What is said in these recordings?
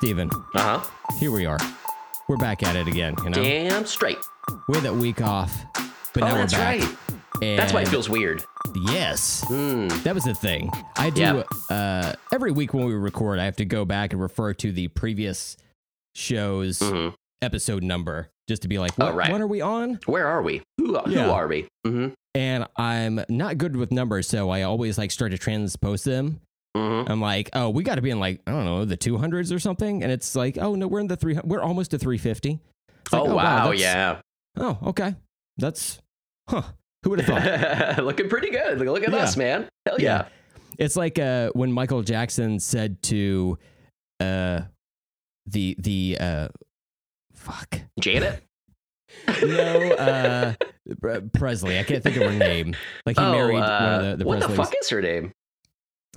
Steven, Uh huh. here we are. We're back at it again. You know, Damn straight. we had that week off, but Oh, now that's we're back. right. That's why it feels weird. Yes, Hmm. that was the thing. I do Yeah. uh, every week when we record. I have to go back and refer to the previous show's Mhm. episode number just to be like, what, Oh, right. what are we on? Where are we? Who, who Yeah. are we? hmm And I'm not good with numbers, so I always like start to transpose them. Hmm I'm like, oh, we got to be in like I don't know the 200s or something, and it's like, oh no, we're in the 300. We're almost to 350. It's like, oh, wow. that's- yeah. Oh, okay. That's huh. Who would have thought? Looking pretty good. Look at Yeah. us, man. Hell yeah. It's like uh, when Michael Jackson said to uh, the the uh, fuck Janet? no uh, Presley. I can't think of her name. Like he oh, married one uh, of the, the what Presleys. the fuck is her name?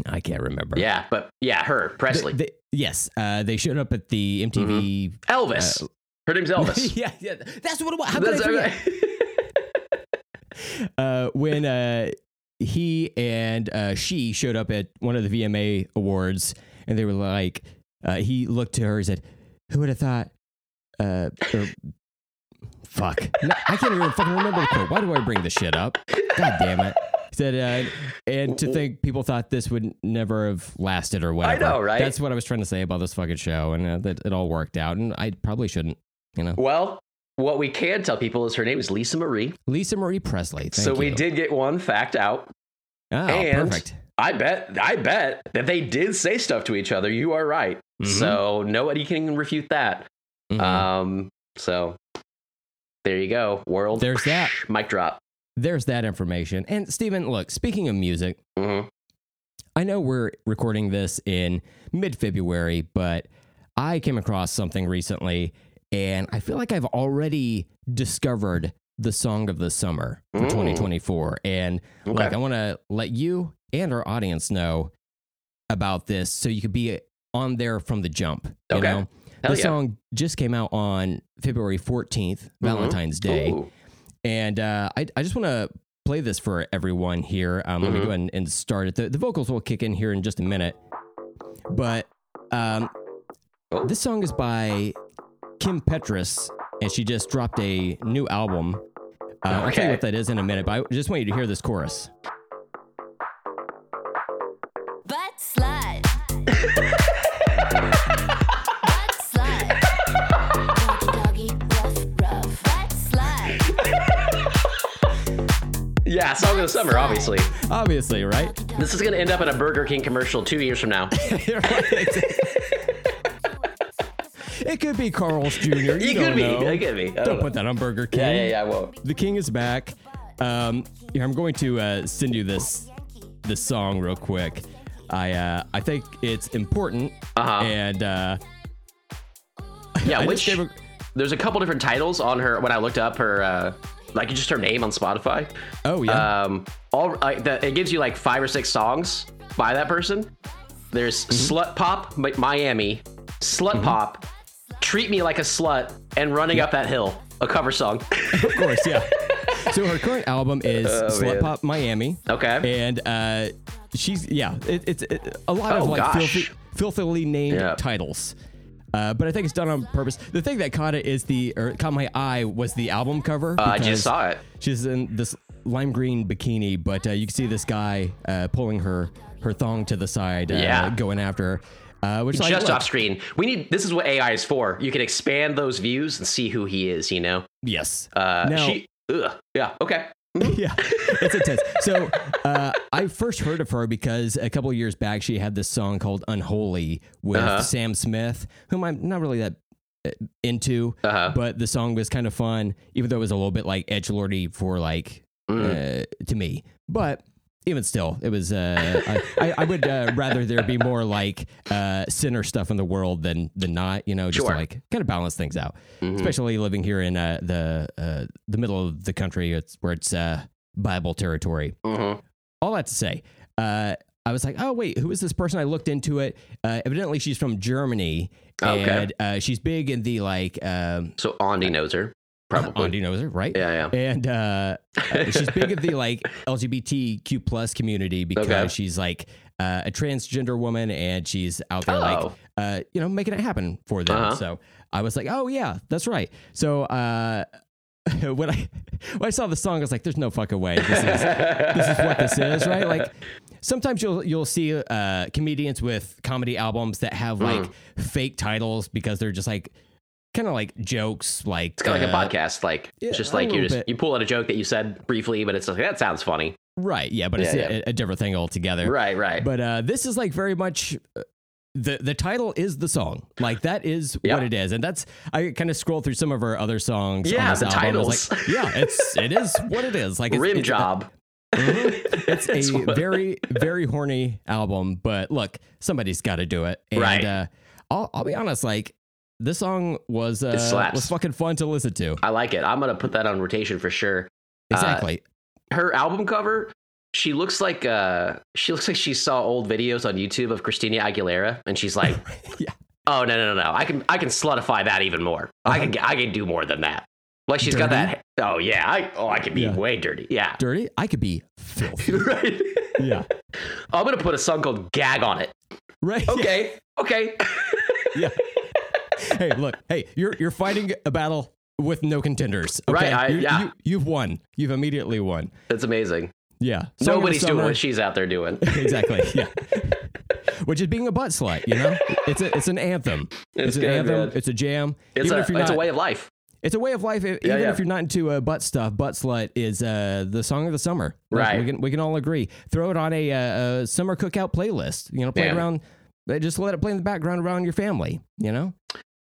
I can't remember. Yeah, but yeah, her, Presley. They- they- yes, uh, they showed up at the MTV. Elvis. uh, her name's Elvis. yeah, yeah, that's what it was. How could I forget? uh, when uh, he and uh, she showed up at one of the VMA awards, and they were like, uh, he looked to her and said, "Who would have thought?" Uh, or, fuck, No, I can't even fucking remember the quote. Why do I bring this shit up? God damn it. Said, uh, and to think people thought this would never have lasted or whatever. I know, right? That's what I was trying to say about this fucking show, and uh, that it all worked out. And I probably shouldn't, you know. well, what we can tell people is her name is Lisa Marie. Lisa Marie Presley. Thank so we did get one fact out. Oh, and perfect. I bet, I bet that they did say stuff to each other. You are right. Mhm. So nobody can refute that. Mhm. Um, so there you go. World. There's that. Mic drop. There's that information. And Steven, look, speaking of music, hmm I know we're recording this in mid February, but I came across something recently and I feel like I've already discovered the song of the summer for Mm. 2024. And Okay. like, I want to let you and our audience know about this so you could be on there from the jump. You Okay. know? Hell the yeah. song just came out on February 14th, Valentine's Day. Ooh. And uh, I, I just want to play this for everyone here. Um, Let me Mhm. go ahead and, and start it. The, the vocals will kick in here in just a minute. But um, Oh. this song is by Kim Petras, and she just dropped a new album. Uh, I'll tell Okay. you what that is in a minute, but I just want you to hear this chorus. Yeah, song of the summer, obviously. Obviously, right? This is going to end up in a Burger King commercial two years from now. it could be Carl's Jr. You, don't could be. know. It could be. I Don't don't put that on Burger King. Yeah, yeah, yeah. I won't. The king is back. Um, here, I'm going to uh, send you this this song real quick. I uh, I think it's important, Uh-huh. and uh, Yeah, which a- there's a couple different titles on her when I looked up her, like just her name on Spotify. oh yeah, Um, all like the, it gives you like five or six songs by that person. There's Mm-hmm. Slut Pop Mi- Miami, Slut Pop, Treat Me Like a Slut, and Running Up That Hill, a cover song. of course, yeah. so her current album is Slut Oh, man. Pop Miami, Okay. and uh, she's yeah, it, it's it, a lot of Oh, like gosh. filthy, filthily named Yeah. titles. Uh, but I think it's done on purpose. The thing that caught it is the or caught my eye was the album cover. Uh, I just saw it. She's in this lime green bikini, but uh, you can see this guy uh, pulling her her thong to the side, uh, Yeah. going after her. Uh, which Just look, off screen. We need. This is what AI is for. You can expand those views and see who he is. You know. Yes. Uh, Now- she. Ugh, yeah. Okay. yeah, it's intense. So uh, I first heard of her because a couple of years back she had this song called "Unholy" with Uh-huh. Sam Smith, whom I'm not really that uh, into, Uh-huh. but the song was kind of fun, even though it was a little bit like edge lordy for like Mm. uh, to me. But even still, it was. Uh, I, I, I would uh, rather there be more like uh, sinner stuff in the world than than not. You know, just to like kind of balance things out. Mhm. Especially living here in uh, the uh, the middle of the country, it's where it's uh, Bible territory. Mhm. All that to say, uh, I was like, oh wait, who is this person? I looked into it. Uh, evidently, she's from Germany, Okay. and uh, she's big in the like. Um, So Andy knows her Probably. Andy knows her, right? Yeah, yeah. And uh, uh, she's big of the like LGBTQ plus community because Okay. she's like uh, a transgender woman and she's out there like Oh. uh, you know making it happen for them. Uh-huh. So I was like, oh yeah, that's right. So uh, when I when I saw the song, I was like, there's no fucking way this is this is what this is, right? Like sometimes you'll you'll see uh, comedians with comedy albums that have like Mm. fake titles because they're just like kind of like jokes, like It's kind of uh, like a podcast. Like yeah, it's just like you just bit. you pull out a joke that you said briefly, but it's like that sounds funny. Right. Yeah, but it's Yeah, a, a different thing altogether. Right, right. But uh, this is like very much. uh, The, the title is the song like that is Yeah. what it is and that's I kind of scroll through some of her other songs on Yeah, this the album. I was titles. like, yeah it's it is what it is like it's, Rim it's a- job. it's It's a very very horny album but look somebody's got to do it and Right. uh, I'll, I'll be honest like this song was uh, was fucking fun to listen to I like it. I'm gonna put that on rotation for sure. exactly Her album cover, she looks like uh she looks like she saw old videos on YouTube of Christina Aguilera, and she's like, Yeah. Oh no no no no! I can I can slutify that even more. I can I can do more than that. Like she's got Uh-huh. That. Oh yeah. I oh I can be Yeah. way dirty. Yeah. dirty I could be filthy right. yeah I'm gonna put a song called "Gag" on it. right Okay. Okay. yeah. Hey, look. Hey, you're you're fighting a battle with no contenders. Okay? Right, I- yeah. You, you've won. You've immediately won. That's amazing. Yeah. Song Nobody's doing what she's out there doing. exactly. Yeah. Which is being a butt slut. You know, it's a it's an anthem. It's an good, anthem. man. It's a jam. It's even a if you're it's not, a way of life. It's a way of life. e- Yeah, even yeah. if you're not into uh, butt stuff, butt slut is uh, the song of the summer. Right. We can we can all agree. Throw it on a, uh, a summer cookout playlist. You know, play Yeah. around. Uh, Just let it play in the background around your family. You know.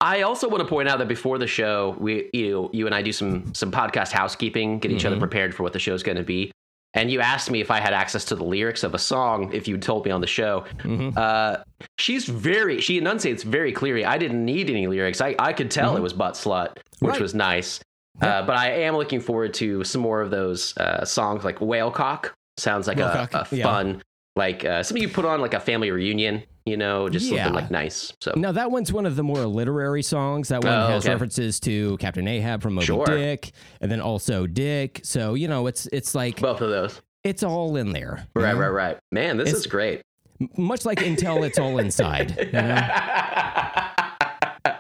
I also want to point out that before the show, we you you and I do some some podcast housekeeping, get each other Mhm. prepared for what the show's going to be. And you asked me if I had access to the lyrics of a song if you told me on the show. Mhm. Uh, she's very she enunciates very clearly. I didn't need any lyrics. I, I could tell Mhm. it was butt slut, which Right. was nice. Yeah. Uh, but I am looking forward to some more of those uh, songs like Whale Cock. Sounds like a, Whalecock, a yeah. fun like uh, something you put on like a family reunion. You know, just Yeah. something like nice. So Now that one's one of the more literary songs. That one Oh, has okay. references to Captain Ahab from Moby Sure. Dick, and then also Dick. So you know, it's it's like both of those. it's all in there. you Right, know? right, right. Man, this It's- is great. Much like Intel, it's all inside. You know?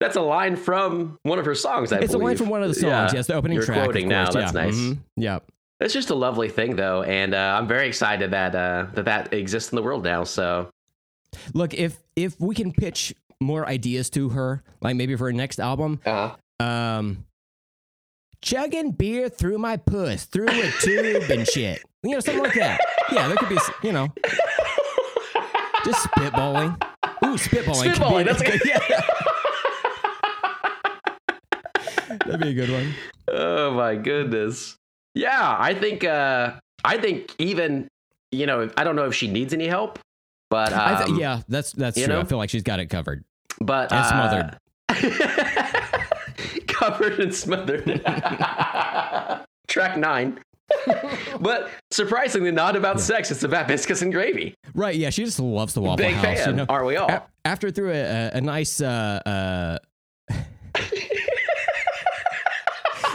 That's a line from one of her songs. I It's a line from one of the songs. Yeah. Yes, the opening You're track. quoting now. That's yeah. nice. Mhm. Yeah. It's just a lovely thing, though, and uh, I'm very excited that uh, that that exists in the world now. So Look, if if we can pitch more ideas to her, like maybe for her next album, uh, um, chugging beer through my puss, through a tube and shit. You know, something like that. Yeah, there could be, you know, just spitballing. Ooh, spitballing. Spitballing, that's good. yeah. That'd be a good one. oh my goodness, yeah, I think uh, I think even you know I don't know if she needs any help, but um, th- yeah, that's that's true. I feel like she's got it covered. but And uh, smothered. covered and smothered. Track nine. but surprisingly, not about sex. It's about biscuits and gravy. Right? Yeah, she just loves the Waffle Big House. fan, You know, aren't we all? A- after through a, a, a nice uh, uh,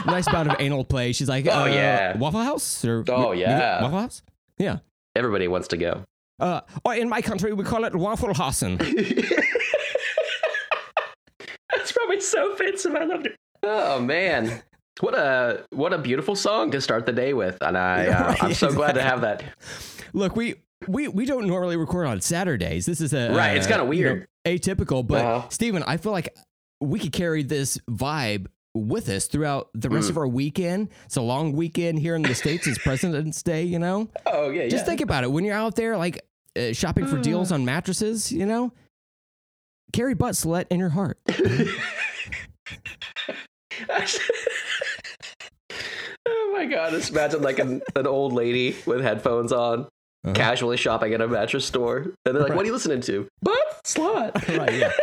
nice bout of anal play, she's like, Oh, uh, yeah. Waffle House or Oh, yeah. Waffle House. Yeah. Everybody wants to go. Uh, or in my country, we call it Waffle Hausen. That's probably so offensive. I loved it. Oh man, what a what a beautiful song to start the day with, and I uh, Right, I'm so glad to have that. Look, we we we don't normally record on Saturdays. This is a Right, it's uh, kinda you know, weird. atypical. But Uh-huh. Steven, I feel like we could carry this vibe with us throughout the rest Mm. of our weekend. It's a long weekend here in the states. It's President's Day. You know, Oh yeah, just think about it when you're out there like uh, shopping for deals on mattresses. You know, carry butt slut in your heart. oh my god! Just imagine like an, an old lady with headphones on, Uh-huh. casually shopping at a mattress store, and they're like, "What are you listening to?" But slut. right. Yeah.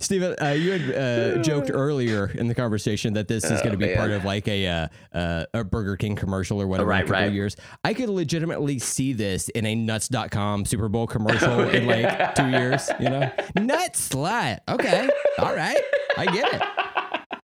Steven, uh, you had uh, joked earlier in the conversation that this is Oh, going to be man. part of like a uh, uh, a Burger King commercial or whatever in Right, a couple right. years. I could legitimately see this in a Nuts.com Super Bowl commercial in like two years. You know, Nuts slut. Okay, all right, I get it.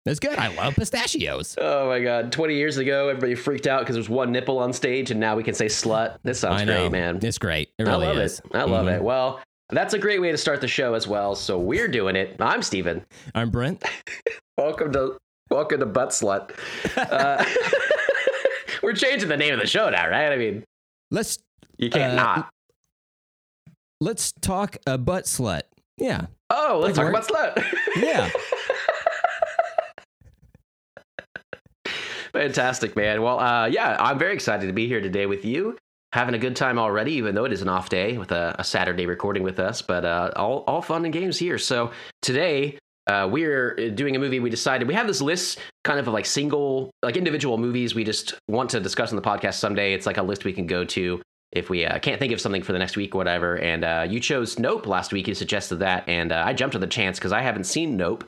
That's good. I love pistachios. Oh my god! Twenty years ago, everybody freaked out because there's one nipple on stage, and now we can say slut. This sounds great, man. It's great. It really I love is. it. I love Mhm. it. Well, that's a great way to start the show as well. So we're doing it. I'm Steven. I'm Brent. Welcome to welcome to Butt Slut. Uh, we're changing the name of the show now, right? I mean, Let's you can't Uh, not. let's talk a butt slut. Yeah. Oh, let's talk about slut. Yeah. Fantastic, man. Well, uh, yeah, I'm very excited to be here today with you. Having a good time already, even though it is an off day with a, a Saturday recording with us, but uh, all, all fun and games here. So today, uh, we're doing a movie. We decided we have this list kind of like single, like individual movies we just want to discuss on the podcast someday. It's like a list we can go to if we uh, can't think of something for the next week or whatever. And uh, you chose Nope last week. You suggested that. And uh, I jumped at the chance because I haven't seen Nope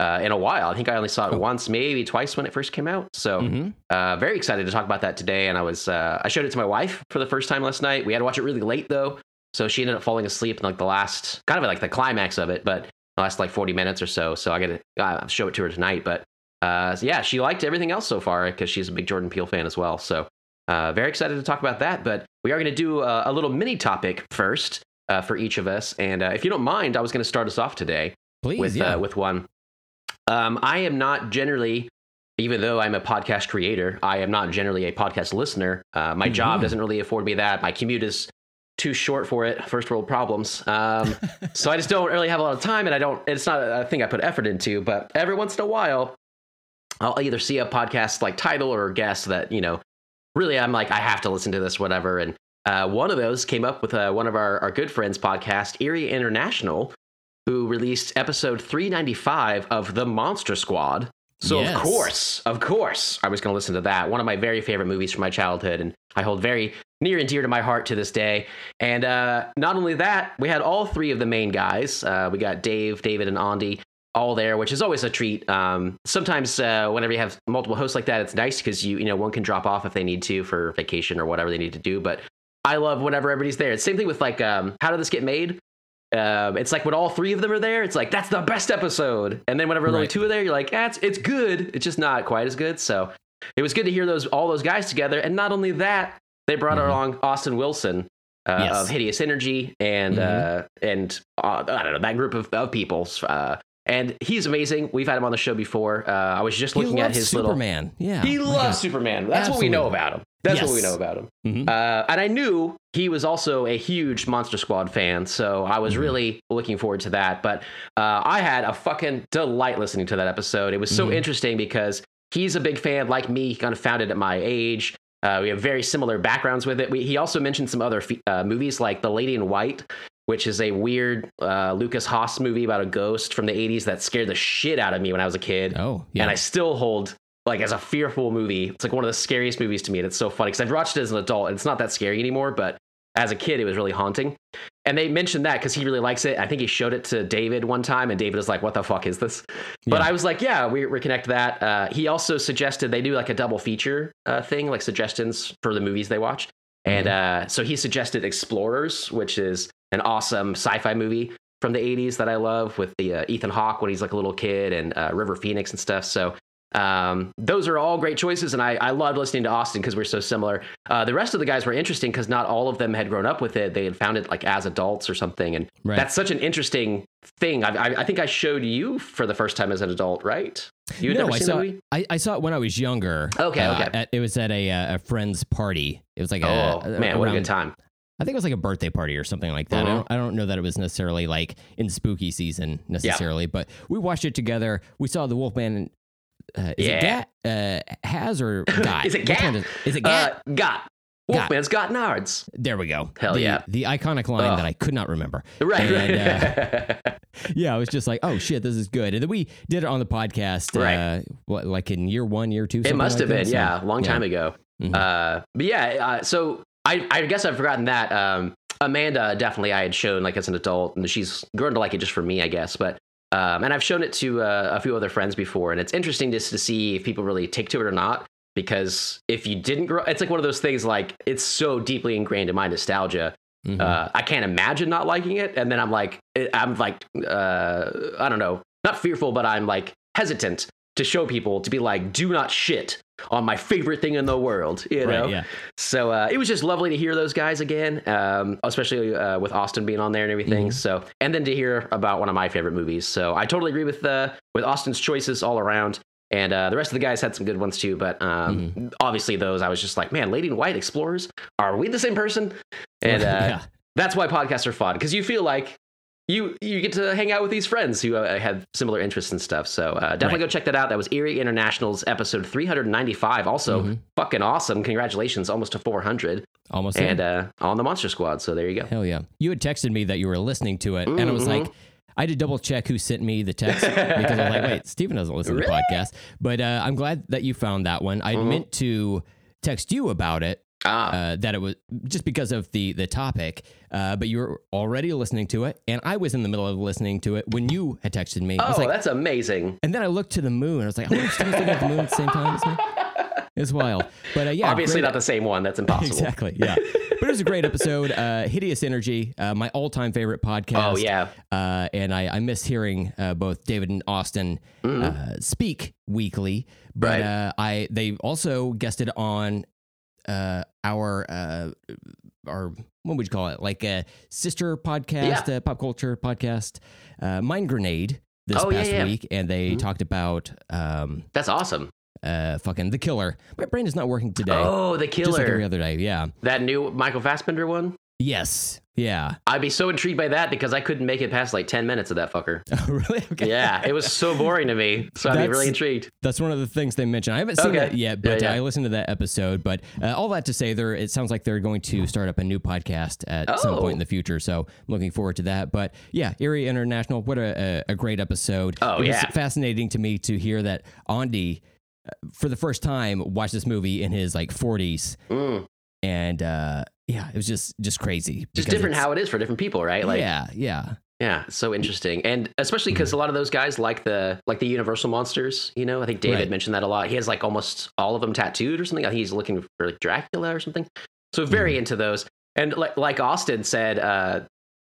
uh, in a while. I think I only saw it Oh. once, maybe twice when it first came out. So Mhm. uh, very excited to talk about that today. And I was uh, I showed it to my wife for the first time last night. We had to watch it really late though, so she ended up falling asleep in like the last kind of like the climax of it, but the last like forty minutes or so. So I got to uh, show it to her tonight. But uh, so yeah, she liked everything else so far because she's a big Jordan Peele fan as well. So uh, very excited to talk about that. But we are going to do a, a little mini topic first uh, for each of us. And uh, if you don't mind, I was going to start us off today Please. with yeah. uh, with one. Um, I am not generally, even though I'm a podcast creator, I am not generally a podcast listener. Uh, my job Mhm. doesn't really afford me that. My commute is too short for it. First world problems. Um, so I just don't really have a lot of time, and I don't. It's not a thing I put effort into. But every once in a while, I'll either see a podcast like title or guest that you know. Really, I'm like I have to listen to this, whatever. And uh, one of those came up with uh, one of our, our good friends' podcast, Eerie International, who released episode 395 of The Monster Squad. So Yes. of course, of course, I was going to listen to that. One of my very favorite movies from my childhood, and I hold very near and dear to my heart to this day. And uh, not only that, we had all three of the main guys. Uh, we got Dave, David, and Andy all there, which is always a treat. Um, sometimes uh, whenever you have multiple hosts like that, it's nice because you you know one can drop off if they need to for vacation or whatever they need to do. But I love whenever everybody's there. It's the same thing with like um, how did this get made? Um, it's like when all three of them are there, it's like that's the best episode. And then whenever only Right. two are there, you're like, ah, it's it's good. It's just not quite as good. So it was good to hear those all those guys together. And not only that, they brought Mhm. along Austin Wilson uh, Yes. of Hideous Energy and Mhm. uh, and uh, I don't know that group of, of people. Uh, and he's amazing. We've had him on the show before. Uh, I was just looking at his little. Superman. Yeah. He My loves God. Superman. That's what we know about him. That's what we know about him. Mhm. Uh, and I knew he was also a huge Monster Squad fan, so I was Mhm. really looking forward to that. But uh, I had a fucking delight listening to that episode. It was so Mhm. interesting because he's a big fan, like me. He kind of found it at my age. Uh, we have very similar backgrounds with it. We, he also mentioned some other uh, movies like The Lady in White, which is a weird uh, Lukas Haas movie about a ghost from the 80s that scared the shit out of me when I was a kid Oh, yeah. and I still hold like as a fearful movie. It's like one of the scariest movies to me, and it's so funny because I've watched it as an adult, and it's not that scary anymore. But as a kid, it was really haunting. And they mentioned that because he really likes it. I think he showed it to David one time, and David was like, "What the fuck is this?" But Yeah. I was like, "Yeah, we reconnect that." Uh, he also suggested they do like a double feature uh, thing, like suggestions for the movies they watch. And Mm-hmm. uh, so he suggested Explorers, which is an awesome sci-fi movie from the 80s that I love with the uh, Ethan Hawke when he's like a little kid and uh, River Phoenix and stuff. So um, those are all great choices, and I, I loved listening to Austin because we're so similar. Uh, the rest of the guys were interesting because not all of them had grown up with it; they had found it like as adults or something, and Right. that's such an interesting thing. I, I, I think I showed you for the first time as an adult, right? You had no, I saw? I, I saw it when I was younger. Okay, Uh, okay. at- it was at a, uh, a friend's party. It was like Oh a, man, what a around- good time! I think it was like a birthday party or something like that. I, Mhm. don't, I don't know that it was necessarily like in spooky season necessarily, but we watched it together. We saw the Wolfman. Uh, is Yeah. it Gat? Uh, has or got? Is it Gat? Is, is it Gat? Uh, Got. Wolfman's got nards. there we go. hell the, yeah. The iconic line Ugh. that I could not remember. Right, And, right. Yeah, I was just like, oh shit, this is good. And then we did it on the podcast, Right. uh, what, like in year one, year two. it must have that. been, So, yeah, a long time ago. Mhm. Uh, but yeah, uh, so I, I guess I've forgotten that. Um, Amanda definitely I had shown like as an adult, and she's grown to like it just for me, I guess. But um, and I've shown it to uh, a few other friends before, and it's interesting just to see if people really take to it or not. Because if you didn't grow, it's like one of those things. Like it's so deeply ingrained in my nostalgia. Mhm. Uh, I can't imagine not liking it, and then I'm like, I'm like, uh, I don't know, not fearful, but I'm like hesitant to show people to be like, do not shit on my favorite thing in the world. You Right, know. yeah. So uh, it was just lovely to hear those guys again, um, especially uh, with Austin being on there and everything. Mm-hmm. So and then to hear about one of my favorite movies. So I totally agree with uh, with Austin's choices all around. And uh, the rest of the guys had some good ones too, but um, Mm-hmm. obviously those I was just like, man, Lady in White Explorers, are we the same person? And uh, Yeah. that's why podcasts are fun because you feel like you you get to hang out with these friends who uh, have similar interests and stuff. So uh, definitely Right. go check that out. That was Eerie International's episode 395. Also, Mm-hmm. fucking awesome. Congratulations, almost to 400, Almost and uh, on the Monster Squad. So there you go. Hell yeah. You had texted me that you were listening to it, and I was Mm-hmm. like, I had to double check who sent me the text because I was like, wait, Steven doesn't listen to the podcast. But uh, I'm glad that you found that one. I meant to text you about it. Mm-hmm. Ah. Uh, that it was just because of the the topic, uh, but you were already listening to it, and I was in the middle of listening to it when you had texted me. I was Oh, like, that's amazing. and then I looked to the moon. I was like, oh, Steven's looking at the moon at the same time as me. It's wild, but uh, yeah, Obviously great- not the same one. That's impossible. Exactly. Yeah. but it was a great episode. Uh, Hideous Energy, uh, my all time favorite podcast. Oh yeah. Uh, and I, I miss hearing uh, both David and Austin uh, speak weekly. But Mm-hmm. Right. uh, I they also guested on uh, our uh, our what would you call it? Like a sister podcast, uh, pop culture podcast, uh, Mind Grenade. This Oh, past yeah. week, and they talked about um, That's awesome. Uh, fucking the killer. My brain is not working today. Oh, the Killer. Just like every other day. Yeah. that new Michael Fassbender one. Yes. Yeah. I'd be so intrigued by that because I couldn't make it past like 10 minutes of that fucker. really? Okay. Yeah, it was so boring to me. So I'd be That's- really intrigued. That's one of the things they mentioned. I haven't seen Okay. it yet, but Yeah, yeah. I listened to that episode. But uh, all that to say, there it sounds like they're going to start up a new podcast at some Oh. point in the future. So I'm looking forward to that. But yeah, Eerie International, what a, a, great episode. Oh, it yeah. fascinating to me to hear that Andy, uh, for the first time, watched this movie in his like 40s, Mm. and uh, yeah, it was just just crazy. Just different how it is for different people, right? Like, yeah, yeah, Yeah, so interesting, and especially because a lot of those guys like the like the Universal monsters. You know, I think David Right. mentioned that a lot. He has like almost all of them tattooed or something. I think he's looking for like Dracula or something. So very into those. And like like Austin said, uh,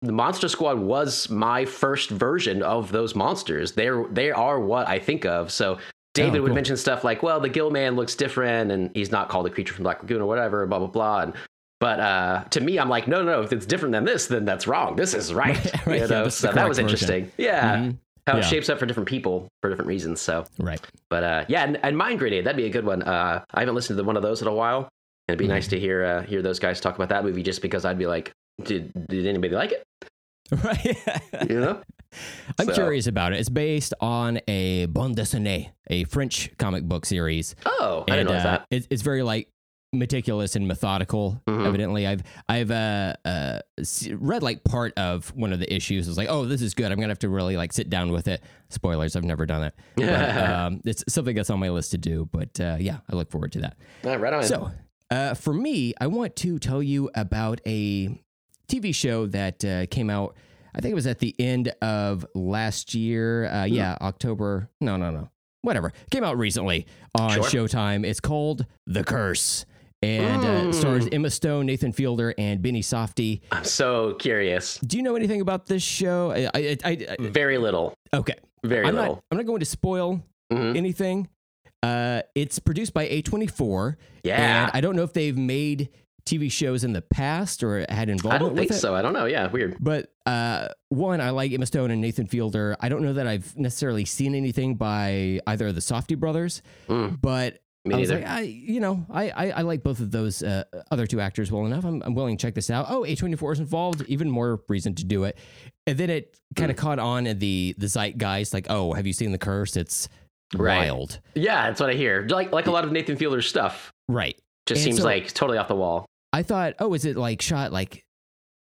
the Monster Squad was my first version of those monsters. They're they are what I think of. So David Oh, would mention stuff like, "Well, the Gill Man looks different, and he's not called a creature from Black Lagoon or whatever." Blah blah blah. And but uh, to me, I'm like, no, no, no. If it's different than this, then that's wrong. This is right. Right, You know? the so that was correct version. interesting. Yeah, Mhm. how it shapes up for different people for different reasons. So, right. but uh, yeah, and, and Mind Grenade, that'd be a good one. Uh, I haven't listened to one of those in a while, and it'd be Mm-hmm. nice to hear uh, hear those guys talk about that movie. Just because I'd be like, did did anybody like it? Right. You know? I'm So- curious about it. It's based on a bande dessinée, a French comic book series. Oh, I didn't know uh, that. it- it's very like meticulous and methodical. Mhm. Evidently, I've I've uh, uh, read like part of one of the issues. It's like, oh, this is good. I'm gonna have to really like sit down with it. Spoilers, I've never done it. But, um, it's something that's on my list to do. But uh, yeah, I look forward to that. All right, right on. So, uh, for me, I want to tell you about a TV show that uh, came out. I think it was at the end of last year. Uh, Hmm. yeah, October. No, no, no. Whatever. Came out recently on Sure. Showtime. It's called The Curse. And uh, Mm. stars Emma Stone, Nathan Fielder, and Benny Safdie. I'm so curious. Do you know anything about this show? I, I, I, I- Very little. okay. Very I'm little. not. I'm not going to spoil Mhm. anything. Uh, it's produced by A24. Yeah. And I don't know if they've made TV shows in the past or had involvement I don't think with it. so. I don't know. Yeah, weird. But uh, one, I like Emma Stone and Nathan Fielder. I don't know that I've necessarily seen anything by either of the Safdie brothers, Mm, but me I was neither. like, I, you know, I, I, I like both of those uh, other two actors well enough. I'm, I'm willing to check this out. Oh, A24 is involved. Even more reason to do it. And then it kind of caught on in the the zeitgeist. Like, oh, have you seen The Curse? It's Right. wild, yeah, that's what I hear. Like like a lot of Nathan Fielder's stuff. right? Just And seems so- like totally off the wall. I thought, oh, is it like shot like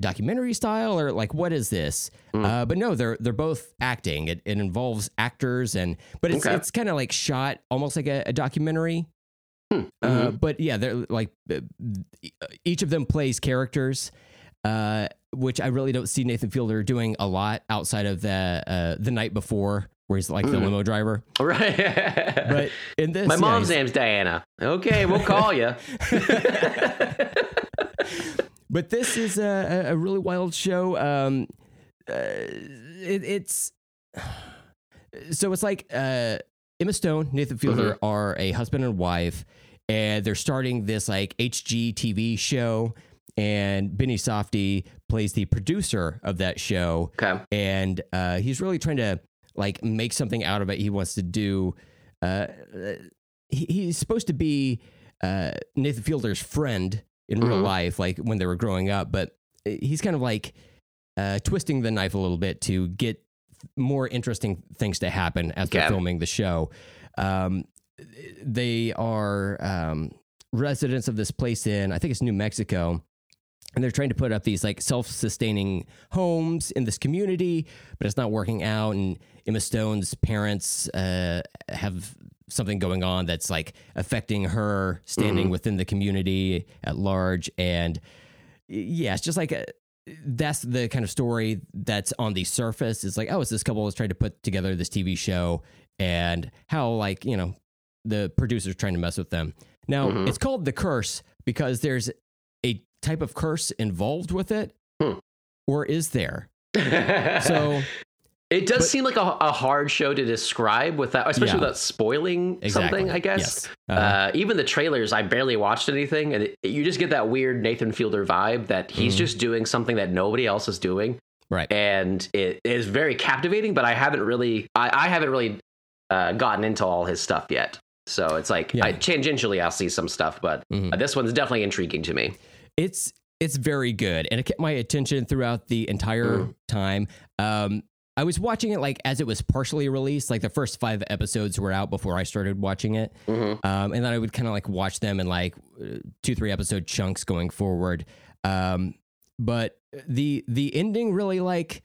documentary style or like what is this? Mm. Uh, but no, they're they're both acting. It, it involves actors and but it's Okay. it's kind of like shot almost like a, a documentary. Hmm. Uh, Mhm. but yeah, they're like uh, each of them plays characters, uh, which I really don't see Nathan Fielder doing a lot outside of the uh, the night before, where he's like the Mhm. limo driver. right. But in this, My mom's he's- name's Diana. Okay, we'll call you. but this is a, a- really wild show. Um, uh, it, it's so it's like uh, Emma Stone, Nathan Fielder are a husband and wife, and they're starting this like HGTV show. And Benny Safdie plays the producer of that show, Okay. and uh, he's really trying to like make something out of it. He wants to do. Uh, he, he's supposed to be uh, Nathan Fielder's friend in real Mhm. life, like when they were growing up, but he's kind of like uh, twisting the knife a little bit to get more interesting things to happen as they're filming the show. Um, they are um, residents of this place in, I think it's New Mexico. And they're trying to put up these like self-sustaining homes in this community, but it's not working out. And Emma Stone's parents uh, have something going on that's like affecting her standing within the community at large. And yeah, it's just like a, that's the kind of story that's on the surface. It's like, oh, it's this couple is trying to put together this TV show, and how like you know the producer's trying to mess with them. Now Mhm. it's called the curse because there's a type of curse involved with it, Hmm. or is there? So it does but- seem like a, a hard show to describe without, especially Yeah. without spoiling exactly, something. I guess. Yes. Uh, Uh, even the trailers, I barely watched anything, and it, you just get that weird Nathan Fielder vibe that he's Mhm. just doing something that nobody else is doing, right. and it is very captivating. But I haven't really, I, I haven't really uh, gotten into all his stuff yet. So it's like Yeah. I, tangentially I'll see some stuff, but Mhm. uh, this one's definitely intriguing to me. It's it's very good, and it kept my attention throughout the entire Mm. time. Um, I was watching it like as it was partially released, like the first five episodes were out before I started watching it, Mhm. um, and then I would kind of like watch them in like two three episode chunks going forward. Um, but the the ending really like,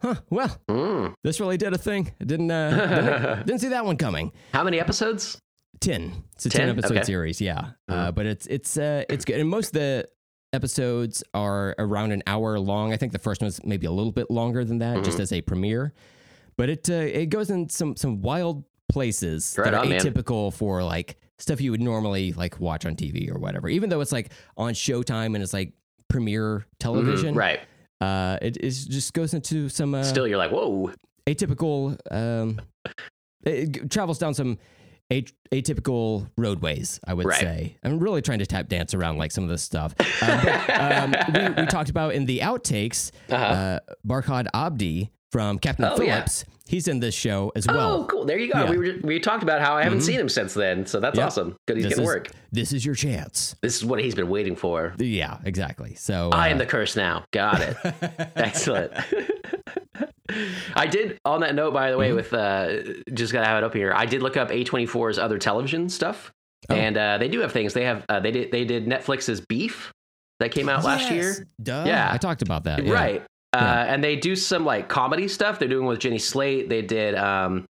huh? Well, Mm. this really did a thing. I didn't uh, didn't, didn't see that one coming. How many episodes? 10 it's a 10? 10, episode Okay. series yeah uh, Uh-huh. but it's it's uh it's good and most of the episodes are around an hour long i think the first one's maybe a little bit longer than that just Mhm. as a premiere but it uh, it goes in some some wild places Right that are on, man. atypical for like stuff you would normally like watch on tv or whatever even though it's like on showtime and it's like premiere television Mhm. Right. uh it is just goes into some uh, Still, you're like, whoa. atypical um it travels down some atypical roadways i would Right. say i'm really trying to tap dance around like some of this stuff uh, but, um, we, we talked about in the outtakes Uh-huh. uh, barkhad abdi from captain Oh, yeah. phillips he's in this show as oh, well Oh, cool. There you go. yeah. We were we talked about how I haven't Mhm. seen him since then, so that's Yeah. awesome. Good, he's This getting is- work. this is your chance This is what he's been waiting for. yeah exactly so I uh, am the curse now. Got it. Excellent. I did on that note, by the way, Mhm. with uh, just gotta have it up here. I did look up A24's other television stuff, Oh. and uh, they do have things. They have uh, they did they did Netflix's Beef that came out last Yes, year, duh. Yeah. i talked about that yeah. right? Uh, Yeah. and they do some like comedy stuff. They're doing with Jenny Slate. They did um,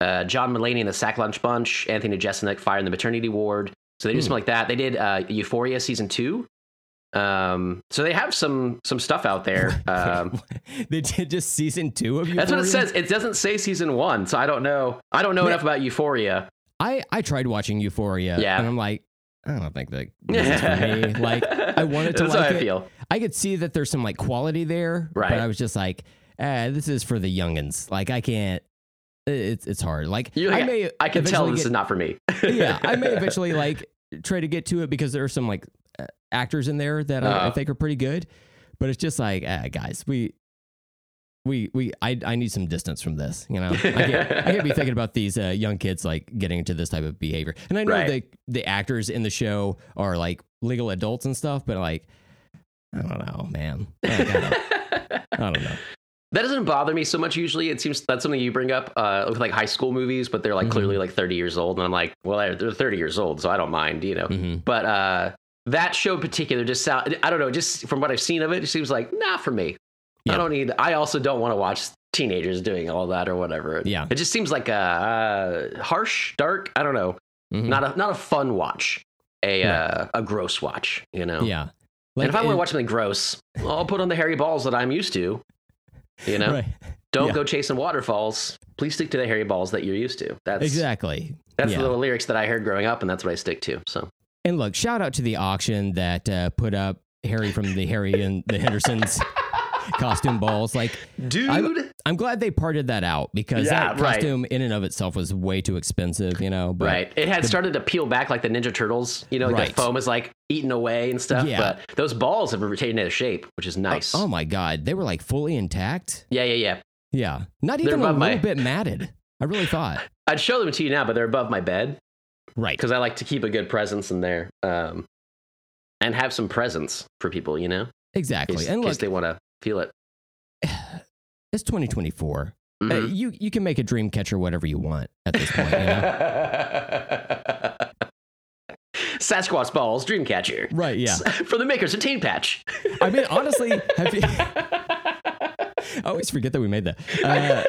uh, John Mulaney and the Sack Lunch Bunch, Anthony Jeselnik Fire in the Maternity Ward. So they do Hmm. something like that. They did uh, Euphoria season two. Um, so they have some some stuff out there. Um, they did just season two of you that's what it says. It doesn't say season one, so I don't know. I don't know Man. enough about Euphoria. I I tried watching Euphoria. Yeah. and I'm like, I don't think that this is for me. Like, I wanted to That's like how I it. feel. I could see that there's some like quality there, Right. But I was just like, eh, this is for the youngins. Like, I can't. It's it's hard. Like, You- I may. I can tell this get- is not for me. yeah, I may eventually like try to get to it because there are some like actors in there that I, I Uh-huh. think are pretty good, but it's just like, ah, guys, we. We, we I, I need some distance from this, you know. I can't, I can't be thinking about these uh, young kids like getting into this type of behavior. And I know Right. the the actors in the show are like legal adults and stuff, but like, I don't know, man. Like, I, don't, I don't know. That doesn't bother me so much usually. It seems that's something you bring up uh, with like high school movies, but they're like Mhm. clearly like 30 years old. And I'm like, well, they're- they're 30 years old, so I don't mind, you know. hmm But uh, that show in particular just sound, I don't know, just from what I've seen of it, it seems like, not for me. Yeah. I don't need, I also don't want to watch teenagers doing all that or whatever. Yeah. It just seems like uh, harsh, dark. I don't know. Mhm. Not a, not a fun watch, a, Right. uh, a gross watch, you know? Yeah. and if I want to watch something gross, I'll put on the hairy balls that I'm used to. You know, right. don't Yeah. go chasing waterfalls. Please stick to the hairy balls that you're used to. That's Exactly. That's yeah. the little lyrics that I heard growing up, and that's what I stick to. So And look, shout out to the auction that uh, put up Harry from the Harry and the Hendersons. costume balls. Like, dude. I'm glad they parted that out because Yeah, that right. costume in and of itself was way too expensive, you know. But right. It had started to peel back like the Ninja Turtles. You know, like Right. the foam is like eaten away and stuff. Yeah. But those balls have retained their shape, which is nice. Oh my god, they were like fully intact. yeah, yeah, yeah. Yeah, not even a little my- bit matted. I really thought. I'd show them to you now, but they're above my bed Right. because I like to keep a good presence in there um, and have some presence for people, you know, in Exactly. case, and in case look, they want to feel it. it's 2024. Uh, Mhm. you you can make a dream catcher whatever you want at this point. You know? Sasquatch balls, Dreamcatcher. right. Yeah. For the makers of Tane Patch. I mean, honestly, have you? I always forget that we made that. Uh,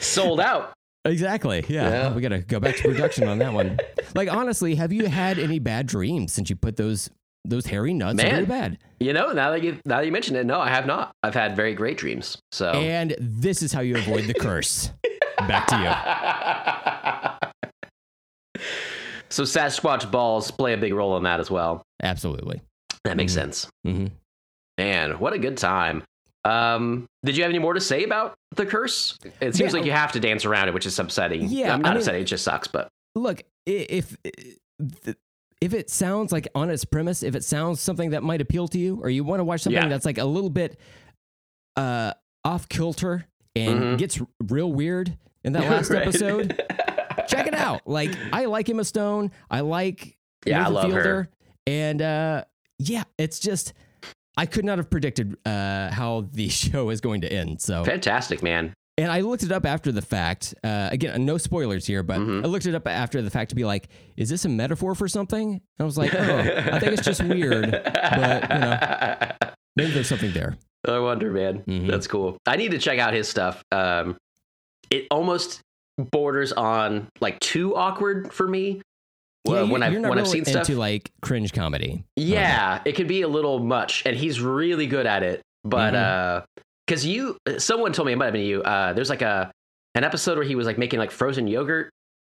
Sold out. Exactly. Yeah. Yeah. We got to go back to production on that one. Like, honestly, have you had any bad dreams since you put those those hairy nuts Man. bed? You know, now that you now that you mention it, no, I have not. I've had very great dreams. So And this is how you avoid the curse. Back to you. so Sasquatch balls play a big role in that as well. Absolutely. That makes Mhm. sense. hmm Man, what a good time. Um, did you have any more to say about the curse? It seems Yeah. like you have to dance around it, which is upsetting. Yeah, I'm I not mean- upsetting. It just sucks. But Look, if if it sounds like on its premise, if it sounds something that might appeal to you, or you want to watch something Yeah. that's like a little bit uh, off kilter and Mhm. gets real weird in that last Right. episode, check it out. Like I like Emma Stone. I like Yeah, I Nathan love her. Fielder, and uh, yeah, it's just I could not have predicted uh, how the show is going to end. So Fantastic, man. and I looked it up after the fact. Uh, again, no spoilers here, but Mhm. I looked it up after the fact to be like, is this a metaphor for something? And I was like, oh, I think it's just weird. But, you know. Maybe there's something there. I wonder, man. Mhm. That's cool. I need to check out his stuff. Um, it almost borders on like too awkward for me. Well, you- when I've when I've seen stuff, into like cringe comedy. yeah, it can be a little much, and he's really good at it. But Mhm. uh, because you, someone told me it might have been you. Uh, there's like a an episode where he was like making like frozen yogurt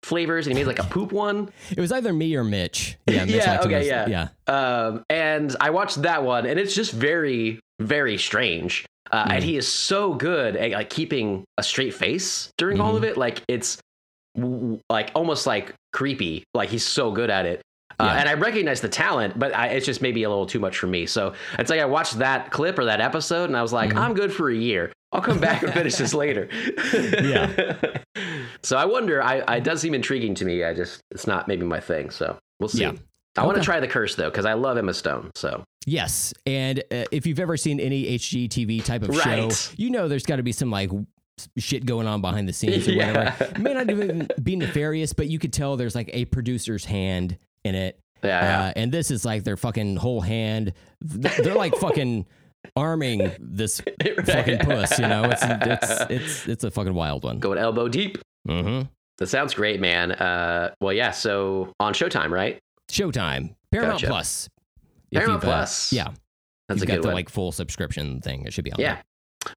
flavors, and he made like a poop one. It was either me or Mitch. Yeah, Mitch Yeah, okay, yeah. yeah. Um, and I watched that one, and it's just very, very strange. Uh, And Mhm. he is so good at like keeping a straight face during all Mhm. of it. Like it's like almost like creepy. Like he's so good at it. Uh, And I recognize the talent, but I, it's just maybe a little too much for me. So it's like I watched that clip or that episode, and I was like, Mhm. I'm good for a year. I'll come back and finish this later. Yeah. so I wonder. I, I it does seem intriguing to me. I just it's not maybe my thing. So we'll see. Yeah. I want to try the curse though because I love Emma Stone. So Yes, and uh, if you've ever seen any HGTV type of Right. show, you know there's got to be some like shit going on behind the scenes or Yeah. whatever. It may not even be nefarious, but you could tell there's like a producer's hand in it. yeah, yeah. Uh, and this is like their fucking whole hand. They're like fucking arming this fucking puss. You know, it's it's it's it's a fucking wild one. going elbow deep. Mm-hmm. That sounds great, man. Uh, well, yeah. So on Showtime, right? Showtime, Paramount Gotcha. Plus. Paramount uh, Plus. yeah, That's you've a got good the one. like full subscription thing. It should be on. yeah.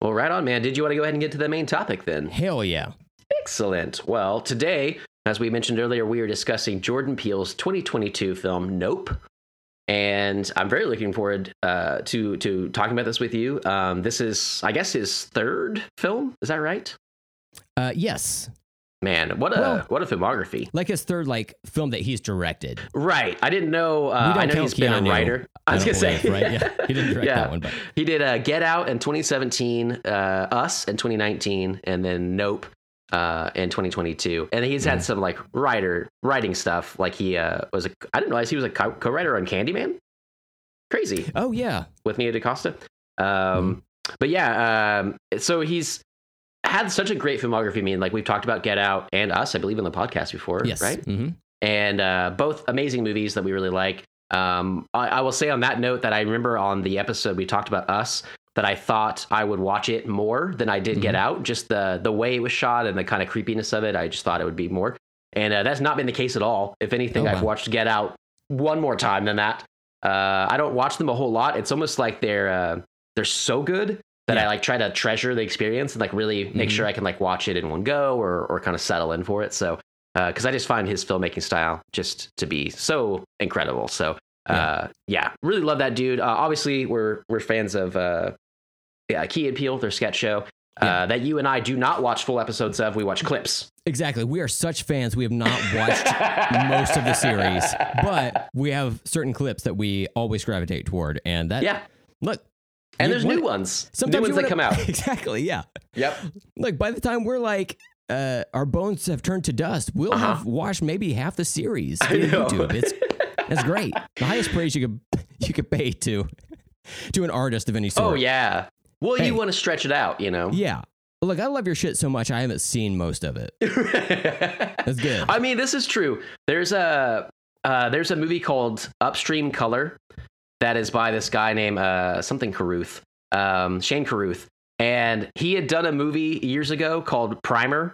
Well, right on, man. Did you want to go ahead and get to the main topic then? Hell yeah. Excellent. Well, today, as we mentioned earlier, we are discussing Jordan Peele's 2022 film Nope. And I'm very looking forward uh, to to talking about this with you. Um, this is, I guess, his third film. Is that right? Uh, yes, Man, what a Well- what a filmography! like his third like film that he's directed. Right. I didn't know. Uh, I know he's been Keanu, a writer. I I was gonna say, right? Yeah, he didn't direct Yeah. that one, but He did uh, Get Out in 2017, uh, Us in 2019, and then Nope uh, in 2022. And he's had Mhm. some like writer writing stuff. Like he uh, was a I didn't realize he was a co- co-writer on Candyman. Crazy oh yeah, with Nia DaCosta. Um, Mm-hmm. But yeah, um, so he's had such a great filmography. I mean, like we've talked about Get Out and Us, I believe, in the podcast before, yes, right? hmm and uh, both amazing movies that we really like. Um, I, I will say on that note that I remember on the episode we talked about Us that I thought I would watch it more than I did Get Mm-hmm. Out. Just the the way it was shot and the kind of creepiness of it, I just thought it would be more. And uh, that's not been the case at all. If anything, Oh, I've wow. watched Get Out one more time than that. Uh, I don't watch them a whole lot. It's almost like they're uh, they're so good that I like try to treasure the experience and like really make Mhm. sure I can like watch it in one go or or kind of settle in for it. So because I just find his filmmaking style just to be so incredible. So uh, yeah, really love that dude. Uh, obviously, we're we're fans of uh, yeah, Key and Peele, their sketch show. Yeah. Uh, that you and I do not watch full episodes of. We watch clips. Exactly. We are such fans. We have not watched most of the series, but we have certain clips that we always gravitate toward. And that, Yeah. look, And you there's new ones. Sometimes new ones that come out. Exactly. Yeah. Yep. Like by the time we're like, uh, our bones have turned to dust, we'll Uh-huh. have watched maybe half the series know. YouTube. It's that's great. The highest praise you could you could pay to to an artist of any sort. Oh yeah. Well, Hey. you want to stretch it out, you know. Yeah. Look, I love your shit so much. I haven't seen most of it. That's good. I mean, this is true. There's a uh, there's a movie called Upstream Color that is by this guy named uh, something Carruth, um, Shane Carruth, and he had done a movie years ago called Primer.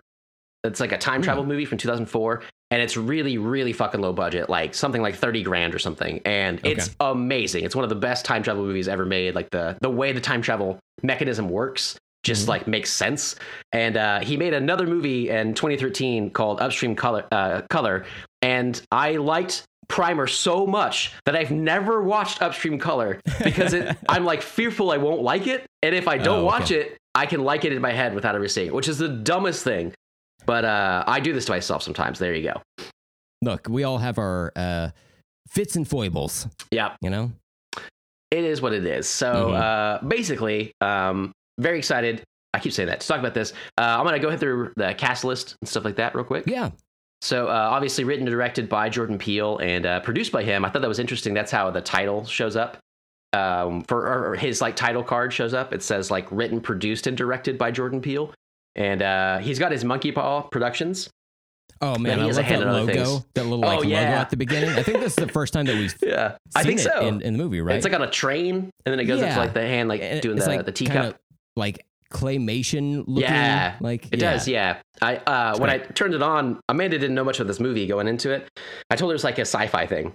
It's like a time travel movie from 2004, and it's really, really fucking low budget, like something like 30 grand or something, and it's amazing. It's one of the best time travel movies ever made. Like the the way the time travel mechanism works just Mhm. like makes sense. And uh, he made another movie in 2013 called Upstream Color, uh, Color, and I liked Primer so much that I've never watched Upstream Color because it, I'm like fearful I won't like it, and if I don't Oh, okay. watch it, I can like it in my head without ever seeing it, which is the dumbest thing. But uh, I do this to myself sometimes. There you go. Look, we all have our uh, fits and foibles. Yeah. You know. it is what it is. So Mhm. uh, basically, um, very excited. I keep saying that to talk about this. Uh, I'm gonna go ahead through the cast list and stuff like that real quick. Yeah. So uh, obviously written and directed by Jordan Peele and uh, produced by him. I thought that was interesting. That's how the title shows up. Um, for or his like title card shows up. It says like written, produced, and directed by Jordan Peele. And uh, he's got his Monkey Paw Productions. Oh man, he I has a love hand that logo. That little Oh, like logo at the beginning. I think this is the first time that we've seen Yeah, I think it so. in, in the movie, right? It's like on a train, and then it goes Yeah. into like the hand, like And doing the, like the teacup. like claymation looking. Yeah, like It yeah. does, yeah. I uh, when I turned it on, Amanda didn't know much of this movie going into it. I told her it was like a sci-fi thing.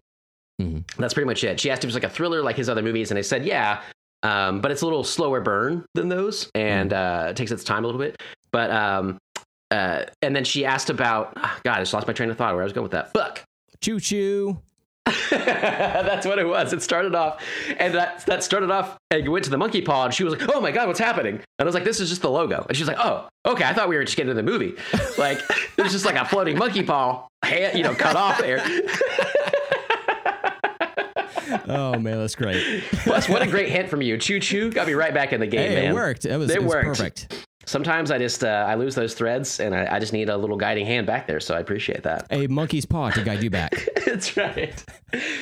Mhm. That's pretty much it. She asked if it was like a thriller like his other movies, and I said, yeah. Um, but it's a little slower burn than those, and uh, it takes its time a little bit. But um, uh, and then she asked about ah, God, I just lost my train of thought where I was going with that. Fuck. Choo choo. That's what it was. It started off, and that that started off, and you went to the monkey paw, and she was like, "Oh my god, what's happening?" And I was like, "This is just the logo." And she was like, "Oh, okay. I thought we were just getting to the movie. Like, there's just like a floating monkey paw, hand, you know, cut off there." Oh man, that's great. Plus, what a great hint from you. Choo choo got me right back in the game, hey, man. it worked. It was, It it was worked. perfect. Sometimes I just uh, I lose those threads, and I, I just need a little guiding hand back there. So I appreciate that. A monkey's paw to guide you back. That's right.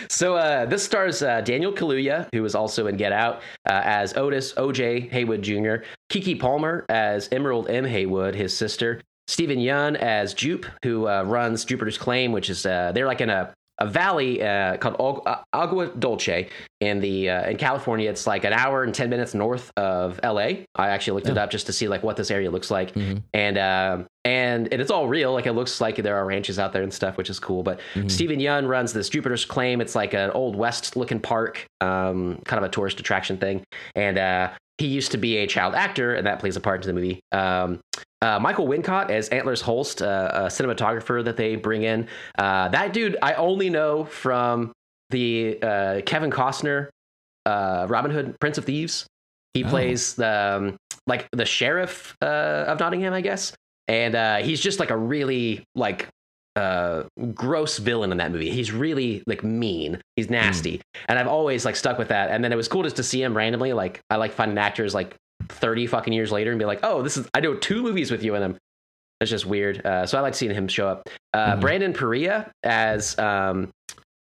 So uh, this stars uh, Daniel Kaluuya, who was also in Get Out, uh, as Otis O.J. Haywood Jr., Keke Palmer as Emerald M. Haywood, his sister, Steven Yeun as Jupe, who uh, runs Jupiter's Claim, which is uh, they're like in a a valley uh, called uh, Agua Dulce in the uh, in California. It's like an hour and ten minutes north of L.A. I actually looked it up just to see like what this area looks like, Mhm. and um, and and it's all real. Like it looks like there are ranches out there and stuff, which is cool. But Mhm. Steven Yeun runs this Jupiter's Claim. It's like an old west looking park, um, kind of a tourist attraction thing. And uh, he used to be a child actor, and that plays a part into the movie. Um, uh, Michael Wincott as Antlers Holst, uh, a cinematographer that they bring in. Uh, that dude, I only know from the uh, Kevin Costner uh, Robin Hood, Prince of Thieves. He Oh. plays the um, like the sheriff uh, of Nottingham, I guess, and uh, he's just like a really like uh, gross villain in that movie. He's really like mean. He's nasty, and I've always like stuck with that. And then it was cool just to see him randomly. Like I like finding actors like thirty fucking years later and be like, oh, this is I do two movies with you in them. That's just weird. Uh, so I like seeing him show up. Uh, Mhm. Brandon Perea as um,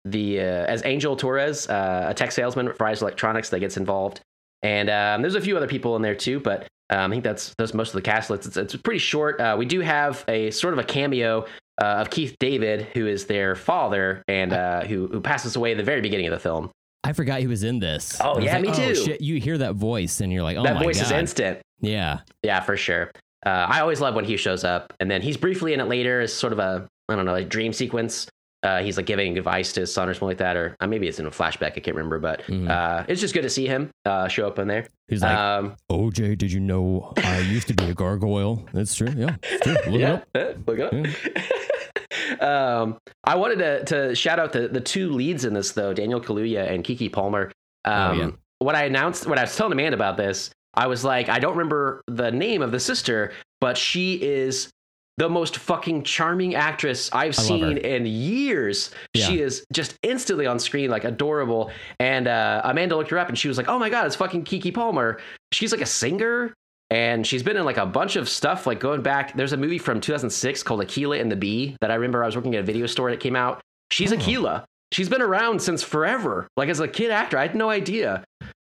the uh, as Angel Torres, uh, a tech salesman at Fry's Electronics that gets involved, and um, there's a few other people in there too. But um, I think that's that's most of the cast list. It's, it's pretty short. Uh, we do have a sort of a cameo uh, of Keith David, who is their father and uh, who who passes away at the very beginning of the film. I forgot he was in this. Oh, yeah, like, me oh, too. shit, you hear that voice and you're like, oh that my voice god. is instant. Yeah. Yeah, for sure. Uh, I always love when he shows up, and then he's briefly in it later as sort of a I don't know, a dream sequence. Uh, he's like giving advice to his son or something like that, or uh, maybe it's in a flashback. I can't remember, but Mhm. uh, it's just good to see him uh, show up in there. He's like, um, OJ, did you know I used to be a gargoyle? That's true. Yeah. True. Look it yeah, up. uh, look it up. um, I wanted to, to shout out the, the two leads in this though, Daniel Kaluuya and Keke Palmer. Um, Oh, yeah. When I announced, when I was telling Amanda about this, I was like, I don't remember the name of the sister, but she is the most fucking charming actress I've I seen in years. Yeah. She is just instantly on screen, like adorable. And uh, Amanda looked her up and she was like, oh my God, it's fucking Keke Palmer. She's like a singer. And she's been in like a bunch of stuff, like going back. There's a movie from 2006 called Akeelah and the Bee that I remember I was working at a video store that came out. She's Oh. Akeelah. She's been around since forever. Like as a kid actor, I had no idea.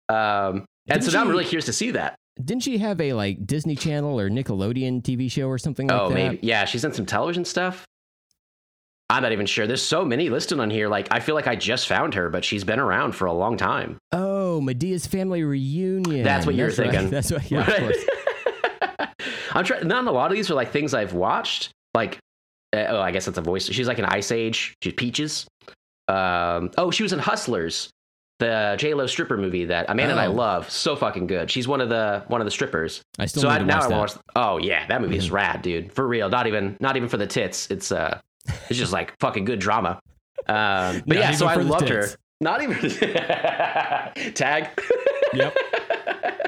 Um, and Didn't so now I'm really curious to see that. Didn't she have a like Disney Channel or Nickelodeon TV show or something like oh, that? maybe. Yeah, she's in some television stuff. I'm not even sure. There's so many listed on here. Like, I feel like I just found her, but she's been around for a long time. Oh, Madea's Family Reunion. That's what you were right. thinking. That's what. Yeah, of course. I'm trying. Not a lot of these are like things I've watched. Like, uh, oh, I guess that's a voice. She's like an Ice Age. She's Peaches. Um, oh, she was in Hustlers, the J Lo stripper movie that Amanda and I Oh. love. So fucking good. She's one of the one of the strippers. I still so I, now I watch. Oh yeah, that movie is Mhm. rad, dude. For real. Not even not even for the tits. It's uh, it's just like fucking good drama. Um, but Not yeah, so I loved tits. her. Not even tag. Yep.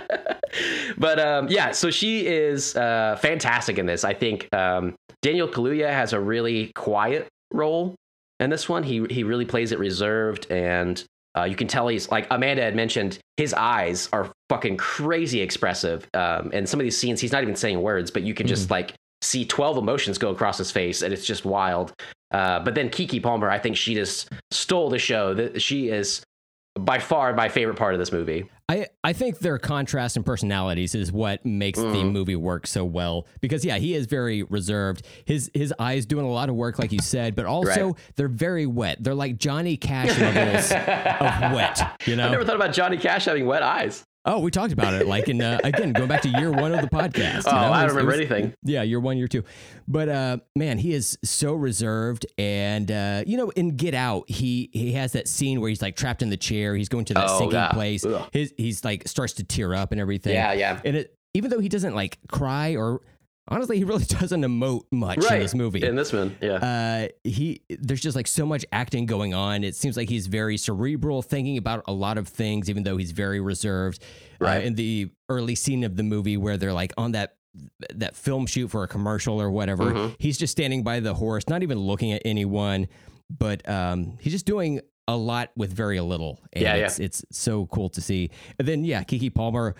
but um, yeah, so she is uh, fantastic in this. I think um, Daniel Kaluuya has a really quiet role in this one. He he really plays it reserved, and uh, you can tell he's like Amanda had mentioned. His eyes are fucking crazy expressive. Um, and some of these scenes, he's not even saying words, but you can just like see twelve emotions go across his face, and it's just wild. Uh, but then Keke Palmer, I think she just stole the show. That she is by far my favorite part of this movie. I, I think their contrast in personalities is what makes the Mm. movie work so well because yeah he is very reserved his his eyes doing a lot of work like you said but also Right. they're very wet they're like Johnny Cash levels of wet you know I never thought about Johnny Cash having wet eyes. Oh we talked about it like in uh, again going back to year one of the podcast Oh, you know? I don't was- remember was- anything. yeah year one year two but uh man he is so reserved and uh you know in Get Out he he has that scene where he's like trapped in the chair he's going to that Oh, sinking yeah. place his he's like starts to tear up and everything Yeah, yeah. and it even though he doesn't like cry or honestly he really doesn't emote much in this movie In this one, yeah. uh he there's just like so much acting going on it seems like he's very cerebral thinking about a lot of things even though he's very reserved Right. uh, in the early scene of the movie where they're like on that that film shoot for a commercial or whatever Mhm. he's just standing by the horse not even looking at anyone but um he's just doing a lot with very little and Yeah, yeah. it's it's so cool to see and then yeah Keke Palmer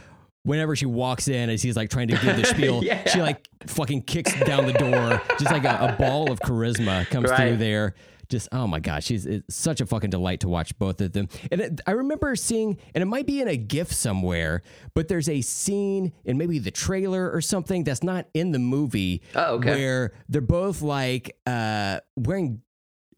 whenever she walks in as he's like trying to give the spiel Yeah. she like fucking kicks down the door just like a, a ball of charisma comes through there just oh my gosh she's it's such a fucking delight to watch both of them and it, i remember seeing and it might be in a gif somewhere but there's a scene in maybe the trailer or something that's not in the movie Oh, okay. where they're both like uh wearing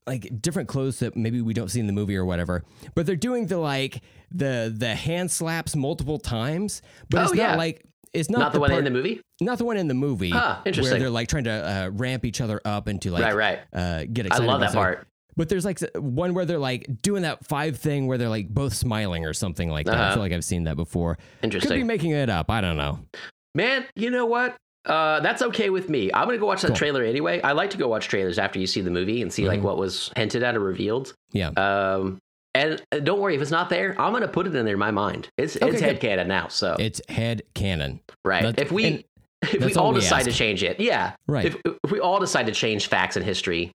like different clothes that maybe we don't see in the movie or whatever but they're doing the like the the hand slaps multiple times but Oh, it's yeah. not like it's not, Not the one part- in the movie? not the one in the movie Huh, interesting. where they're like trying to uh, ramp each other up into like right, right. uh, get I excited. love that something. part. But there's like one where they're like doing that five thing where they're like both smiling or something like that. I Uh-huh. feel like I've seen that before. Interesting. Could be making it up. I don't know. Man, you know what? Uh, that's okay with me. I'm gonna go watch that Cool. trailer anyway. I like to go watch trailers after you see the movie and see like Mhm. what was hinted at or revealed. Yeah. Um, and uh, don't worry if it's not there. I'm gonna put it in there in my mind. It's Okay, it's good. headcanon now. So It's head canon. right. that's- If we if we all we decide to change it, yeah. Right. If if we all decide to change facts and history,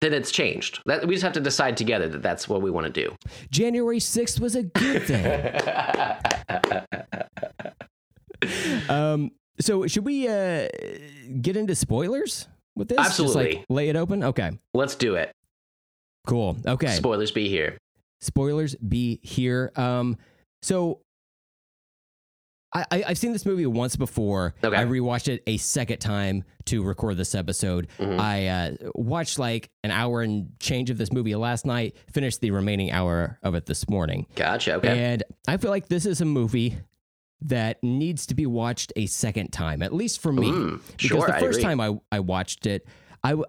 then it's changed. That, we just have to decide together that that's what we want to do. January 6th was a good thing. um, so should we uh, get into spoilers with this? Just Absolutely. like lay it open? Okay. Let's do it. Cool. Okay. Spoilers be here. Spoilers be here. Um, so I, I I've seen this movie once before. Okay. I rewatched it a second time to record this episode. Mhm. I uh, watched like an hour and change of this movie last night. Finished the remaining hour of it this morning, Gotcha. Okay. and I feel like this is a movie that needs to be watched a second time, at least for me. Mm, because sure, the I first agree. time I I watched it, I, you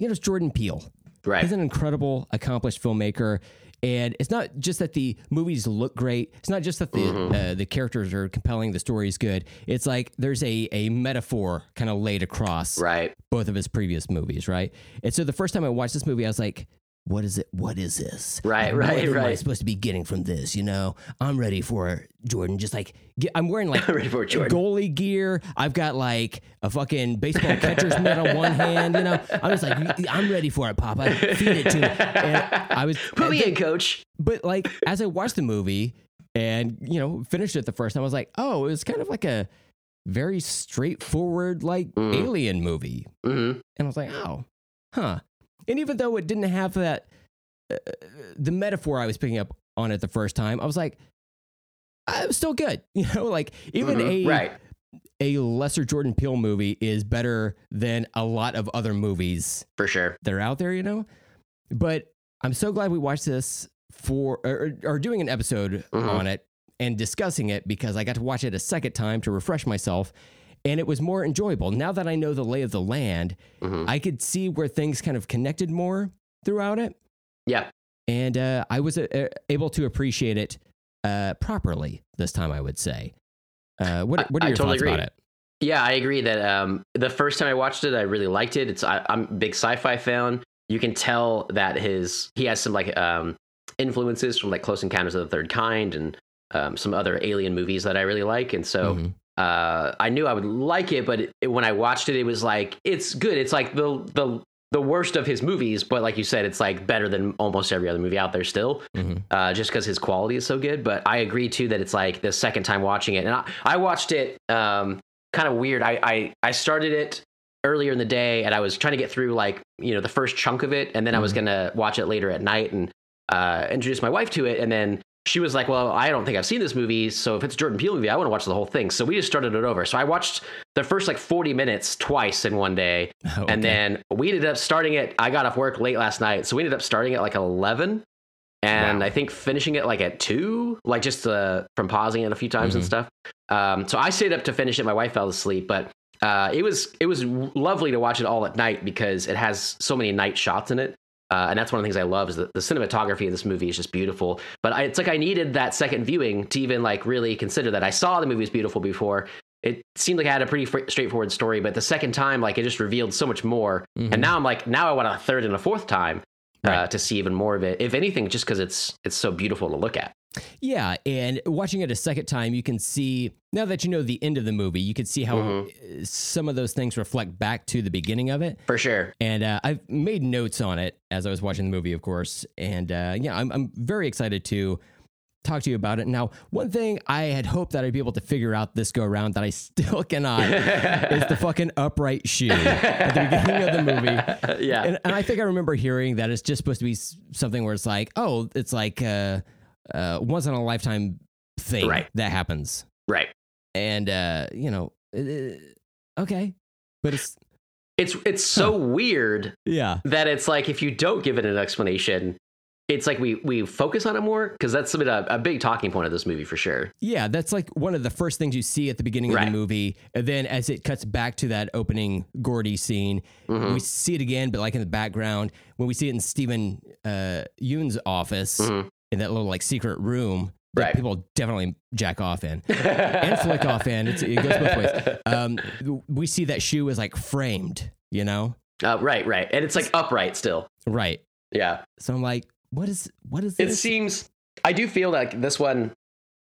know it's Jordan Peele. right. He's an incredible, accomplished filmmaker. And it's not just that the movies look great. It's not just that the Mm-hmm. uh, the characters are compelling, the story is good. It's like there's a a metaphor kind of laid across right. both of his previous movies, right? And so the first time I watched this movie, I was like, what is it? What is this? Right, What right, am I right. supposed to be getting from this? You know, I'm ready for Jordan. Just like get, I'm wearing like Ready for Jordan. goalie gear. I've got like a fucking baseball catcher's mitt on one hand. You know, I was like, I'm ready for it, Papa. Feed it to me. And I was Put me in, coach. but like as I watched the movie and you know finished it the first time, I was like, oh, it was kind of like a very straightforward like Mm. alien movie, hmm and I was like, oh, huh. And even though it didn't have that uh, the metaphor I was picking up on it the first time, I was like, I'm still good. You know, like even Mhm. a right. a lesser Jordan Peele movie is better than a lot of other movies For sure. that are out there, you know? But I'm so glad we watched this for, or, or doing an episode Mhm. on it and discussing it because I got to watch it a second time to refresh myself. And it was more enjoyable. Now that I know the lay of the land, hmm I could see where things kind of connected more throughout it. Yeah. And uh, I was uh, uh, able to appreciate it uh, properly this time, I would say. Uh, what, what are I your totally thoughts about it? Yeah, I agree that um, the first time I watched it, I really liked it. It's I, I'm a big sci-fi fan. You can tell that his he has some like um, influences from like Close Encounters of the Third Kind and um, some other alien movies that I really like. And so Mhm. Uh, I knew I would like it, but it, when I watched it, it was like it's good. It's like the the the worst of his movies, but like you said, it's like better than almost every other movie out there still Mhm. uh, just because his quality is so good. But I agree too that it's like the second time watching it, and I, I watched it um, kind of weird. I, I I started it earlier in the day, and I was trying to get through like you know the first chunk of it, and then I was Mhm. gonna watch it later at night and uh, introduce my wife to it, and then. She was like, "Well, I don't think I've seen this movie, so if it's a Jordan Peele movie, I want to watch the whole thing." So we just started it over. So I watched the first like forty minutes twice in one day, Oh, and then we ended up starting it. I got off work late last night, so we ended up starting at like 11. And Wow. I think finishing it like at two, like just uh, from pausing it a few times and Mhm. stuff. Um, so I stayed up to finish it. My wife fell asleep, but uh, it was it was lovely to watch it all at night because it has so many night shots in it. Uh, and that's one of the things I love is that the cinematography of this movie is just beautiful. But I, it's like I needed that second viewing to even like really consider that I saw the movie was beautiful before. It seemed like I had a pretty fr- straightforward story, but the second time, like it just revealed so much more. Mhm. And now I'm like, now I want a third and a fourth time uh, Right. to see even more of it. If anything, just because it's it's so beautiful to look at. Yeah, and watching it a second time, you can see now that you know the end of the movie, you can see how Mhm. uh, some of those things reflect back to the beginning of it. For sure. And uh, I've made notes on it as I was watching the movie, of course. And uh, yeah, I'm, I'm very excited to talk to you about it. Now, one thing I had hoped that I'd be able to figure out this go around that I still cannot is the fucking upright shoe at the beginning of the movie. yeah. And, and I think I remember hearing that it's just supposed to be something where it's like, oh, it's like a, uh once in a lifetime thing Right. that happens. right. And, uh, you know, okay. But it's, It's it's so weird yeah. that it's like if you don't give it an explanation, it's like we we focus on it more because that's something a, a big talking point of this movie for sure. Yeah, that's like one of the first things you see at the beginning of the movie. And then as it cuts back to that opening Gordy scene, Mhm. we see it again, but like in the background, when we see it in Steven uh, Yeun's office Mhm. In that little like secret room that Right. people definitely jack off in and flick off in. It's, it goes both ways. Um, we see that shoe is like framed, you know? Uh, right, right, and it's like upright still. Right. Yeah. So I'm like, what is what is It seems I do feel like this one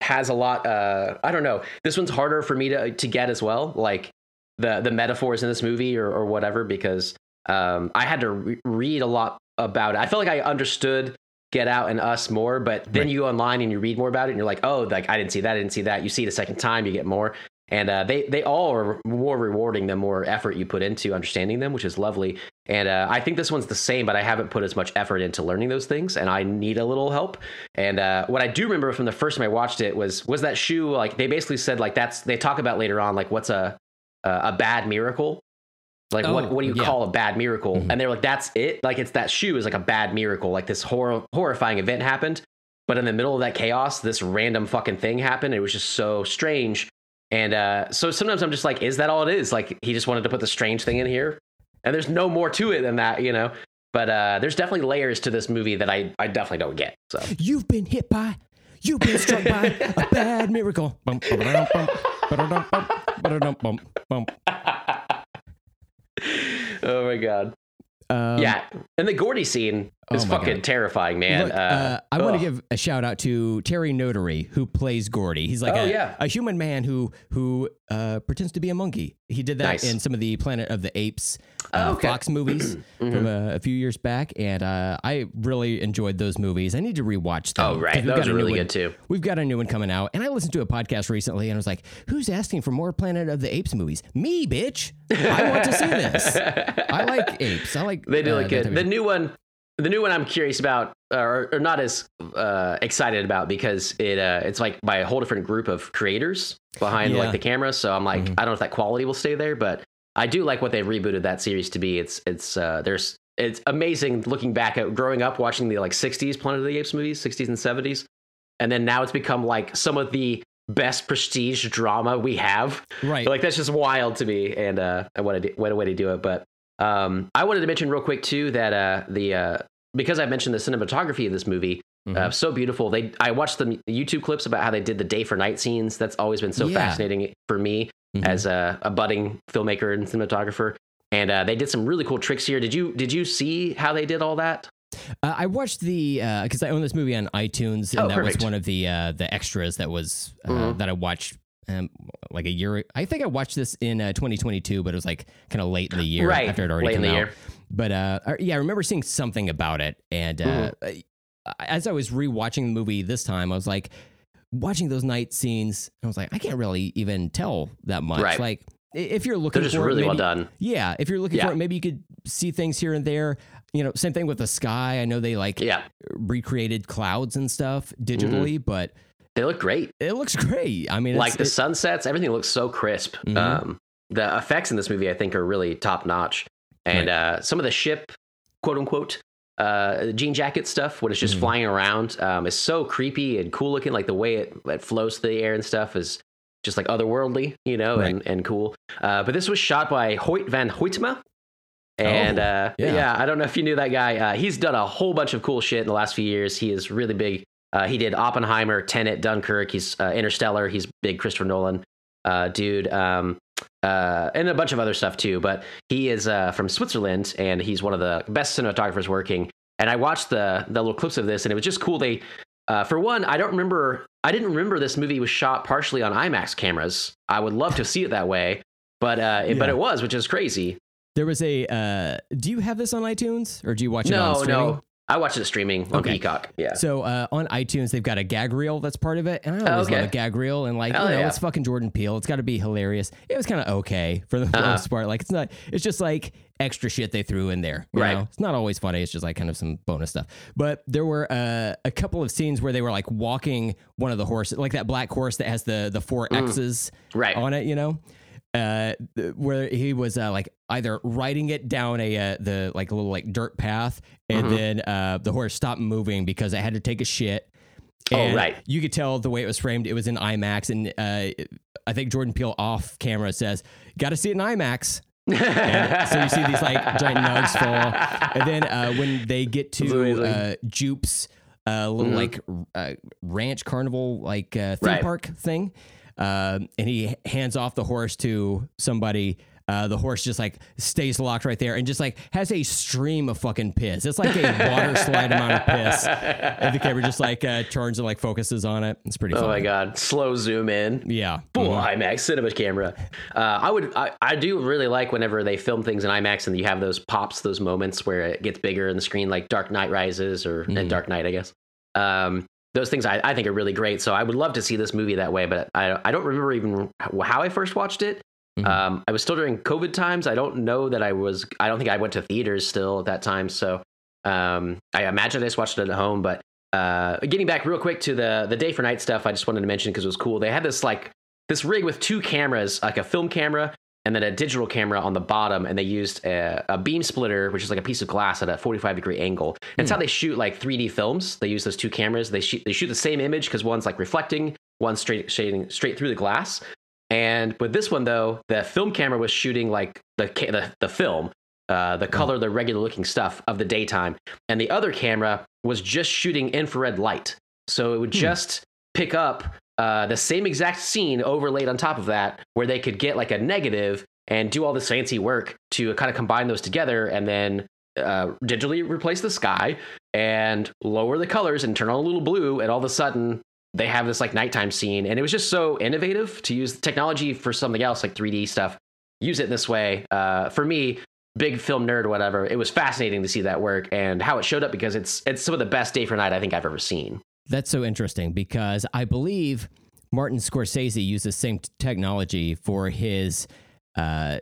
has a lot uh I don't know. This one's harder for me to to get as well, like the the metaphors in this movie or or whatever because um I had to re- read a lot about it. I felt like I understood Get Out and Us more, but then Right. you go online and you read more about it and you're like, "Oh, like I didn't see that, I didn't see that." You see it a second time, you get more. And uh, they they all are more rewarding the more effort you put into understanding them, which is lovely. And uh, I think this one's the same, but I haven't put as much effort into learning those things, and I need a little help. And uh, what I do remember from the first time I watched it was was that shoe. Like they basically said, like that's they talk about later on, like what's a a, a bad miracle. Like Oh, what what do you yeah. call a bad miracle? Mhm. And they're like, that's it. Like it's that shoe is like a bad miracle. Like this horror horrifying event happened, but in the middle of that chaos, this random fucking thing happened. It was just so strange. And uh, so sometimes I'm just like, is that all it is? Like he just wanted to put the strange thing in here, and there's no more to it than that, you know. But uh, there's definitely layers to this movie that I I definitely don't get. So You've been hit by, you've been struck by a bad miracle. Oh my god. Um, yeah, and the Gordy scene. It's Oh my fucking God. terrifying, man. Look, uh, I want to give a shout out to Terry Notary, who plays Gordy. He's like Oh, a, yeah. a human man who who uh, pretends to be a monkey. He did that Nice. in some of the Planet of the Apes uh, Oh, okay. Fox movies Mm-hmm. from uh, a few years back, and uh, I really enjoyed those movies. I need to rewatch them. Oh right. Those got a are really one- good, too. We've got a new one coming out, and I listened to a podcast recently, and I was like, "Who's asking for more Planet of the Apes movies? Me, bitch! I want to see this. I like apes. I like They do uh, look good. The new one, the new one, I'm curious about, or, or not as uh, excited about because it uh, it's like by a whole different group of creators behind Yeah. like the camera. So I'm like, Mhm. I don't know if that quality will stay there, but I do like what they've rebooted that series to be. It's it's uh, there's it's amazing looking back at growing up watching the like 60s Planet of the Apes movies, 60s and 70s, and then now it's become like some of the best prestige drama we have right. like that's just wild to me and uh I what a, what a way to do it but um i wanted to mention real quick too that uh the uh because i mentioned the cinematography of this movie uh, Mhm. so beautiful they i watched the youtube clips about how they did the day for night scenes that's always been so Yeah. fascinating for me Mhm. as a, a budding filmmaker and cinematographer and uh, they did some really cool tricks here did you did you see how they did all that Uh, I watched the because I own this movie on iTunes, and Oh, that perfect. was one of the uh, the extras that was uh, Mhm. that I watched um, like a year. I think I watched this in uh, 2022, but it was like kind of late in the year Right, after it already late in the out. year. But uh, yeah, I remember seeing something about it, and uh, Mm-hmm. As I was rewatching the movie this time, I was like watching those night scenes. I was like, I can't really even tell that much. Right. Like if you're looking they're just for it, really well done yeah, if you're looking Yeah. for it, maybe you could see things here and there. You know, same thing with the sky. I know they like yeah recreated clouds and stuff digitally, but they look great it looks great. I mean, Mm-hmm. like the it- sunsets, everything looks so crisp. Mhm. Um, the effects in this movie, I think, are really top notch. And uh, some of the ship, quote unquote, uh, jean jacket stuff, when it's just Mhm. flying around, um, is so creepy and cool looking. Like the way it, it flows through the air and stuff is just like otherworldly, you know, Right. and, and cool. Uh, but this was shot by Hoyt van Hoytema. And Oh, uh, yeah. yeah. I don't know if you knew that guy. Uh, he's done a whole bunch of cool shit in the last few years. He is really big. Uh, he did Oppenheimer, Tenet, Dunkirk. He's uh, Interstellar. He's big Christopher Nolan uh, dude, um, uh, and a bunch of other stuff too. But he is uh, from Switzerland, and he's one of the best cinematographers working. And I watched the the little clips of this, and it was just cool. They, uh, for one, I don't remember. I didn't remember this movie was shot partially on IMAX cameras. I would love to see it that way, but uh, it, but it was, which is crazy. there was a. Uh, do you have this on iTunes or do you watch it on No, streaming? no, I watched it streaming on Okay. Peacock. Yeah. So uh, on iTunes, they've got a gag reel that's part of it, and I always okay. love a gag reel. And like, Hell you know, yeah. it's fucking Jordan Peele. It's got to be hilarious. It was kind of okay for the Uh-huh. most part. Like, it's not. It's just like extra shit they threw in there. you Right. know? It's not always funny. It's just like kind of some bonus stuff. But there were uh, a couple of scenes where they were like walking one of the horses, like that black horse that has the the four X's Mm. Right. on it. You know. Uh, where he was uh, like either riding it down a uh, the like a little like dirt path, and Mhm. then uh, the horse stopped moving because it had to take a shit. Oh, right. You could tell the way it was framed. It was in IMAX, and uh, I think Jordan Peele off camera says, "Got to see it in IMAX." And so you see these like giant nugs fall, and then uh, when they get to uh, Jupe's uh, little Mhm. like uh, ranch carnival like uh, theme Right. park thing, um, and he hands off the horse to somebody. Uh, the horse just like stays locked right there and just like has a stream of fucking piss. It's like a water slide amount of piss. And the camera just like uh, turns and like focuses on it. It's pretty Oh funny. my god! Slow zoom in. Yeah. Full Mhm. IMAX cinema camera. Uh, I would, I, I do really like whenever they film things in IMAX and you have those pops, those moments where it gets bigger in the screen, like Dark Knight Rises or Mhm. and Dark Knight, I guess. Um, those things I, I think are really great. So I would love to see this movie that way, but I, I don't remember even how I first watched it. Mhm. Um, I was still during COVID times. I don't know that I was. I don't think I went to theaters still at that time. So um, I imagine I just watched it at home. But uh, getting back real quick to the the day for night stuff, I just wanted to mention because it was cool. They had this like this rig with two cameras, like a film camera and then a digital camera on the bottom, and they used a, a beam splitter, which is like a piece of glass at a 45 degree angle. And that's how they shoot like 3D films. They use those two cameras. They shoot they shoot the same image because one's like reflecting, one's straight shading straight through the glass. And with this one though, the film camera was shooting like the the, the film, uh, the color, the regular looking stuff of the daytime, and the other camera was just shooting infrared light. So it would Hmm. just pick up uh, the same exact scene overlaid on top of that, where they could get like a negative and do all this fancy work to kind of combine those together, and then uh, digitally replace the sky and lower the colors and turn on a little blue, and all of a sudden they have this like nighttime scene, and it was just so innovative to use technology for something else like 3D stuff. Use it in this way. Uh, for me, big film nerd, whatever, it was fascinating to see that work and how it showed up because it's it's some of the best day for night I think I've ever seen. That's so interesting because I believe Martin Scorsese used the same t- technology for his uh,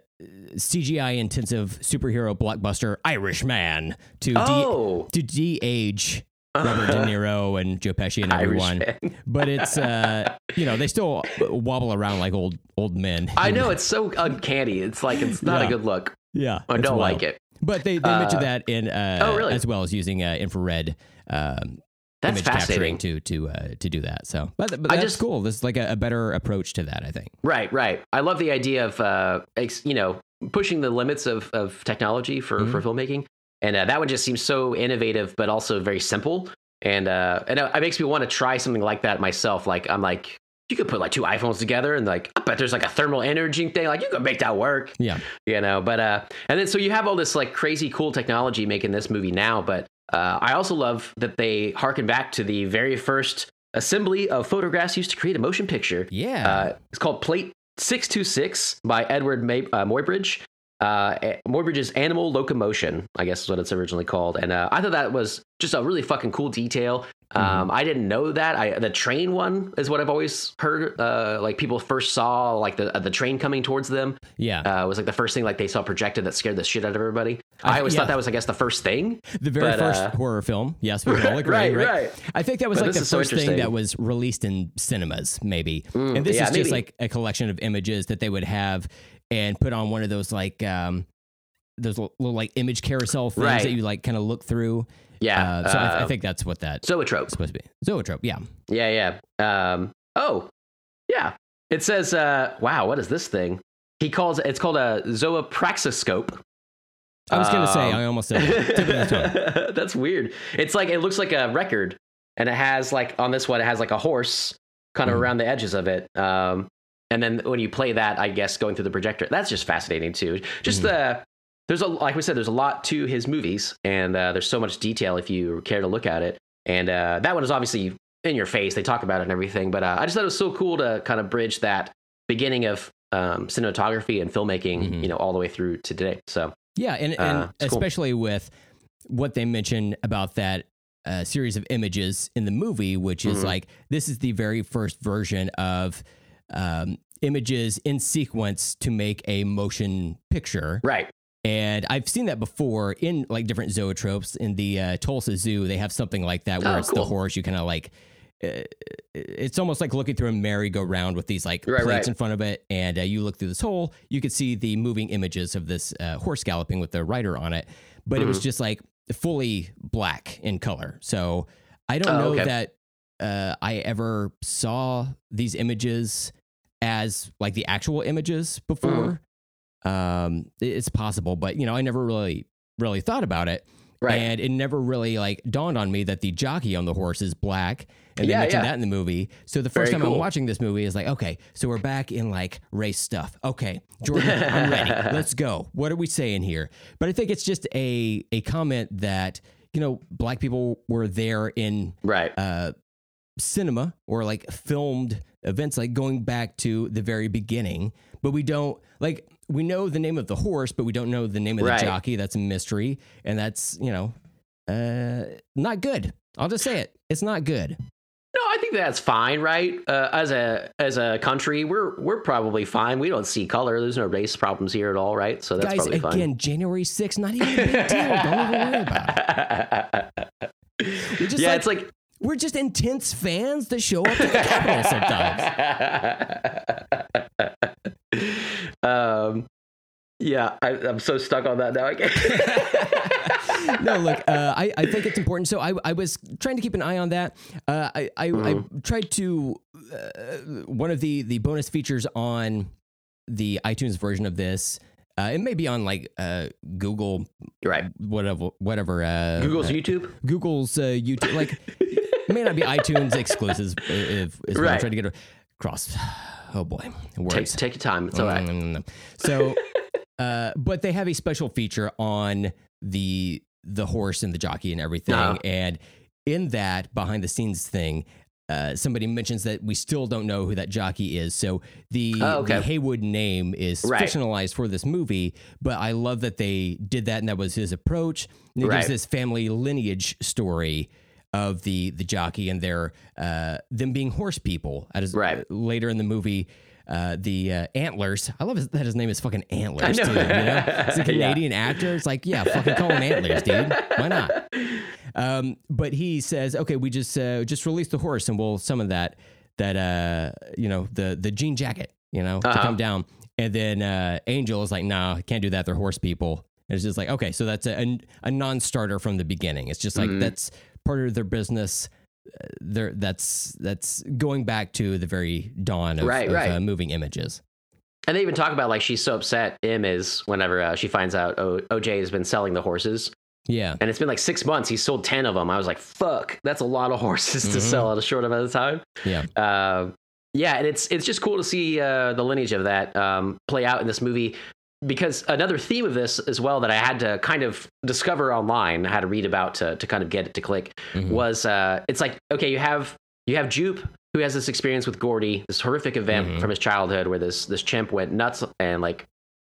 CGI intensive superhero blockbuster Irishman to Oh, de- to de-age Robert De Niro and Joe Pesci and everyone. But it's uh, you know they still wobble around like old old men. I know it's so uncanny. It's like it's not Yeah. a good look. Yeah, I don't wild. like it. But they, they Uh, mentioned that in uh, oh, really? as well as using uh, infrared um, That's image capturing fascinating. to to uh, to do that. So, but, but I that's just- cool. This is like a, a better approach to that, I think. Right, right. I love the idea of uh, ex- you know pushing the limits of of technology for Mhm. for filmmaking, and uh, that one just seems so innovative, but also very simple. And uh, and it makes me want to try something like that myself. Like I'm like, you could put like two iPhones together, and like I bet there's like a thermal energy thing. Like you could make that work. Yeah. you know but uh and then so you have all this like crazy cool technology making this movie now but uh i also love that they harken back to the very first assembly of photographs used to create a motion picture Yeah. uh it's called plate 626 by edward May- uh, Muybridge uh A- Muybridge's animal locomotion i guess is what it's originally called and uh, i thought that was just a really fucking cool detail um, I didn't know that. I the train one is what I've always heard. Uh, like people first saw like the the train coming towards them yeah. uh, was like the first thing like they saw projected that scared the shit out of everybody. I- I, always yeah. thought that was I guess the first thing. the very but, first uh, horror film. Yes, we all agree. right, right, right. I think that was But like the is so first thing that was released in cinemas, maybe. Mm, and this yeah, is just like a collection of images that they would have and put on one of those like um those little, little like image carousel things Right. that you like kind of look through. Yeah. Uh, so I, I uh, think that's what that's Zoetrope. supposed to be. Zoetrope. Yeah. Yeah, yeah. Um, oh, yeah. It says, uh, wow, what is this thing? He calls it's called a zoopraxiscope. I was gonna say Um, I almost said it. Tip of the tongue. That's weird. It's like it looks like a record, and it has like on this one it has like a horse kind of Mhm. around the edges of it. Um, and then when you play that, I guess going through the projector, that's just fascinating too. Just Mhm. the there's a like we said, there's a lot to his movies, and uh, there's so much detail if you care to look at it. And uh, that one is obviously in your face. They talk about it and everything, but uh, I just thought it was so cool to kind of bridge that beginning of um, cinematography and filmmaking, Mhm. you know, all the way through to today. So Yeah, and, Uh, and it's cool. especially with what they mention about that uh, series of images in the movie, which is Mhm. like this is the very first version of um, images in sequence to make a motion picture. right, And I've seen that before in like different zoetropes in the uh, Tulsa Zoo. They have something like that where Oh, it's the horse. You kind of like, uh, it's almost like looking through a merry-go-round with these like Right, plates right. in front of it, and uh, you look through this hole. You could see the moving images of this uh, horse galloping with the rider on it, but it Mm-hmm. was just like fully black in color. So I don't Oh, know okay. that uh, I ever saw these images as like the actual images before. Um, it's possible, but you know, I never really really thought about it. right. And it never really like dawned on me that the jockey on the horse is black. And they Yeah, mentioned yeah. that in the movie. So the first Very time I'm watching this movie is like, okay, so we're back in like race stuff. Okay, Jordan, I'm ready. Let's go. What are we saying here? But I think it's just a a comment that, you know, black people were there in right. uh cinema or like filmed events like going back to the very beginning but we don't like we know the name of the horse but we don't know the name of Right. the jockey that's a mystery and that's you know uh not good i'll just say it it's not good No, I think that's fine, right? Uh, as a as a country, we're we're probably fine. We don't see color. There's no race problems here at all, right? So that's guys probably fine. again january 6th not even a big deal don't even worry about it yeah, like- it's like we're just intense fans that show up at the capitol sometimes um, yeah, I, I'm so stuck on that now. I can't. no, look, uh, I, I think it's important. So I, I was trying to keep an eye on that. Uh, I, I, I tried to, uh, one of the, the bonus features on the iTunes version of this, uh, it may be on like uh, Google, right. whatever, whatever. Uh, Google's YouTube. Google's uh, YouTube, like, it may not be iTunes exclusives, if, is what I'm trying to get across. Oh boy. Take take your time. It's all right. Mm, So, uh, but they have a special feature on the the horse and the jockey and everything. Uh-huh. And in that behind the scenes thing, uh, somebody mentions that we still don't know who that jockey is. So the, Oh, okay. the Haywood name is Right. fictionalized for this movie, but I love that they did that and that was his approach. And it Right. gives this family lineage story of the the jockey and their uh, them being horse people. As Right. later in the movie. Uh, the uh, antlers. I love his, that his name is fucking antlers too. You know, it's a Yeah. Canadian actor. It's like, yeah, fucking call him antlers, dude. Why not? Um, but he says, okay, we just uh, just release the horse and we'll summon that that uh, you know the the jean jacket, you know, to Uh-huh. come down. And then uh, Angel is like, nah, can't do that. They're horse people. And it's just like, okay, so that's a, a non-starter from the beginning. It's just like Mhm. that's part of their business. Uh, There, that's that's going back to the very dawn of, Right, of right. Uh, moving images. And they even talk about like she's so upset. Em is whenever uh, she finds out o- OJ has been selling the horses, Yeah, and it's been like six months. he sold ten of them. I was like, "Fuck, that's a lot of horses to Mhm. sell at a short amount of time." yeah, Uh, yeah, and it's it's just cool to see uh, the lineage of that um, play out in this movie. Because another theme of this as well that I had to kind of discover online, I had to read about to, to kind of get it to click, Mhm. was uh, it's like okay, you have you have Jupe who has this experience with Gordy, this horrific event Mhm. from his childhood where this this chimp went nuts and like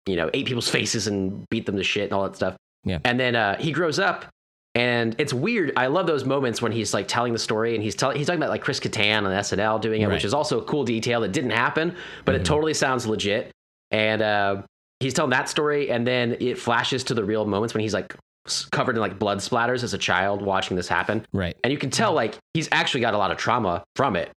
you know ate people's faces and beat them to shit and all that stuff. Yeah. And then uh, he grows up and it's weird. I love those moments when he's like telling the story and he's telling he's talking about like Chris Kattan on SNL doing it, Right. which is also a cool detail that didn't happen, but Mhm. it totally sounds legit. And uh, he's telling that story, and then it flashes to the real moments when he's like covered in like blood splatters as a child watching this happen, right. and you can tell like he's actually got a lot of trauma from it.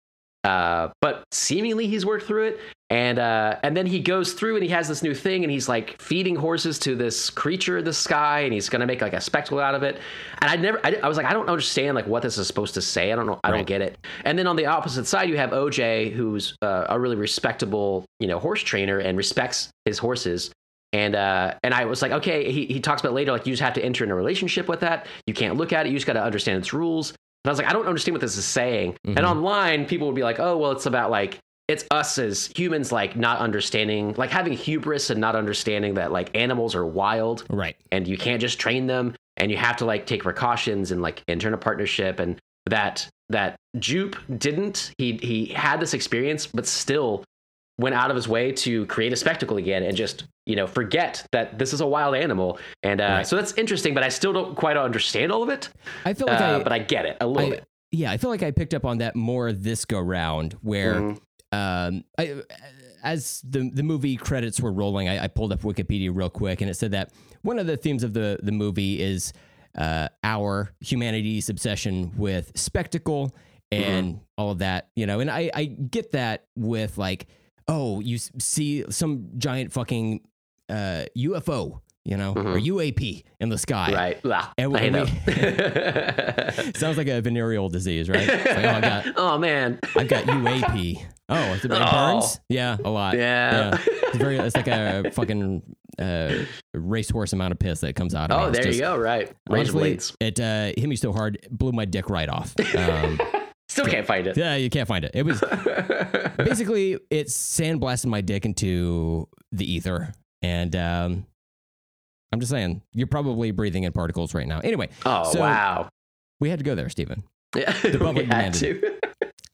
Uh, but seemingly he's worked through it, and uh, and then he goes through and he has this new thing, and he's like feeding horses to this creature in the sky, and he's gonna make like a spectacle out of it. And I never, I, I was like, I don't understand like what this is supposed to say. I don't know, I Right. don't get it. And then on the opposite side, you have OJ, who's uh, a really respectable, you know, horse trainer and respects his horses. And uh, and I was like, okay. He, he talks about later, like you just have to enter in a relationship with that. You can't look at it. You just got to understand its rules. And I was like, I don't understand what this is saying. Mhm. And online, people would be like, oh, well, it's about like it's us as humans, like not understanding, like having hubris and not understanding that like animals are wild Right. and you can't just train them and you have to like take precautions and like enter in a partnership and that that Jupe didn't. He he had this experience, but still went out of his way to create a spectacle again and just you know forget that this is a wild animal and uh, Right. so that's interesting but i still don't quite understand all of it I feel like uh, I, but i get it a little I- bit yeah, I feel like I picked up on that more this go round where Mhm. um, I, as the the movie credits were rolling, I, I pulled up Wikipedia real quick, and it said that one of the themes of the the movie is uh, our humanity's obsession with spectacle and all of that, you know. And I I get that with like, oh, you see some giant fucking uh, UFO, you know, or UAP in the sky, right Blah. And I hate we- Sounds like a venereal disease, right? Like, oh, I got oh man I've got UAP. Oh, it, it Oh. burns? Yeah, a lot. Yeah. It's very it's like a fucking uh, racehorse amount of piss that comes out of oh It's there just- you go right range Honestly, blades it uh, hit me so hard, blew my dick right off. Um, still can't find it yeah, you can't find it. It was basically it sandblasted my dick into the ether, and um, I'm just saying you're probably breathing in particles right now. Anyway, oh So- wow we had to go there, Stephen. yeah, the public demanded.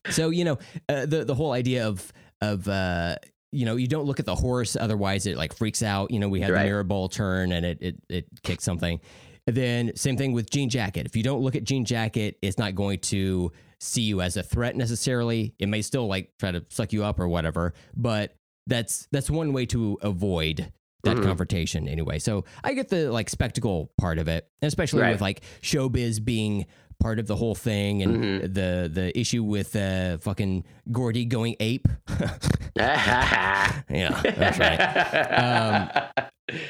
So you know uh, the the whole idea of of uh, you know you don't look at the horse, otherwise it like freaks out. You know we had Right. the mirror ball turn and it it it kicks something. And then same thing with Jean Jacket. If you don't look at Jean Jacket, it's not going to see you as a threat necessarily. It may still like try to suck you up or whatever, but that's that's one way to avoid that Mhm. confrontation anyway. So I get the like spectacle part of it, especially Right. with like showbiz being part of the whole thing and Mhm. the the issue with uh fucking Gordy going ape. yeah, that's right. Um,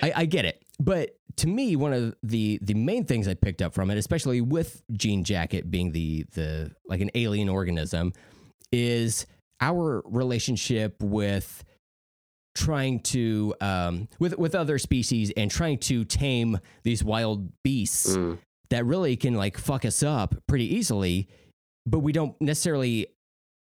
I, I get it, but to me, one of the the main things I picked up from it, especially with Jean Jacket being the the like an alien organism, is our relationship with trying to um with with other species and trying to tame these wild beasts Mm. that really can like fuck us up pretty easily but we don't necessarily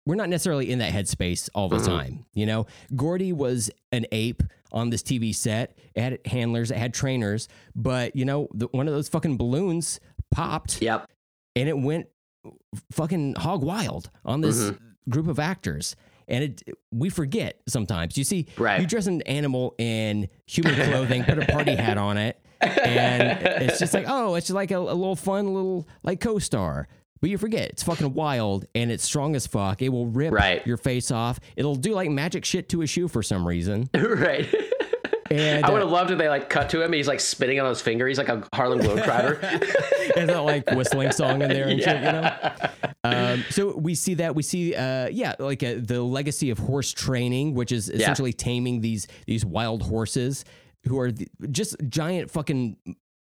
we're not necessarily in that headspace all the Mhm. time. You know, Gordy was an ape on this TV set. It had handlers, it had trainers, but you know, the, one of those fucking balloons popped Yep. and it went fucking hog wild on this Mm-hmm. group of actors. And it, we forget sometimes. You see, Right. you dress an animal in human clothing, put a party hat on it, and it's just like, oh, it's just like a, a little fun little like co-star. But you forget it's fucking wild and it's strong as fuck. It will rip Right. your face off. It'll do like magic shit to a shoe for some reason. right. And I would uh, have loved if they like cut to him. He's like spitting on his finger. He's like a Harlem Globetrotter. There's that like whistling song in there and shit, you know? Um, so we see that we see, uh, yeah, like uh the legacy of horse training, which is essentially taming these these wild horses who are the, just giant fucking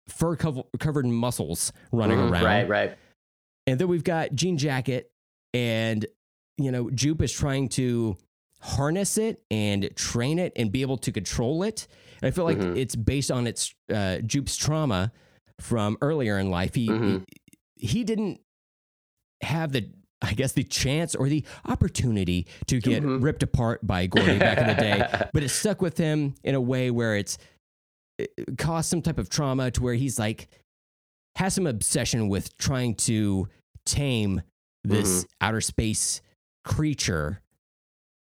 fur cover, covered muscles running Mhm, around. Right. Right. And then we've got Jean Jacket, and you know, Jupe is trying to harness it and train it and be able to control it. And I feel like Mhm. it's based on its uh, Jupe's trauma from earlier in life. He, Mhm. he he didn't have the I guess the chance or the opportunity to get Mhm. ripped apart by Gordy back in the day, but it stuck with him in a way where it's it caused some type of trauma to where he's like has some obsession with trying to tame this outer space creature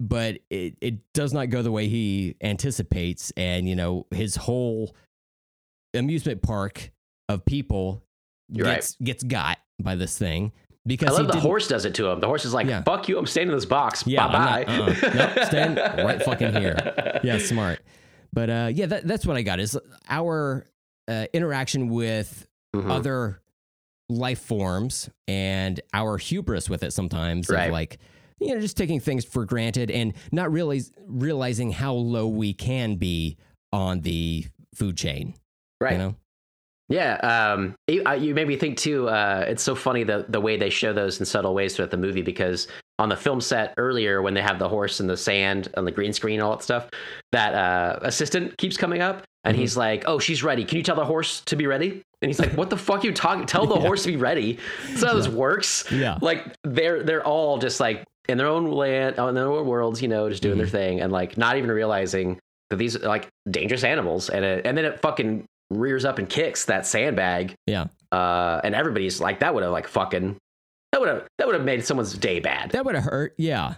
but it, it does not go the way he anticipates and you know his whole amusement park of people You're right. gets gets got by this thing because I love he the didn't- horse does it to him. The horse is like, Yeah. "Fuck you! I'm staying in this box. Yeah, bye bye. uh-uh. Nope, right fucking here. yeah, smart. But uh, yeah, that, that's what I got is our uh, interaction with Mhm. other life forms and our hubris with it sometimes Right. of like you know just taking things for granted and not really realizing how low we can be on the food chain. right. You know? Yeah, um, you, you made me think too. Uh, it's so funny the the way they show those in subtle ways throughout the movie because on the film set earlier when they have the horse in the sand on the green screen all that stuff, that uh, assistant keeps coming up and Mhm. he's like, "Oh, she's ready. Can you tell the horse to be ready?" And he's like, "What the fuck are you talking? Tell the Yeah. horse to be ready." That's how this works. Yeah. Like they're they're all just like in their own land, in their own worlds, you know, just doing their Mhm. thing and like not even realizing that these are like dangerous animals. And it, and then it fucking rears up and kicks that sandbag Yeah. uh, and everybody's like, that would have like fucking, that would have that would have made someone's day bad. That would have hurt. Yeah.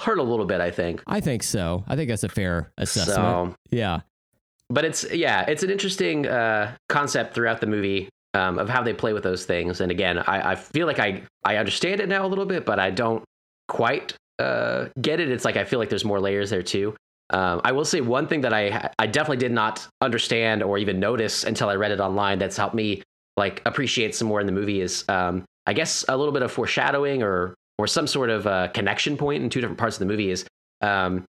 Hurt a little bit, I think. I think so. I think that's a fair assessment. So, yeah. But it's yeah, it's an interesting uh, concept throughout the movie um, of how they play with those things. And again, I, I feel like I I understand it now a little bit, but I don't quite uh, get it. It's like I feel like there's more layers there too. Um, I will say one thing that I I definitely did not understand or even notice until I read it online. That's helped me like appreciate some more in the movie is um, I guess a little bit of foreshadowing or or some sort of uh, connection point in two different parts of the movie is um,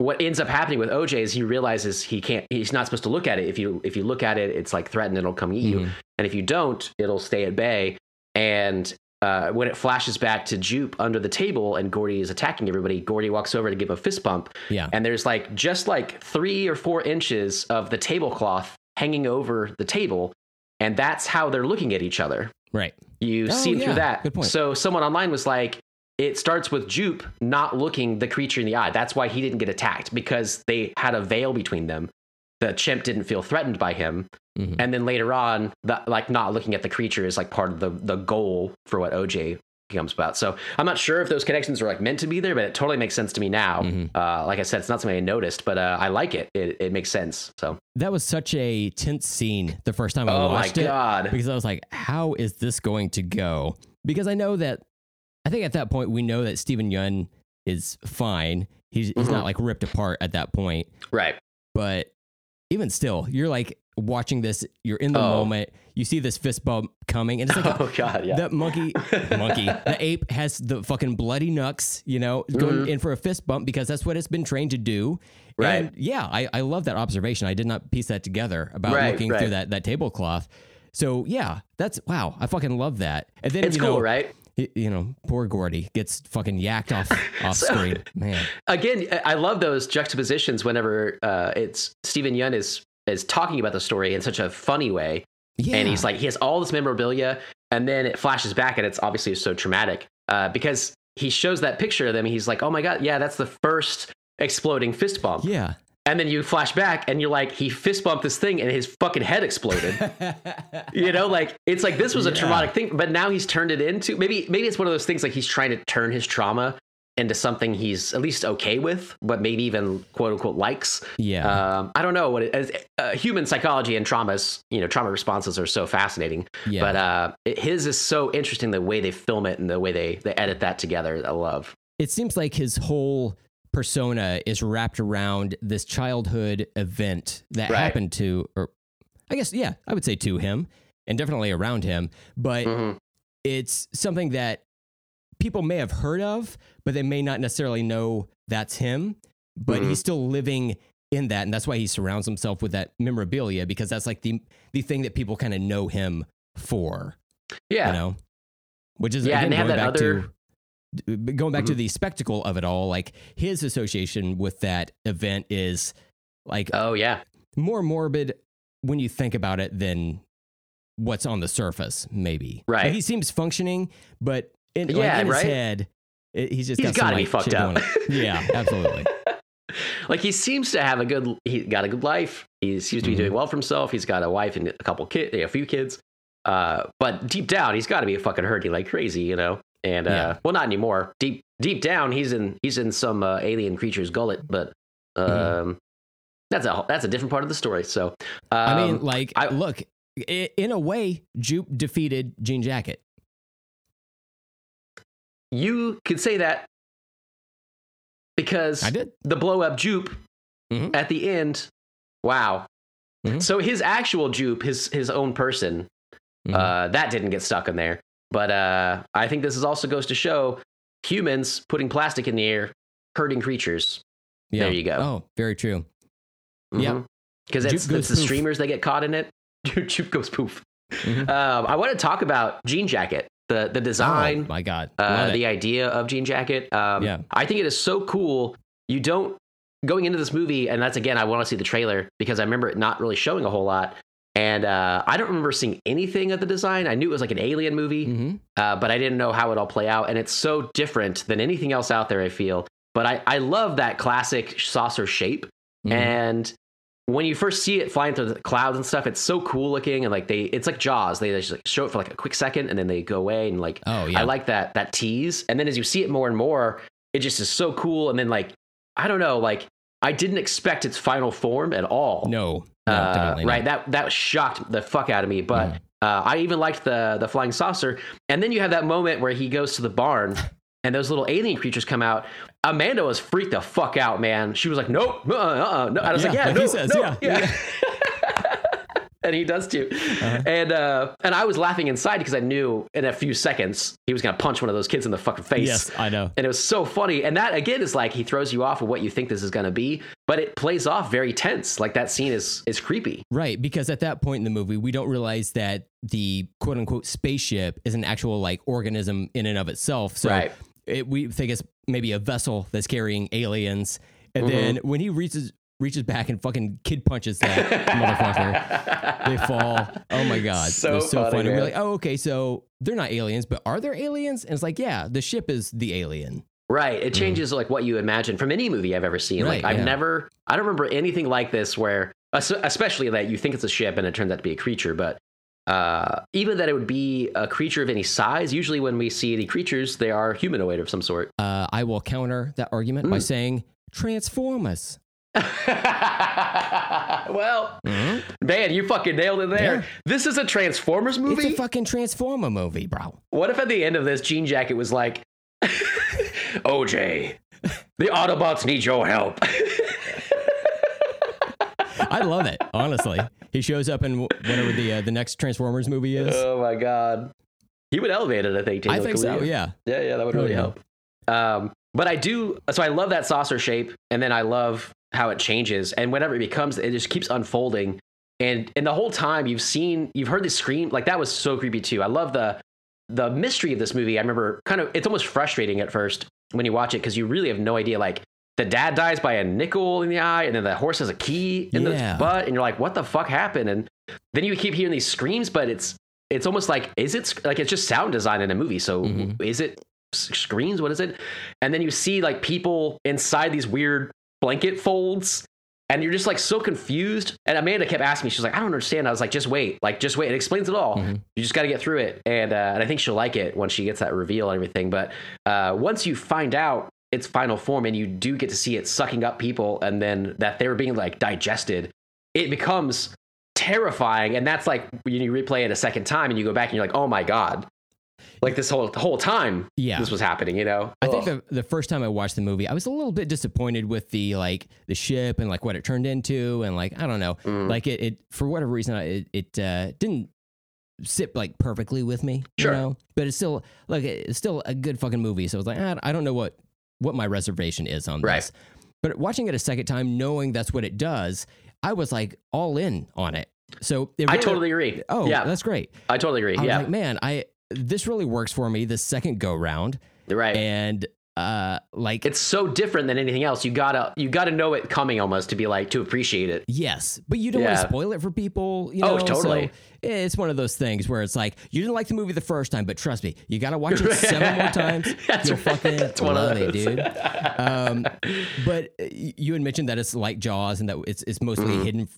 what ends up happening with OJ is he realizes he can't he's not supposed to look at it. If you if you look at it, it's like threatened, it'll come eat you. Mhm. And if you don't, it'll stay at bay. And uh, when it flashes back to Jupe under the table and Gordy is attacking everybody, Gordy walks over to give a fist bump. Yeah. And there's like just like three or four inches of the tablecloth hanging over the table. And that's how they're looking at each other. Right. You Oh, see yeah. through that. Good point. So someone online was like, it starts with Jupe not looking the creature in the eye. That's why he didn't get attacked because they had a veil between them. The chimp didn't feel threatened by him. Mhm. And then later on, the, like not looking at the creature is like part of the, the goal for what OJ comes about. So I'm not sure if those connections are like meant to be there, but it totally makes sense to me now. Mhm. Uh, like I said, it's not something I noticed, but uh, I like it. it. It makes sense. So, That was such a tense scene the first time I oh my watched it. God. because I was like, how is this going to go? Because I know that, I think at that point, we know that Steven Yeun is fine. He's, he's Mhm. not like ripped apart at that point. Right. But even still, you're like watching this, you're in the Oh. moment, you see this fist bump coming, and it's like, Oh God. Yeah. that monkey, monkey, the ape has the fucking bloody knucks, you know, going Mhm. in for a fist bump because that's what it's been trained to do. Right. And yeah, I, I love that observation. I did not piece that together about Right, looking right. through that, that tablecloth. So yeah, that's wow. I fucking love that. And then it's you cool, know, right? You know, poor Gordy gets fucking yacked off off So- screen. Man, again, I love those juxtapositions whenever uh, it's Steven Yeun is is talking about the story in such a funny way, yeah. and he's like he has all this memorabilia, and then it flashes back, and it's obviously so traumatic uh, because he shows that picture of them. He's like, oh my god, yeah, that's the first exploding fist bump. Yeah. And then you flash back and you're like, he fist bumped this thing and his fucking head exploded. you know, like it's like this was a Yeah. traumatic thing, but now he's turned it into maybe maybe it's one of those things like he's trying to turn his trauma into something he's at least okay with, but maybe even quote unquote likes. Yeah. Um, I don't know what it is. Uh, human psychology and traumas, you know, trauma responses are so fascinating. Yeah. But uh, it, his is so interesting the way they film it and the way they they edit that together. I love. it seems like his whole persona is wrapped around this childhood event that Right. happened to, or I guess, yeah, I would say to him and definitely around him. But Mhm. it's something that people may have heard of, but they may not necessarily know that's him. But Mhm. he's still living in that, and that's why he surrounds himself with that memorabilia because that's like the the thing that people kind of know him for. Yeah. You know, which is Yeah, again and they have going that back other- to going back to Mhm. the spectacle of it all. Like his association with that event is like Oh yeah. more morbid when you think about it than what's on the surface. Maybe Right. Like, he seems functioning, but in, like, Yeah, in his right? head, it, he's just He's got some, gotta be fucked up. Yeah, absolutely. like he seems to have a good he got a good life he seems to be Mhm. doing well for himself he's got a wife and a couple kids a few kids uh but deep down he's got to be fucking hurting like crazy you know and uh Yeah. well not anymore deep deep down he's in he's in some uh, alien creature's gullet but um Mm-hmm. that's a that's a different part of the story so um, I mean, like, I- look, in a way, Jupe defeated Jean Jacket. you could say that because I did. the blow up jupe Mhm. at the end wow Mhm. so his actual jupe his his own person Mhm. uh, that didn't get stuck in there but uh, i think this is also goes to show humans putting plastic in the air hurting creatures yeah. there you go. Oh, very true. Yeah. because it's, it's the poof. streamers that get caught in it jupe goes poof Mhm. um, i want to talk about jean jacket the the design Oh, my God. uh, the idea of Jean Jacket. Um, Yeah. I think it is so cool. You don't going into this movie, and that's again, I want to see the trailer because I remember it not really showing a whole lot. And uh, I don't remember seeing anything of the design. I knew it was like an alien movie, Mhm. uh, but I didn't know how it all play out. And it's so different than anything else out there. I feel, but I I love that classic saucer shape. Mhm. And when you first see it flying through the clouds and stuff, it's so cool looking. And like they, it's like Jaws. They just like show it for like a quick second and then they go away. And like Oh, yeah. I like that that tease. And then as you see it more and more, it just is so cool. And then like I don't know, like I didn't expect its final form at all. no. No Uh, definitely not. right. That that shocked the fuck out of me. But Mhm. uh, I even liked the the flying saucer. And then you have that moment where he goes to the barn and those little alien creatures come out. Amanda was freaked the fuck out, man. She was like, "Nope, uh, uh, no." I was like, Yeah, "Yeah, like he no, says, no, yeah. and he does too. Uh-huh. And uh, and I was laughing inside because I knew in a few seconds he was gonna punch one of those kids in the fucking face. Yes, I know. And it was so funny. And that again is like he throws you off of what you think this is gonna be, but it plays off very tense. Like that scene is is creepy. Right, because at that point in the movie, we don't realize that the quote unquote spaceship is an actual like organism in and of itself. So Right. it, we think it's maybe a vessel that's carrying aliens. And then Mm-hmm. when he reaches reaches back and fucking kid punches that motherfucker, they fall. Oh my god, So it so funny, funny. We're like, oh okay, so they're not aliens, but are there aliens? And it's like, yeah, the ship is the alien. Right. It changes like what you imagine from any movie I've ever seen. like Mm-hmm. I've yeah. never I don't remember anything like this where especially that you think it's a ship and it turns out to be a creature, but uh, even that it would be a creature of any size. Usually, when we see any creatures, they are humanoid of some sort. Uh, I will counter that argument by Mm. saying Transformers. well, man, you fucking nailed it there. Yeah. This is a Transformers movie. It's a fucking Transformer movie, bro. what if at the end of this, Jean Jacket was like, "OJ, the Autobots need your help." I love it, honestly. He shows up in whatever the uh, the next Transformers movie is. oh my god, he would elevate it. I think. I think so. Yeah. Yeah, yeah, that would Oh, really yeah. help. Um, but I do. So I love that saucer shape, and then I love how it changes, and whenever it becomes, it just keeps unfolding. And and the whole time you've seen, you've heard the scream. Like that was so creepy too. I love the the mystery of this movie. I remember kind of it's almost frustrating at first when you watch it because you really have no idea. Like the dad dies by a nickel in the eye, and then the horse has a key in Yeah. the butt, and you're like, what the fuck happened? And then you keep hearing these screams, but it's it's almost like is it like it's just sound design in a movie. So Mhm. is it screens. What is it? And then you see like people inside these weird blanket folds. And you're just like so confused. And Amanda kept asking me, she's like, I don't understand. I was like, just wait, like, just wait. It explains it all. Mhm. You just got to get through it. And, uh, and I think she'll like it when she gets that reveal and everything. But uh, once you find out its final form and you do get to see it sucking up people and then that they were being like digested, it becomes terrifying. And that's like when you replay it a second time and you go back and you're like, oh my God. Like this whole the whole time Yeah. this was happening, you know? I think the the first time I watched the movie, I was a little bit disappointed with the like the ship and like what it turned into, and like I don't know, Mm. like it, it for whatever reason it it uh, didn't sit like perfectly with me, Sure. you know. But it's still like it's still a good fucking movie. So I was like, "Ah, I don't know what what my reservation is on Right. this. But watching it a second time, knowing that's what it does, I was like all in on it. So it I totally agree. oh yeah, that's great. I totally agree. I Yeah, like, man, I this really works for me the second go round, right. and uh, like it's so different than anything else. You gotta you gotta know it coming almost to be like to appreciate it. Yes, but you don't want to spoil it for people. You Oh, know? totally. So it's one of those things where it's like you didn't like the movie the first time, but trust me, you got to watch it seven more times. That's You'll right. fucking That's one love it, dude. Um, but uh, you had mentioned that it's like Jaws and that it's it's mostly Mm-hmm. hidden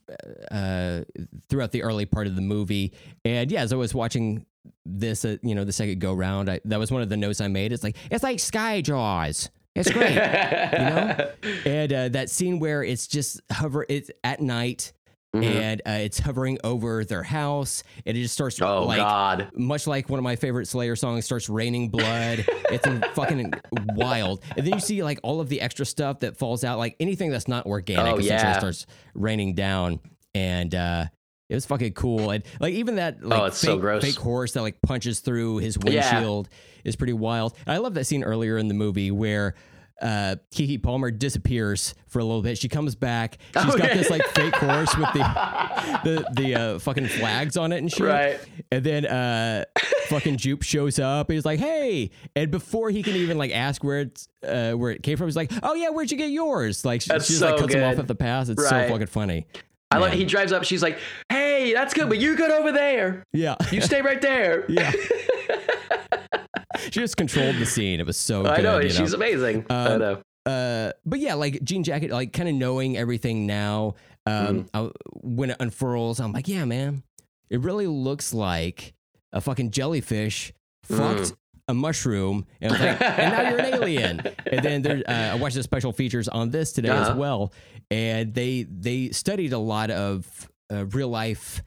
uh, throughout the early part of the movie. And yeah, as I was watching this, uh, you know, the second go round, I, that was one of the notes I made. It's like it's like Sky Jaws. It's great you know and uh, that scene where it's just hover it's at night Mhm. and uh, it's hovering over their house and it just starts Oh like God. much like one of my favorite slayer songs starts raining blood it's fucking wild and then you see like all of the extra stuff that falls out like anything that's not organic Oh, essentially yeah. starts raining down and uh it was fucking cool and like even that like Oh, it's fake, so gross. fake horse that like punches through his Yeah. windshield is pretty wild and i love that scene earlier in the movie where uh, Keke Palmer disappears for a little bit. She comes back. She's Oh, got yeah. this like fake horse with the the the uh, fucking flags on it and shit. Right. And then uh, fucking Jupe shows up. And he's like, "Hey!" And before he can even like ask where it's uh, where it came from, he's like, "Oh yeah, where'd you get yours?" Like she, That's she just like so cuts him off at the pass. It's Right. so fucking funny. I like he drives up. She's like, "Hey, that's good, but you good over there. Yeah. You stay right there." yeah. she just controlled the scene. It was so good. I know she's amazing. I Um, know. uh but yeah like jean jacket like kind of knowing everything now um Mm-hmm. I, when it unfurls i'm like yeah man it really looks like a fucking jellyfish Mm. fucked a mushroom and, like, and now you're an alien and then there uh, i watched the special features on this today as Uh-huh. well and they they studied a lot of uh, real life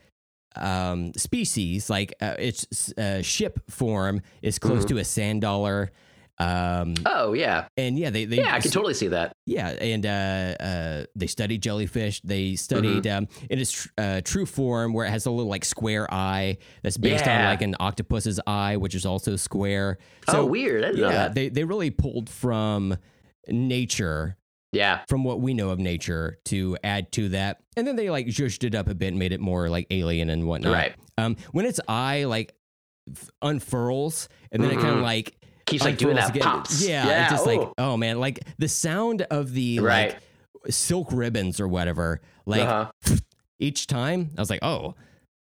um species like uh, its uh, ship form is close Mm-hmm. to a sand dollar um Oh yeah, and yeah they, they yeah. I can totally see that. yeah, and uh, uh, they studied jellyfish. They studied Mm-hmm. um, in its tr- uh, true form, where it has a little like square eye that's based on like an octopus's eye, which is also square. So oh, weird. I didn't know yeah, they they really pulled from nature, yeah. from what we know of nature, to add to that, and then they like zhuzhed it up a bit, and made it more like alien and whatnot. Right. Um, when its eye like f- unfurls, and then it kind of like Keeps like doing that again. pops. Yeah, Yeah, it's just like oh man, like the sound of the Right. like silk ribbons or whatever. Like Uh-huh. each time, I was like, oh,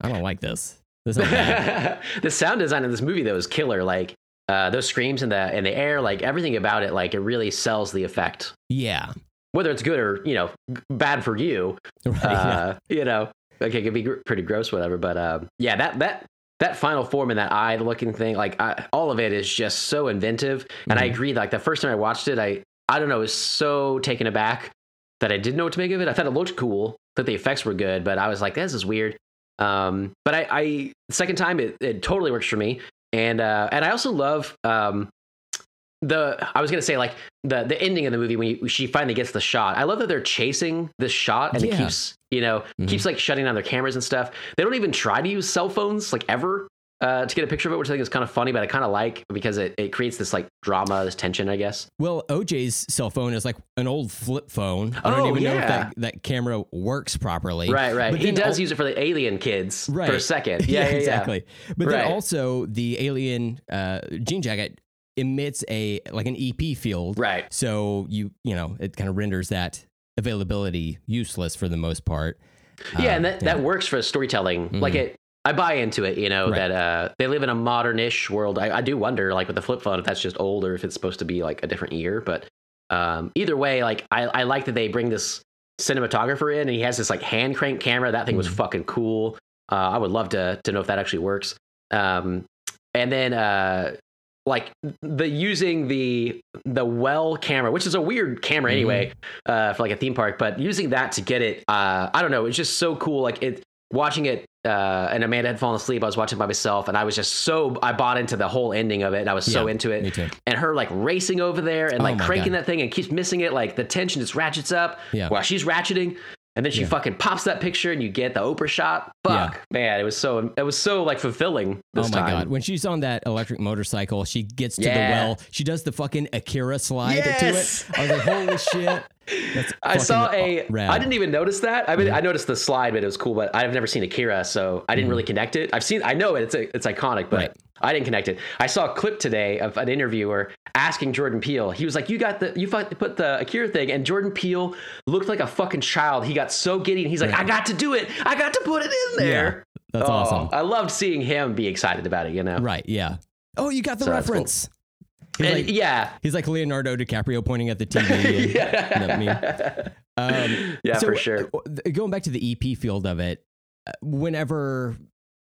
I don't like this. This is the sound design in this movie though is killer. Like uh, those screams in the in the air, like everything about it, like it really sells the effect. yeah, Whether it's good or you know bad for you, right. yeah. uh, you know, like it could be gr- pretty gross, whatever. But uh, yeah, that that that final form and that eye looking thing, like I, all of it is just so inventive. And I Mhm. agree. Like the first time I watched it, I I don't know, was so taken aback that I didn't know what to make of it. I thought it looked cool, that the effects were good, but I was like, this is weird. Um, but I, I second time it, it totally works for me. And uh, and I also love um, the I was gonna say like the the ending of the movie when you, she finally gets the shot. I love that they're chasing this shot and it keeps you know Mhm. keeps like shutting down their cameras and stuff. They don't even try to use cell phones like ever uh, to get a picture of it, which I think is kind of funny, but I kind of like because it, it creates this like drama, this tension, I guess. Well, OJ's cell phone is like an old flip phone. I don't Oh, even know if yeah. that, that camera works properly. Right, right. But he does al- use it for the alien kids for a second. Yeah, yeah, yeah. exactly. But Right. then also the alien uh, jean jacket emits a like an EP field. Right. So you you know it kind of renders that availability useless for the most part. Yeah, Um, and that, that works for storytelling. Like Mhm. it, I buy into it. You know Right. that uh, they live in a modernish world. I, I do wonder, like with the flip phone, if that's just old or if it's supposed to be like a different year. But um, either way, like I, I like that they bring this cinematographer in, and he has this like hand crank camera. That thing was Mhm. fucking cool. Uh, I would love to to know if that actually works. Um, and then uh, like the using the the well camera, which is a weird camera anyway, uh, for like a theme park, but using that to get it, uh, I don't know, it's just so cool. Like it, watching it, uh, and Amanda had fallen asleep. I was watching by myself, and I was just so I bought into the whole ending of it, and I was so into it. And her like racing over there and Oh like my cranking God. that thing and keeps missing it. Like the tension just ratchets up Yeah. while she's ratcheting. And then she Yeah. fucking pops that picture, and you get the Oprah shot. Fuck, man, it was so it was so like fulfilling this oh my time. god! When she's on that electric motorcycle, she gets to the well. She does the fucking Akira slide Yes! to it. I was like, holy shit! I saw a. rad. I didn't even notice that. I mean, I noticed the slide, but it was cool. But I've never seen Akira, so I didn't really mm. connect it. I've seen. I know it. It's a, it's iconic, but. Right. I didn't connect it. I saw a clip today of an interviewer asking Jordan Peele. He was like, "You got the you put the Akira thing," and Jordan Peele looked like a fucking child. He got so giddy, and he's like, Right. "I got to do it. I got to put it in there." That's Oh, awesome. I loved seeing him be excited about it. You know. Right? Yeah. Oh, you got the So reference. He's And like, yeah. he's like Leonardo DiCaprio pointing at the TV. meme. Um, Yeah, so, for sure. Going back to the EP field of it, uh, whenever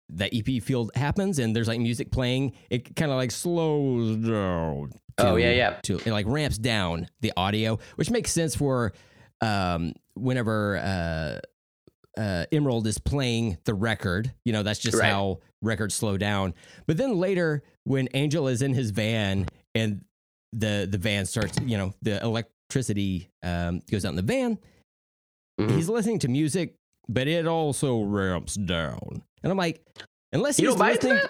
the EP field happens and there's like music playing, it kind of like slows down. Oh, yeah, yeah. To it like ramps down the audio, which makes sense for um, whenever uh, uh, Emerald is playing the record. You know, that's just Right. how records slow down. But then later, when Angel is in his van and the the van starts, you know, the electricity um, goes out in the van, Mhm. he's listening to music, but it also ramps down. And I'm like, unless he's don't buy into listening,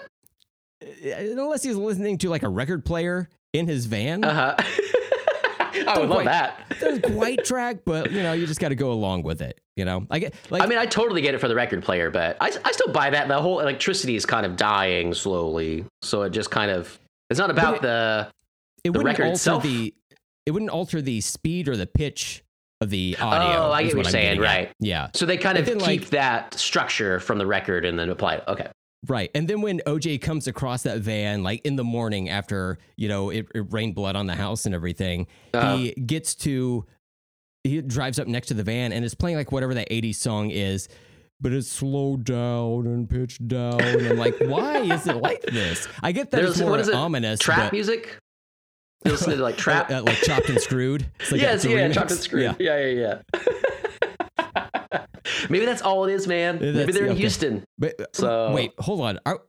uh, unless he's listening to like a record player in his van, Uh huh. I Don't would love quite- that. doesn't quite track, but you know, you just got to go along with it. You know, I get like I mean, I totally get it for the record player, but I, I still buy that. The whole electricity is kind of dying slowly, so it just kind of it's not about it- the it the wouldn't record alter itself? the it wouldn't alter the speed or the pitch of the audio. Oh, I get what you're I'm saying, getting at. right. Yeah, so they kind But of keep like- that structure from the record and then apply it. Okay, right. And then when OJ comes across that van, like in the morning after you know it, it rained blood on the house and everything, Uh-huh. he gets to he drives up next to the van and is playing like whatever that 80s song is. But it's slowed down and pitched down. And I'm like, why is it like this? I get that There's- it's more what is it? ominous. trap but, music. You listen to like trap. uh, like chopped and screwed. It's like yes, yeah, remix. chopped and screwed. Yeah. Yeah, yeah, yeah. Maybe that's all it is, man. Maybe they're in okay. Houston. But So- wait, hold on. Are,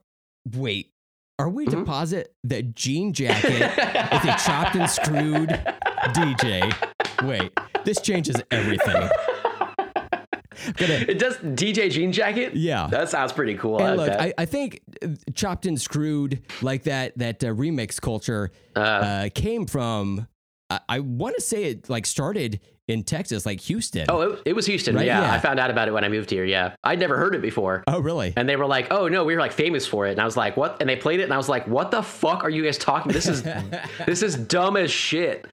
wait, are we to Mhm. posit that jean jacket with a chopped and screwed DJ? Wait, this changes everything. Gonna, It does DJ Jean Jacket. yeah. That sounds pretty cool. I And like look. I, I think uh, chopped and screwed like that that uh, remix culture uh, uh, came from. I, I want to say it like started in Texas, like Houston. oh, it, it was Houston. Right, Yeah, yeah. I found out about it when I moved here. Yeah, I'd never heard it before. Oh, really? And they were like, "Oh no, we were like famous for it." And I was like, "What?" And they played it, and I was like, "What the fuck are you guys talking? This is this is dumb as shit."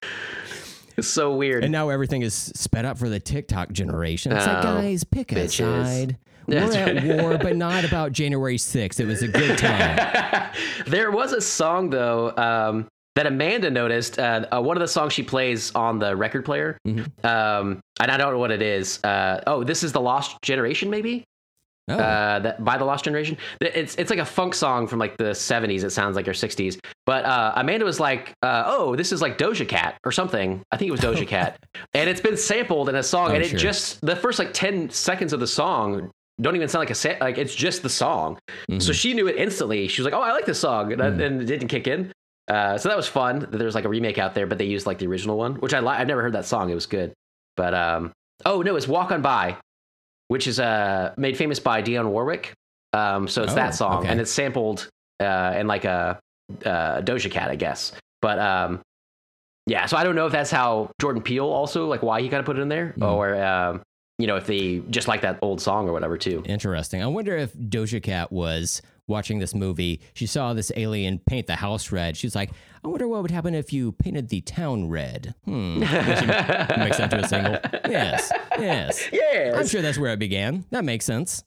It's so weird. And now everything is sped up for the TikTok generation. It's like, Oh, guys, pick a side. We're at war, but not about January 6th. It was a good time. there was a song though um, that Amanda noticed. Uh, uh, one of the songs she plays on the record player, Mm-hmm. um, and I don't know what it is. Uh, oh, this is the Lost Generation, maybe. Oh, uh, that by the Lost Generation. It's it's like a funk song from like the '70s. It sounds like or '60s. But uh, Amanda was like, uh, "Oh, this is like Doja Cat or something." I think it was Doja Cat, and it's been sampled in a song. Oh, and it sure. just the first like ten seconds of the song don't even sound like a sa- like it's just the song. Mm-hmm. So she knew it instantly. She was like, "Oh, I like this song," and, Mm. and it didn't kick in. Uh, so that was fun. that There's like a remake out there, but they used like the original one, which I li- I've never heard that song. It was good. But um, oh no, it's "Walk on By," which is uh made famous by Dionne Warwick. Um, so it's Oh, that song, okay. and it's sampled uh in like a uh, Doja Cat, I guess. But um, yeah. So I don't know if that's how Jordan Peele also like why he kind of put it in there, Mm. or um, you know, if they just like that old song or whatever too. interesting. I wonder if Doja Cat was watching this movie. She saw this alien paint the house red. She's like, I wonder what would happen if you painted the town red. Hmm. Makes that into a single. Yes. Yes. I'm sure that's where it began. That makes sense.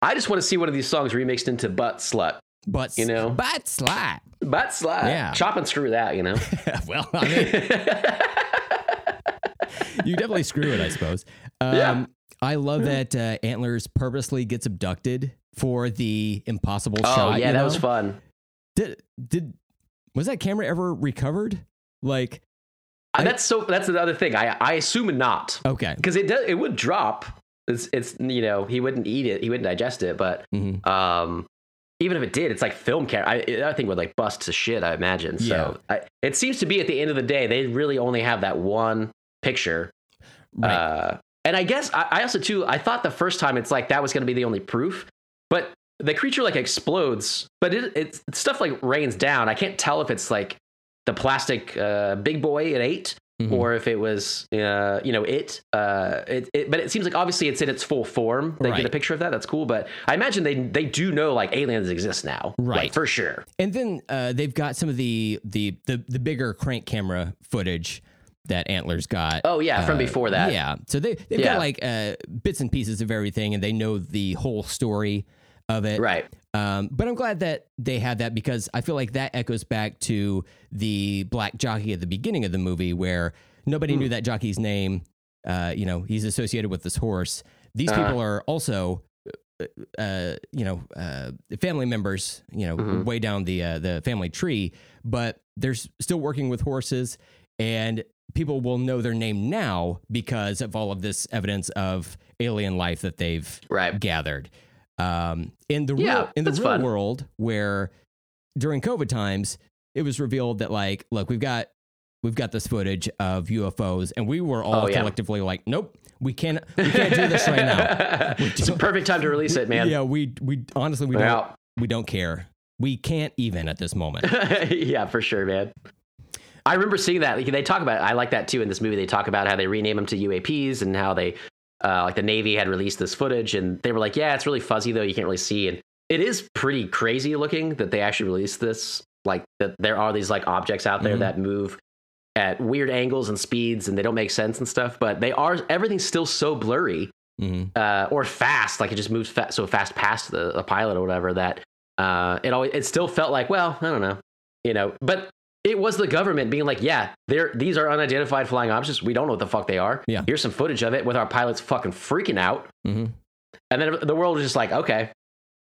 I just want to see one of these songs remixed into butt slut. But You know? butt slut. Butt slut. Yeah. Chop and screw that, you know? well, I mean, you definitely screw it, I suppose. Um, Yeah. I love that uh, Antlers purposely gets abducted for the impossible oh, shot. yeah, you that know? was fun. Did did was that camera ever recovered? Like, Uh, I- that's so. That's another thing. I I assume not okay, because it does. It would drop. It's it's you know he wouldn't eat it. He wouldn't digest it. But Mhm. um, even if it did, it's like film camera. I I think would like bust to shit. I imagine. So I, it seems to be at the end of the day they really only have that one picture. right. Uh, and I guess I, I also too I thought the first time it's like that was going to be the only proof, but the creature like explodes, but it it's stuff like rains down. I can't tell if it's like the plastic uh, big boy it ate Mhm. or if it was uh, you know it. Uh, it, it. But it seems like obviously it's in its full form. They get a picture of that. That's cool. But I imagine they they do know like aliens exist now, like, Right. for sure. And then uh, they've got some of the, the the the bigger crank camera footage that Antlers got. Oh yeah, from Uh, before that. Yeah. So they they've Yeah. got like uh, bits and pieces of everything, and they know the whole story of it. Right. Um, but I'm glad that they had that because I feel like that echoes back to the black jockey at the beginning of the movie where nobody Hmm. knew that jockey's name. Uh, you know, he's associated with this horse. These Uh-huh. people are also, uh, uh, you know, uh, family members. You know, Mhm. way down the uh, the family tree, but they're still working with horses, and people will know their name now because of all of this evidence of alien life that they've Right. gathered. Um, in the Yeah, real, in the real fun. world, where during COVID times, it was revealed that like, look, we've got we've got this footage of UFOs, and we were all Oh, yeah. collectively like, nope, we can't we can't do this right now. it's a perfect time to release it, man. Yeah, we we honestly we don't we don't care. We can't even at this moment. yeah, for sure, man. I remember seeing that. Like, They talk about. I like that too in this movie. They talk about how they rename them to UAPs and how they, uh, like the Navy had released this footage, and they were like, "Yeah, it's really fuzzy though. You can't really see." And it is pretty crazy looking that they actually released this. Like that, there are these like objects out there Mhm. that move at weird angles and speeds, and they don't make sense and stuff. But they are. Everything's still so blurry hmm uh, or fast, like it just moves fa- so fast past the, the pilot or whatever that uh, it always it still felt like, well, I don't know, you know, but it was the government being like, yeah, they're these are unidentified flying objects. We don't know what the fuck they are. Yeah. here's some footage of it with our pilots fucking freaking out, hmm and then the world was just like, okay,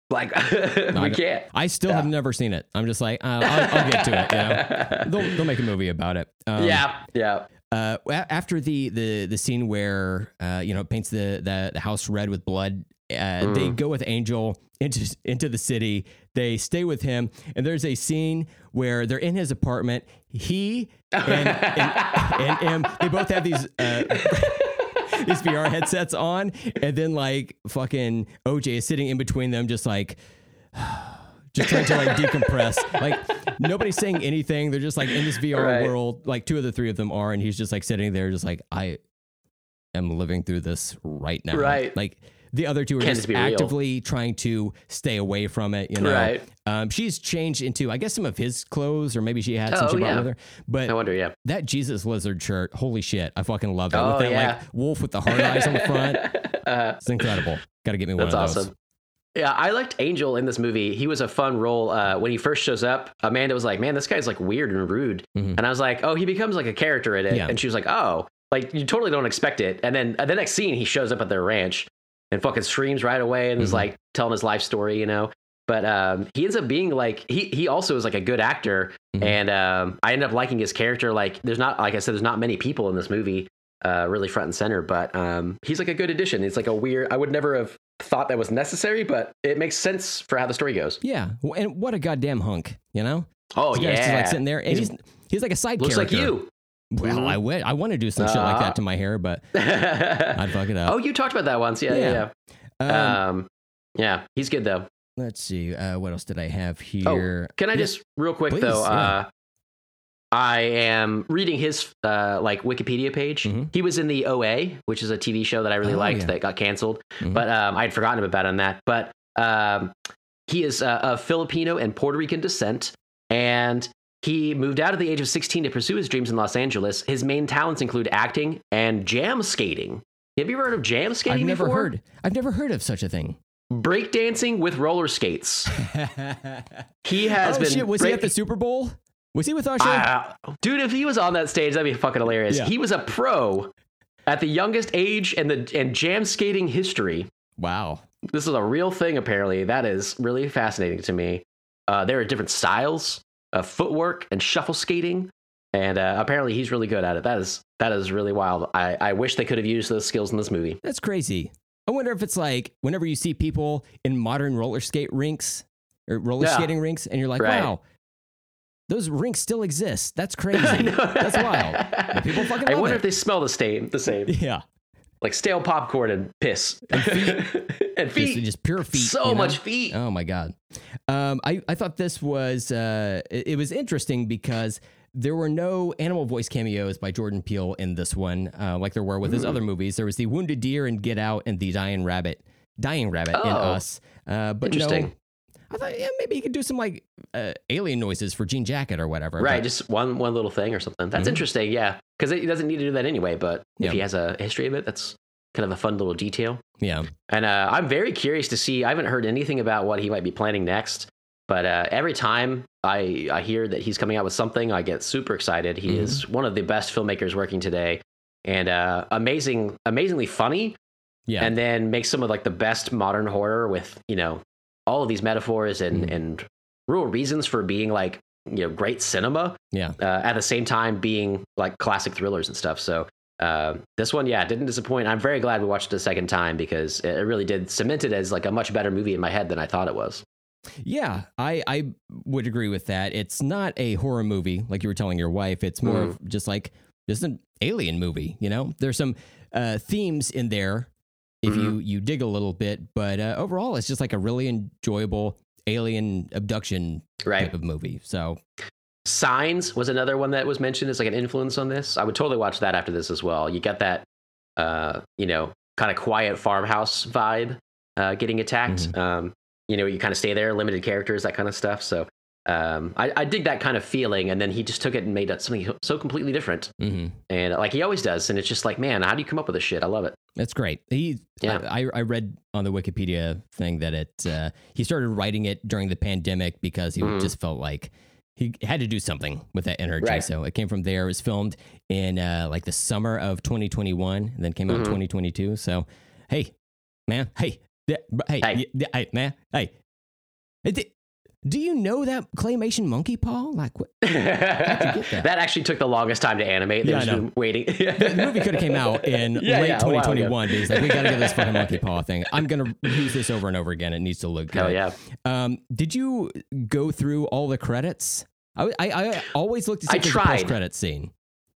like we I- can't. I still Yeah. have never seen it. I'm just like, uh, I'll, I'll get to it. You know, they'll, they'll make a movie about it. Um, yeah, yeah, uh, after the the the scene where uh, you know it paints the, the the house red with blood, uh, they Mm. go with Angel into into the city. They stay with him, and there's a scene where they're in his apartment. He and and, and Em, they both have these. Uh, these VR headsets on, and then like fucking OJ is sitting in between them, just like, just trying to like decompress. Like nobody's saying anything. They're just like in this VR Right. world. Like two of the three of them are, and he's just like sitting there, just like I am living through this right now. Right. Like the other two are just be real. actively trying to stay away from it. You know. Right. Um, she's changed into, I guess, some of his clothes, or maybe she had some Oh, she brought yeah. with her. But I wonder, yeah. that Jesus lizard shirt, holy shit, I fucking love it. Oh, with that yeah. like wolf with the hard eyes on the front. Uh, It's incredible. Got to get me one of those. awesome. Yeah, I liked Angel in this movie. He was a fun role. Uh, when he first shows up, Amanda was like, "Man, this guy's like weird and rude," Mhm. and I was like, "Oh, he becomes like a character in it." Yeah. And she was like, "Oh, like you totally don't expect it." And then uh, the next scene, he shows up at their ranch and fucking screams right away and is Mhm. like telling his life story, you know. But um, he ends up being like he he also is like a good actor, Mhm. and um, I end up liking his character. Like, there's not like I said, there's not many people in this movie uh, really front and center, but um, he's like a good addition. It's like a weird. I would never have thought that was necessary, but it makes sense for how the story goes. Yeah, and what a goddamn hunk, you know? Oh This yeah, just like sitting there, and he's He's- he's, like a side looks character. like you. Well, Mhm. I would. I want to do some shit like Uh, that to my hair, but I'd fuck it up. oh, you talked about that once. Yeah, yeah, Um, yeah. Um, yeah, he's good though. let's see. Uh, what else did I have Oh, here? Can I Yeah. just real quick Please, though? yeah. Uh, I am reading his uh, like Wikipedia page. Mhm. He was in the OA, which is a TV show that I really Oh, liked yeah. that got canceled, Mhm. but um, I'd forgotten about on that. But um, he is uh, of Filipino and Puerto Rican descent, and he moved out at the age of 16 to pursue his dreams in Los Angeles. His main talents include acting and jam skating. Have you ever heard of jam skating I've never before? heard. I've never heard of such a thing. breakdancing with roller skates. He has oh been. shit! Was he at the Super Bowl? Was he with Usher? Ah, dude, if he was on that stage, that'd be fucking hilarious. Yeah. He was a pro at the youngest age in the and jam skating history. wow. This is a real thing, apparently. That is really fascinating to me. Uh, there are different styles of footwork and shuffle skating, and uh, apparently he's really good at it. That is that is really wild. I, I wish they could have used those skills in this movie. That's crazy. I wonder if it's like whenever you see people in modern roller skate rinks or roller Yeah. skating rinks, and you're like, Right. wow, those rinks still exist. That's crazy. That's wild. But people fucking I wonder it. if they smell the same, the same, Yeah. Like stale popcorn and piss and feet, Just, just pure feet. so you know? much feet. Oh my god. Um, I I thought this was uh, it, it was interesting because there were no animal voice cameos by Jordan Peele in this one, uh, like there were with his other movies. There was the Wounded Deer in Get Out and the Dying Rabbit, Dying Rabbit in Oh. Us. Uh, but no, Interesting. I thought yeah maybe he could do some like uh, alien noises for Jean Jacket or whatever. Right, but- just one one little thing or something. That's Mhm. interesting, yeah, because he doesn't need to do that anyway. But Yeah. if he has a history of it, that's kind of a fun little detail. yeah. And uh, I'm very curious to see. I haven't heard anything about what he might be planning next. But uh, every time I I hear that he's coming out with something, I get super excited. He Mhm. is one of the best filmmakers working today, and uh, amazing, amazingly funny. Yeah. And then makes some of like the best modern horror with you know all of these metaphors and Mhm. and real reasons for being like you know great cinema yeah. uh, at the same time being like classic thrillers and stuff. So uh, this one, yeah, didn't disappoint. I'm very glad we watched it a second time because it really did cement it as like a much better movie in my head than I thought it was. Yeah, I, I would agree with that. It's not a horror movie like you were telling your wife. It's more Mm. of just like this is an alien movie. You know, there's some uh, themes in there if Mm-hmm. you you dig a little bit, but uh, overall, it's just like a really enjoyable alien abduction Right. type of movie. So Signs was another one that was mentioned as like an influence on this. I would totally watch that after this as well. You get that, uh, you know, kind of quiet farmhouse vibe uh, getting attacked. Um, you know, you kind of stay there, limited characters, that kind of stuff. So um, I, I dig that kind of feeling. And then he just took it and made it something so completely different. mhm. And like he always does. And it's just like, man, how do you come up with this shit? I love it. that's great. He, Yeah. I, I read on the Wikipedia thing that it uh, he started writing it during the pandemic because he Mhm. just felt like he had to do something with that energy. Right. So it came from there. It was filmed in uh, like the summer of 2021, and then came out in Mhm. 2022. So, hey, man, hey, th- hey, Hey. y- th- hey, man, hey, do you know that claymation monkey paw? Like, what? that? that? actually took the longest time to animate. They've Yeah, just been waiting. The movie could have came out in Yeah, late yeah, a while ago. 2021. But he's like, we got to get this fucking monkey paw thing. I'm gonna use this over and over again. It needs to look good. Hell yeah. Um, did you go through all the credits? I, I, I always looked to see I if tried. post-credit scene.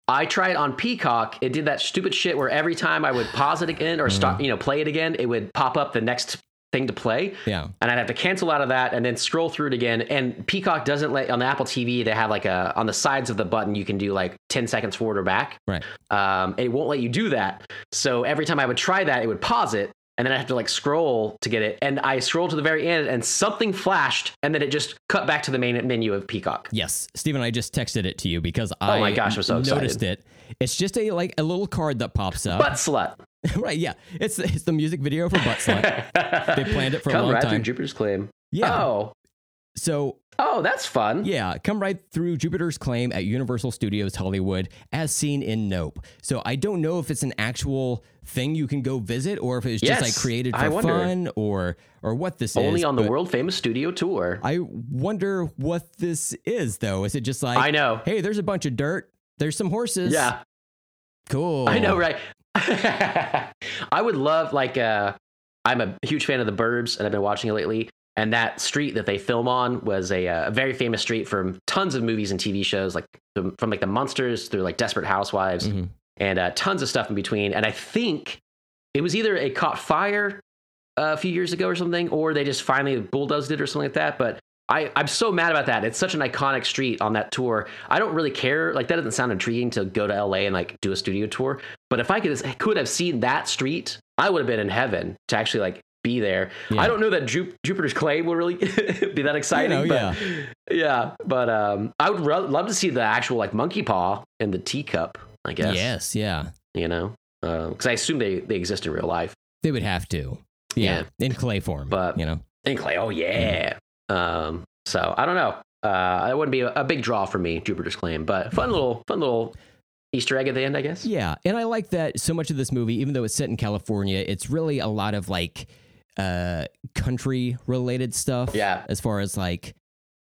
I tried on Peacock. It did that stupid shit where every time I would pause it again or start, Mm. you know, play it again, it would pop up the next thing to play, Yeah. and I'd have to cancel out of that and then scroll through it again. And Peacock doesn't let on the Apple TV. They have like a on the sides of the button you can do like ten seconds forward or back. Right. Um, it won't let you do that. So every time I would try that, it would pause it. And then I have to like scroll to get it. And I scrolled to the very end and something flashed and then it just cut back to the main menu of Peacock. Yes, Steven, I just texted it to you because I Oh my gosh, I'm so noticed it. It's just a like a little card that pops up. Butt slut. right, yeah. It's it's the music video for Butt Slut. They planned it for a Come long right time. through Jupiter's claim. Yeah. Oh. So Oh, that's fun. yeah, come right through Jupiter's claim at Universal Studios Hollywood as seen in Nope. So I don't know if it's an actual thing you can go visit or if it's just like created for fun or or what this is. Only on the world famous studio tour. I wonder what this is though. Is it just like I know. hey, there's a bunch of dirt, there's some horses. Yeah, Cool. I know, right? I would love like uh I'm a huge fan of the Burbs and I've been watching it lately. And that street that they film on was a, uh, very famous street from tons of movies and TV shows, like from, from like the Munsters through like Desperate Housewives Mhm. and uh, tons of stuff in between. And I think it was either it caught fire a few years ago or something, or they just finally bulldozed it or something like that. But I, I'm so mad about that. It's such an iconic street on that tour. I don't really care. Like that doesn't sound intriguing to go to LA and like do a studio tour. But if I could could have seen that street, I would have been in heaven to actually like be there. Yeah. I don't know that Ju- Jupiter's clay will really be that exciting. know, but, yeah. But um, I would ro- love to see the actual like monkey paw and the teacup. I guess. Yes, yeah. You know, because I assume they they exist in real life. They would have to. Yeah, in clay form. But- you know, In clay. Oh yeah. Um. So I don't know. Uh, it wouldn't be a, a big draw for me, Jupiter's Claim, but fun little, fun little Easter egg at the end, I guess. yeah, and I like that so much of this movie, even though it's set in California, it's really a lot of like uh country related stuff. Yeah. as far as like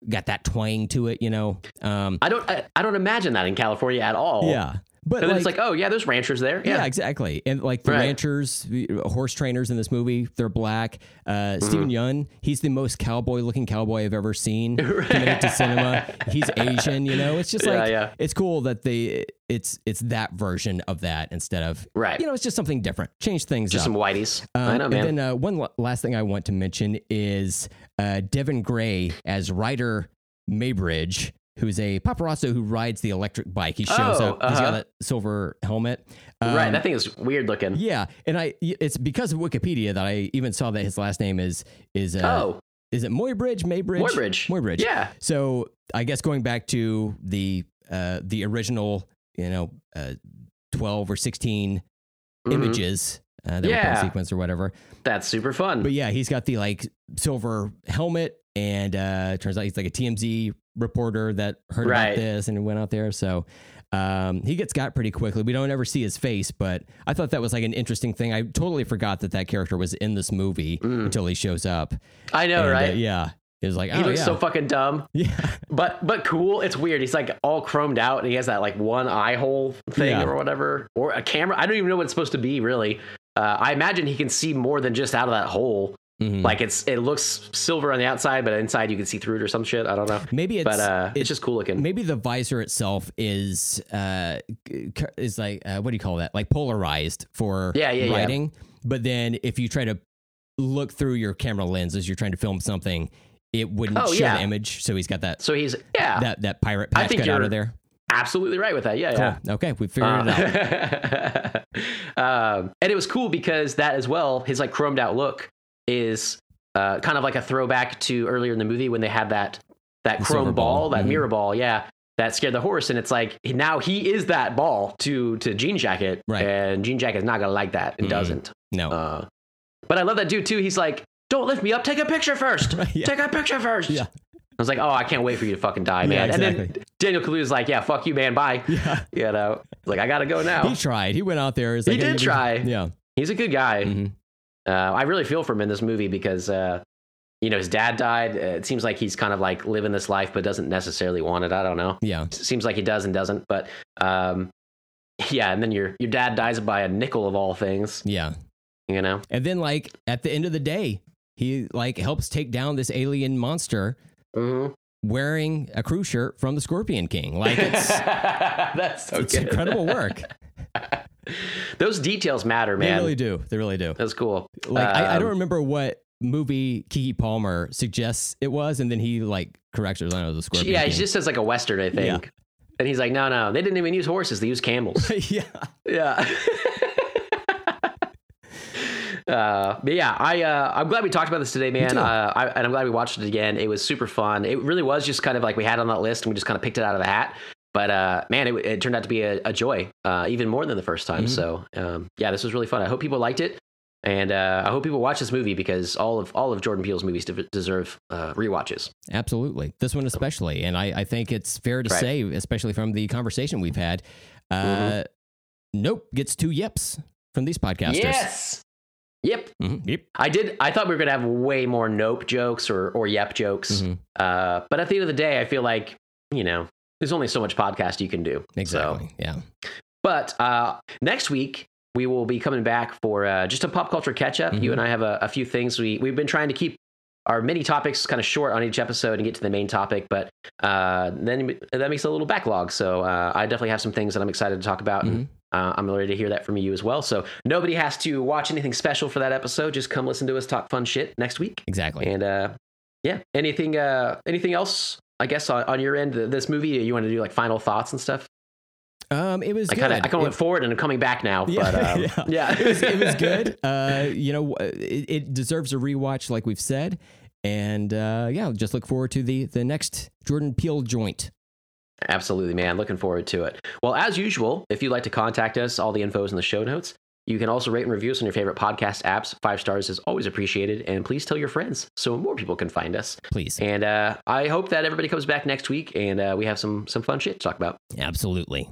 got that twang to it, you know. Um, I don't, I, I don't imagine that in California at all. yeah, but like, it's like, oh yeah, there's ranchers there. Yeah. Yeah. exactly. And like the Right. ranchers, horse trainers in this movie, they're black. Uh, Mm-hmm. Steven Yeun, he's the most cowboy looking cowboy I've ever seen committed to cinema. He's Asian, you know. It's just like yeah. it's cool that they it's it's that version of that instead of Right. you know it's just something different. Change things Just up. some whiteys. Um, I know, man. And then uh, one la- last thing I want to mention is uh, Devon Graye as Ryder Muybridge, who's a paparazzo who rides the electric bike. He shows Oh, up. He's got uh-huh. that silver helmet. right. Um, That thing is weird looking. yeah, and I it's because of Wikipedia that I even saw that his last name is is uh, oh, is it Moybridge Maybridge Moybridge. Moybridge Yeah. So I guess going back to the uh, the original you know uh, twelve or 16 Mhm. images uh, that Yeah. sequence or whatever. That's super fun. But yeah, he's got the like silver helmet, and uh, turns out he's like a TMZ reporter that heard Right. about this and went out there. So um, he gets got pretty quickly. We don't ever see his face, but I thought that was like an interesting thing. I totally forgot that that character was in this movie until he shows up. I know, And, uh, right? yeah, it was like He oh looks yeah, so fucking dumb, yeah, but but cool. It's weird. He's like all chromed out, and he has that like one eye hole thing Yeah. or whatever, or a camera. I don't even know what it's supposed to be really. Uh, I imagine he can see more than just out of that hole. Mhm. Like it's it looks silver on the outside, but inside you can see through it or some shit. I don't know. maybe it's But uh, it's, it's just cool looking. maybe the visor itself is uh is like uh, what do you call that like polarized for Yeah, yeah, yeah. but then if you try to look through your camera lens as you're trying to film something it wouldn't Oh, show yeah. the image so he's got that So he's yeah, that that pirate patch cut out of there absolutely right with that. Yeah, yeah. okay we figured it out Uh, um, and it was cool because that as well, his like chromed out look is uh, kind of like a throwback to earlier in the movie when they had that that The chrome ball, ball. that Mhm. mirror ball, yeah, that scared the horse. And it's like now he is that ball to to Jean Jacket, Right. and Jean Jacket is not gonna like that and Mhm. doesn't. no Uh, but I love that dude too. He's like, "Don't lift me up. Take a picture first. Right, yeah. Take a picture first. Yeah. I was like, "Oh, I can't wait for you to fucking die, Yeah, man." And then exactly. Daniel Kaluuya's like, "Yeah, fuck you, man. Bye." yeah You know, like I gotta go now. he tried he went out there it's He did hey, try. yeah He's a good guy. Mhm. Uh, I really feel for him in this movie because, uh, you know, his dad died. Uh, it seems like he's kind of like living this life, but doesn't necessarily want it. I don't know. yeah It seems like he does and doesn't. But um, yeah, and then your your dad dies by a nickel of all things. yeah You know. and then like at the end of the day he like helps take down this alien monster Mm-hmm. wearing a crew shirt from the Scorpion King. Like it's That's so it's good. incredible work. Those details matter, man. They really do. They really do. That's cool. Like I, I Um, don't remember what movie Keke Palmer suggests it was, and then he like corrects it. I don't know the Scorpion. King. Yeah, he just says like a western, I think. And he's like, no, no, they didn't even use horses; they used camels. yeah. Yeah. Uh, but yeah, I uh, I'm glad we talked about this today, man. Uh, I, and I'm glad we watched it again. It was super fun. It really was just kind of like we had on that list, and we just kind of picked it out of the hat. But uh, man, it, it turned out to be a, a joy, uh, even more than the first time. Mhm. So um, yeah, this was really fun. I hope people liked it, and uh, I hope people watch this movie because all of all of Jordan Peele's movies de- deserve uh, rewatches. Absolutely. This one especially. And I, I think it's fair to Right. say, especially from the conversation we've had, uh, Mhm. Nope gets two yips from these podcasters. Yes. Yep. Mhm. Yep. I did. I thought we were gonna have way more nope jokes or or yep jokes. Mhm. Uh, but at the end of the day, I feel like you know there's only so much podcast you can do. So, Exactly. Yeah. but uh, next week we will be coming back for uh, just a pop culture catch up. You Mhm. and I have a, a few things we we've been trying to keep our mini topics kind of short on each episode and get to the main topic, but uh, then that makes a little backlog. So uh, I definitely have some things that I'm excited to talk about. And, uh, I'm ready to hear that from you as well. So nobody has to watch anything special for that episode. Just come listen to us talk fun shit next week. Exactly. And uh, yeah, anything uh, anything else? I guess on, on your end, this movie, you want to do like final thoughts and stuff. Um, it was I kind of good. I kind of went forward and I'm coming back now. Yeah, but um, yeah. yeah, it was it was good. Uh, you know, it, it deserves a rewatch, like we've said, and uh, yeah, just look forward to the the next Jordan Peele joint. Absolutely, man. Looking forward to it. Well, as usual, if you'd like to contact us, all the info is in the show notes. You can also rate and review us on your favorite podcast apps. Five stars is always appreciated. And please tell your friends so more people can find us. Please. And uh, I hope that everybody comes back next week and uh, we have some some fun shit to talk about. Absolutely.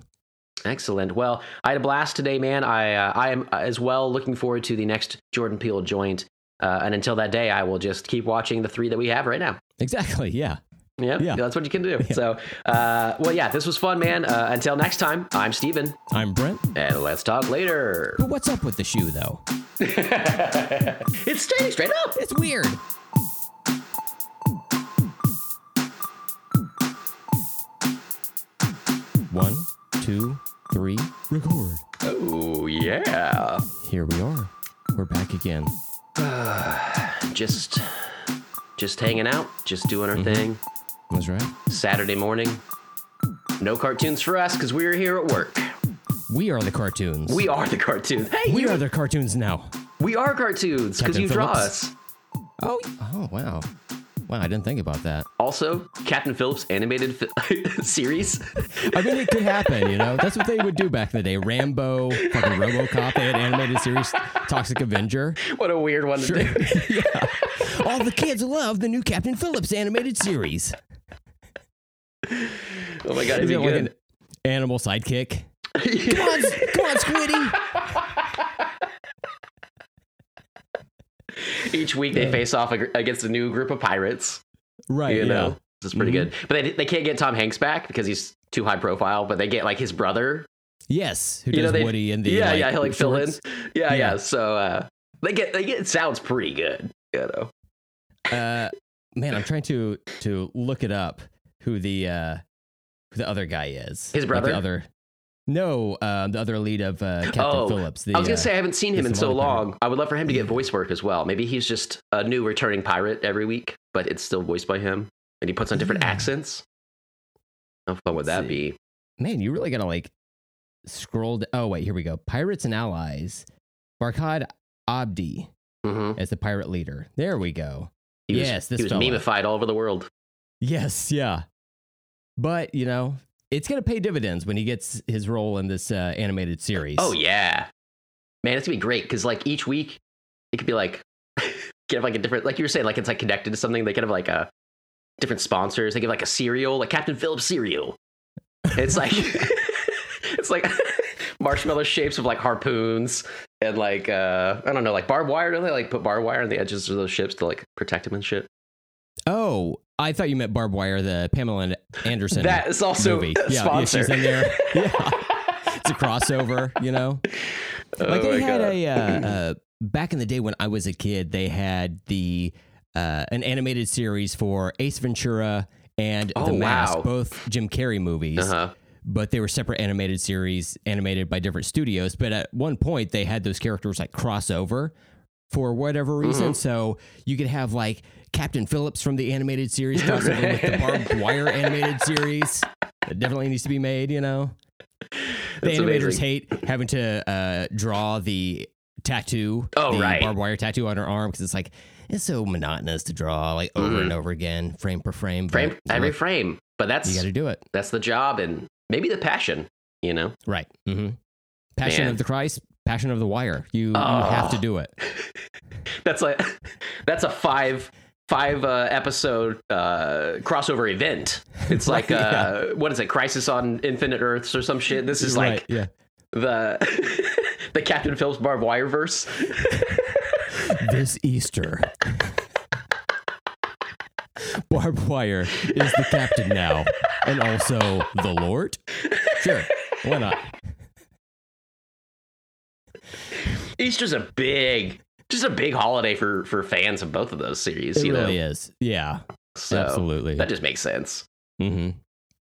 Excellent. Well, I had a blast today, man. I uh, I am as well looking forward to the next Jordan Peele joint. Uh, and until that day, I will just keep watching the three that we have right now. Exactly. Yeah. Yeah, Yeah. that's what you can do. So, uh, well, yeah, this was fun, man. Uh, until next time, I'm Steven, I'm Brent. and let's talk later. But what's up with the shoe, though? it's staying straight up. It's weird. One, two, three, record. Oh, yeah. Here we are. We're back again. Just, just hanging out, just doing our thing. That's right. Saturday morning. No cartoons for us because we're here at work. We are the cartoons. We are the cartoons. Hey, we you, are the cartoons now. we are cartoons because Captain you draw Phillips. us. Oh, oh wow. Wow, I didn't think about that. Also, Captain Phillips animated fi- series. I mean, it could happen, you know? That's what they would do back in the day. Rambo, fucking Robocop, they had animated series, Toxic Avenger. what a weird one to do. yeah. All the kids love the new Captain Phillips animated series. Oh my god, Is it like an animal sidekick? Come on, come on, Squiddy. Each week they face off against a new group of pirates. Right, You yeah. know, this is pretty Mhm. good. But they, they can't get Tom Hanks back because he's too high profile. But they get like his brother. Yes, who You know, does they Woody and the yeah, like, yeah, he'll like fill in. Yeah, yeah. Yeah. So uh, they get they get it sounds pretty good. You know. Uh, man, I'm trying to to look it up. Who the uh, who the other guy is? His Like brother? the other. No, um, the other lead of uh, Captain Oh, Phillips. The, I was gonna uh, say I haven't seen him in so one pirate. long. I would love for him to get voice work as well. Maybe he's just a new returning pirate every week, but it's still voiced by him, and he puts on different Yeah. accents. How fun would that see. be? man, you really gotta like scroll. d- oh wait, here we go. Pirates and allies. Barkhad Abdi hmm as the pirate leader. There we go. He was, Yes, this he was fella. memeified all over the world. Yes, yeah. But you know, it's gonna pay dividends when he gets his role in this uh, animated series. Oh yeah, man, it's gonna be great because like each week it could be like get like a different like you were saying like it's like connected to something. They could have like a different sponsors. They give like a cereal, like Captain Phillips cereal. It's like it's like marshmallow shapes of like harpoons and like uh I don't know like barbed wire. Don't they like put barbed wire on the edges of those ships to like protect them and shit? Oh, I thought you meant Barb Wire, the Pamela Anderson That is also movie. a Yeah, yeah, she's in there. Yeah, it's a crossover. You know. like oh they my had God. a uh, uh, back in the day when I was a kid, they had the uh, an animated series for Ace Ventura and Oh, The Mask, wow. both Jim Carrey movies. uh-huh. But they were separate animated series, animated by different studios. But at one point, they had those characters like cross over for whatever reason. Mm-hmm. So you could have like Captain Phillips from the animated series cross over with the barbed wire animated series. That definitely needs to be made, you know? the That's animators amazing. hate having to uh, draw the tattoo, Oh, the right. barbed wire tattoo on her arm because it's like it's so monotonous to draw like over Mhm. and over again, frame per frame. Frame it's every like, frame, but that's you got to do it that's the job and maybe the passion. You know. right. Mm-hmm. Passion Man. of the Christ, passion of the wire. You you Oh. have to do it. that's like that's a five five uh, episode uh, crossover event. It's like Right, uh, what is it? Crisis on Infinite Earths or some shit. This is right. like yeah. the the Captain Phillips barbed wire verse. This Easter. Barbed wire is the captain now, and also the Lord. Sure, why not? Easter's a big, just a big holiday for for fans of both of those series. It you really know, is. Yeah, so absolutely. that just makes sense. Mm-hmm.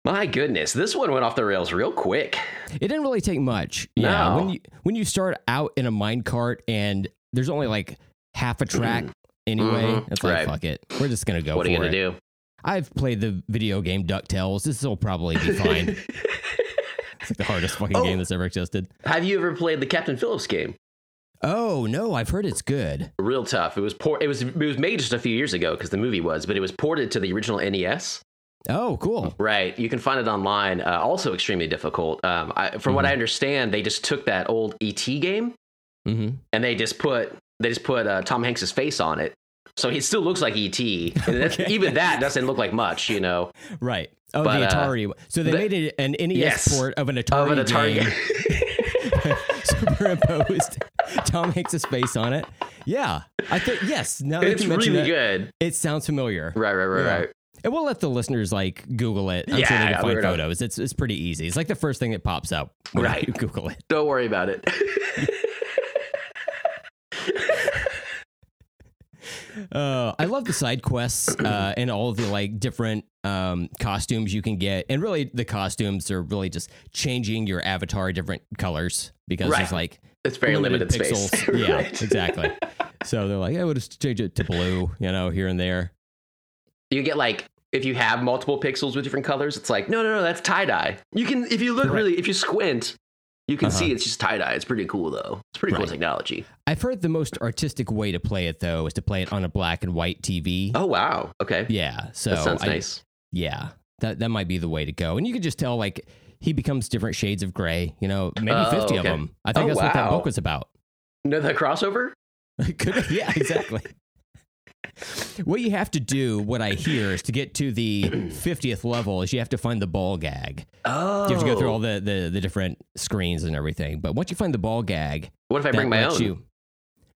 My goodness, this one went off the rails real quick. It didn't really take much. Yeah, when you when you start out in a mine cart and there's only like half a track anyway, Mhm. it's like Right. fuck it, we're just gonna go what are you gonna it. do? I've played the video game Ducktales. This will probably be fine. it's like the hardest fucking Oh. game that's ever existed. Have you ever played the Captain Phillips game? Oh no, I've heard it's good. Real tough. It was por- It was it was made just a few years ago because the movie was, but it was ported to the original NES. Oh, cool. Right. You can find it online. Uh, also extremely difficult. Um, I, from what I understand, they just took that old ET game hmm and they just put they just put uh, Tom Hanks's face on it, so he still looks like ET. Okay. even that doesn't look like much, you know, Right. Oh, But, the uh, Atari. so they the- made it an NES Yes. port of an Atari, of an Atari. game, superimposed Tom Hanks's face on it. Yeah, I think yes. Now that it's really it, good. it sounds familiar. Right, right, right, Yeah. right. And we'll let the listeners like Google it. I'm sure Yeah, they can find photos. It's it's pretty easy. It's like the first thing that pops up when Right. you Google it. Don't worry about it. Uh, I love the side quests uh, and all of the like different um, costumes you can get, and really the costumes are really just changing your avatar different colors because Right. there's like it's very limited, space. yeah, Right. exactly. So they're like, yeah, we'll just change it to blue, you know, here and there. You get like if you have multiple pixels with different colors, it's like no, no, no, that's tie dye. You can if you look Correct. really, if you squint, you can Uh-huh. see it's just tie dye. It's pretty cool though. It's pretty cool technology. I've heard the most artistic way to play it though is to play it on a black and white TV. Oh wow, okay, Yeah, so that sounds I- nice. Yeah, that that might be the way to go, and you could just tell like he becomes different shades of gray. You know, maybe Oh, fifty okay. of them. I think Oh, that's what that book was about. No, the crossover. Could- yeah, exactly. What you have to do, what I hear, is to get to the fiftieth level is you have to find the ball gag. Oh, You have to go through all the, the the different screens and everything. But once you find the ball gag, What if I bring my own? you.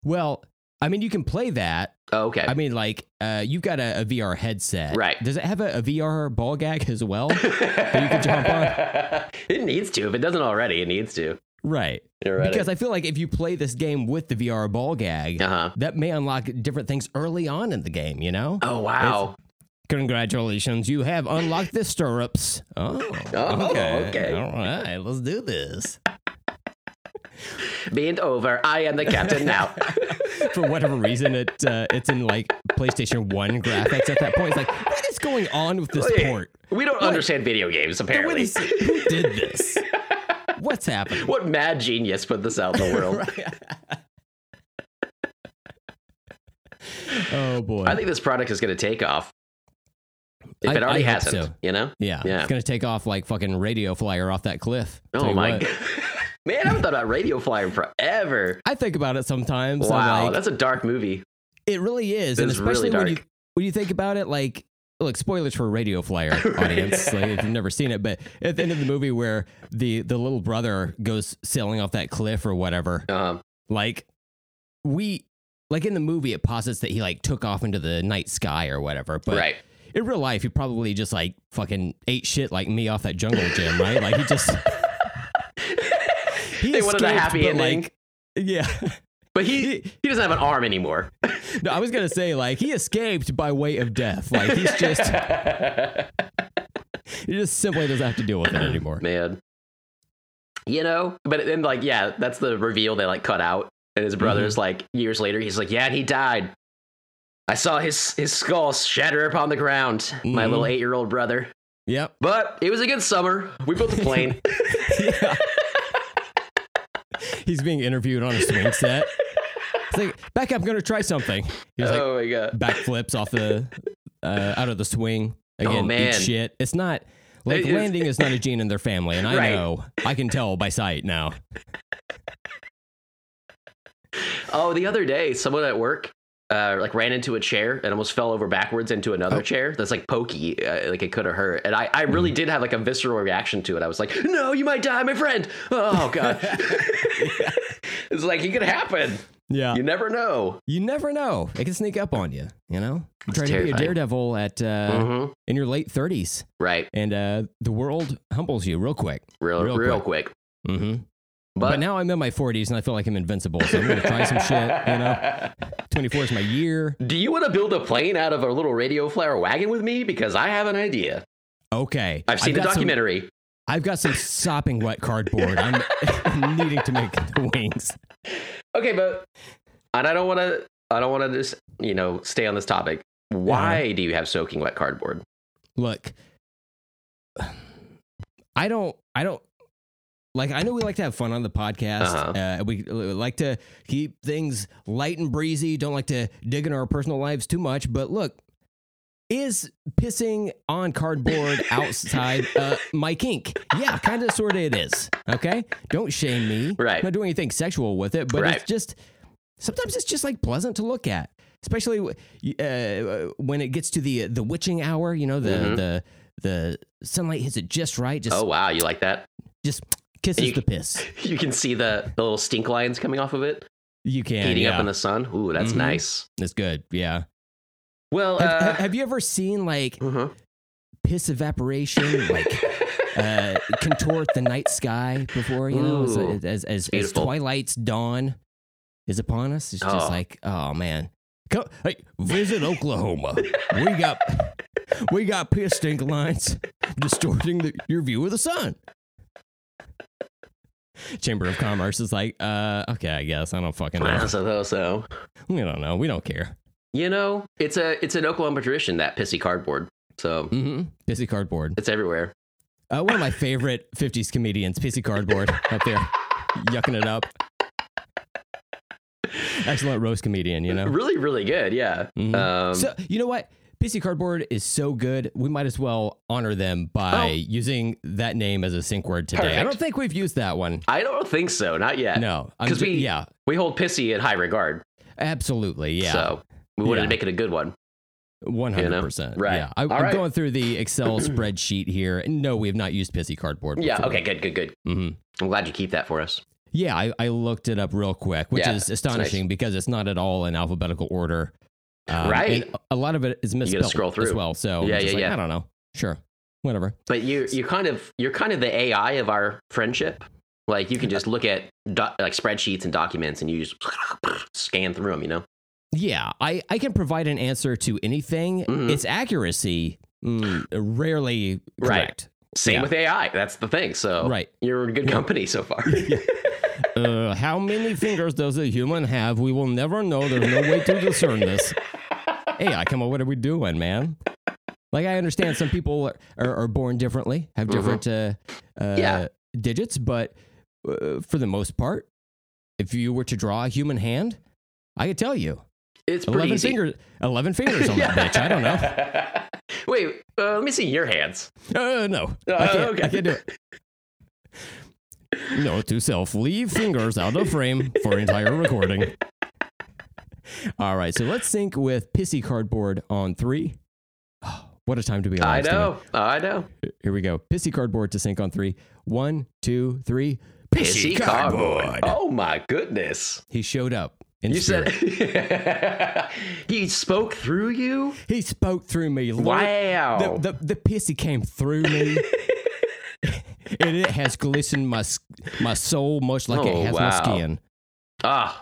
Well, I mean, you can play that. Oh, okay. I mean, like, uh, you've got a, a VR headset, Right. Does it have a, a VR ball gag as well? that you can jump on? it needs to. If it doesn't already, it needs to. Right. Because I feel like if you play this game with the VR ball gag, uh huh. that may unlock different things early on in the game, you know? Oh wow. Congratulations, you have unlocked the stirrups. Oh, Oh, okay. okay. All right, let's do this. Bend over. I am the captain now. For whatever reason, it uh, it's in like PlayStation 1 graphics at that point. It's like, what is going on with this Wait, port? we don't understand video games, apparently. who did this? What's happening? what mad genius put this out in the world? Oh boy. I think this product is going to take off. If I- it already I hasn't, so. you know? yeah, Yeah. it's gonna take off like fucking radio flyer off that cliff. Oh my god. Man, I haven't thought about Radio Flyer forever. I think about it sometimes. Wow, like, that's a dark movie. it really is, and really especially when you when you think about it, like. Look, spoilers for Radio Flyer audience, like if you've never seen it. But at the end of the movie, where the the little brother goes sailing off that cliff or whatever, Um, like we like in the movie, it posits that he like took off into the night sky or whatever. But right. in real life, he probably just like fucking ate shit like me off that jungle gym, right? Like he just he They wanted a escaped, happy ending. Like, yeah, But he he doesn't have an arm anymore. no, I was gonna say like he escaped by way of death. Like he's just he just simply doesn't have to deal with it anymore. Man. You know? But then like, yeah, that's the reveal they like cut out. And his brother's Mm-hmm. like years later, he's like, Yeah, and he died. I saw his his skull shatter upon the ground, my Mhm. little eight year old brother. Yep. But it was a good summer. We built a plane. He's being interviewed on a swing set. It's like, back up, I'm gonna try something. He's like oh my god. backflips off the uh, out of the swing. Again, Oh, man. shit. It's not like It is- landing is not a gene in their family, and I Right. know I can tell by sight now. Oh, the other day, someone at work uh, like ran into a chair and almost fell over backwards into another Oh. chair. That's like pokey, uh, like it could have hurt. And I, I really Mm-hmm. did have like a visceral reaction to it. I was like, "No, you might die, my friend." Oh god, it's like it could happen. Yeah, You never know. you never know. It can sneak up on you. You know, you try to be a daredevil at uh, hmm in your late thirties, Right, and uh, the world humbles you real quick. real, Real real, quick. hmm But, But, now I'm in my 40s and I feel like I'm invincible, so I'm gonna try some shit. You know, 24 is my year. do you want to build a plane out of a little radio flyer wagon with me? Because I have an idea. Okay, I've seen the got some- documentary. I've got some sopping wet cardboard. I'm needing to make the wings. Okay, but and I don't want to. I don't want to just you know stay on this topic. Why do you have soaking wet cardboard? Look, I don't, I don't like. I know we like to have fun on the podcast. Uh-huh. uh we like to keep things light and breezy. Don't like to dig into our personal lives too much. But look, is pissing on cardboard outside uh, my kink? Yeah, kind of, sort of it is. Okay? Don't shame me. Right. I'm not doing anything sexual with it, but Right. it's just, sometimes it's just like pleasant to look at, especially uh, when it gets to the the witching hour, you know, the, Mhm. the, the sunlight hits it just right, just, Oh wow, you like that? just kisses you- the piss. You can see the, the little stink lines coming off of it, You can. heating yeah. up in the sun. Ooh, that's Mhm. nice. That's good. Yeah. Well, Have, uh, have- have you ever seen like uh-huh. piss evaporation, like uh, contort the night sky before you know, as Ooh, as as, as beautiful. twilight's dawn is upon us? It's just Oh. like, oh man, Come, hey, visit Oklahoma. we got we got piss stink lines distorting the, your view of the sun. Chamber of Commerce is like, uh, okay, I guess I don't fucking know. I suppose so. We don't know. We don't care. You know, it's a it's an Oklahoma tradition that pissy cardboard. So hmm Pissy cardboard. it's everywhere. Uh, one of my favorite 50s comedians, Pissy Cardboard, up there, yucking it up. Excellent roast comedian, you know? Really, really good. Yeah. Mhm. Um, so, you know what? Pissy Cardboard is so good, we might as well honor them by Oh. using that name as a sync word today. I don't think we've used that one. I don't think so. Not yet. No. I'm 'Cause ju- we- yeah, We hold pissy in high regard. absolutely. Yeah. So we wanted Yeah. to make it a good one. 100%. Right. Yeah. I, i'm right. going through the Excel spreadsheet here. No, we have not used Pissy Cardboard. Yeah. Okay. Good. Good. Good. hmm I'm glad you keep that for us. Yeah, I, I looked it up real quick, which Yeah, is astonishing because it's not at all in alphabetical order. Um, Right. A lot of it is misspelled scroll as well. So Yeah, yeah, like, yeah. I don't know. Sure. Whatever. But you you kind of you're kind of the AI of our friendship. Like you can just look at doc, like spreadsheets and documents and you just scan through them. You know. Yeah, I, I can provide an answer to anything. Mhm. Its accuracy, mm, rarely Right. correct. Same Yeah. with AI. That's the thing. So Right. you're in good company so far. Uh, how many fingers does a human have? We will never know. There's no way to discern this. Hey, I come on. What are we doing, man? Like I understand some people are, are, born differently, have different uh, uh, Mm-hmm. Yeah. digits, but uh, for the most part, if you were to draw a human hand, I could tell you it's pretty eleven easy. fingers, eleven fingers on that bitch. I don't know. Wait, uh, let me see your hands. Uh, no, I Uh, can't. okay. I can't do it. No, to self, leave fingers out of frame for entire recording. All right, so let's sync with Pissy Cardboard on three. Oh, what a time to be I alive. Steven. know. I know. Here we go. Pissy Cardboard to sync on three. One, two, three. Pissy cardboard. Oh my goodness. He showed up. You spirit. said he spoke through you? he spoke through me. Wow. The, the, the pissy came through me. and it has glistened my my soul much like it Oh, has wow. my skin. Ah.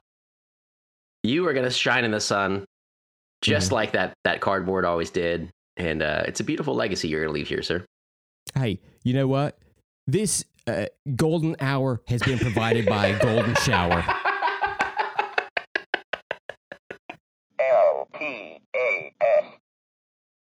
You are going to shine in the sun just Mm-hmm. like that that cardboard always did. And uh, it's a beautiful legacy you're going to leave here, sir. Hey, you know what? This uh, golden hour has been provided by Golden Shower. T A S.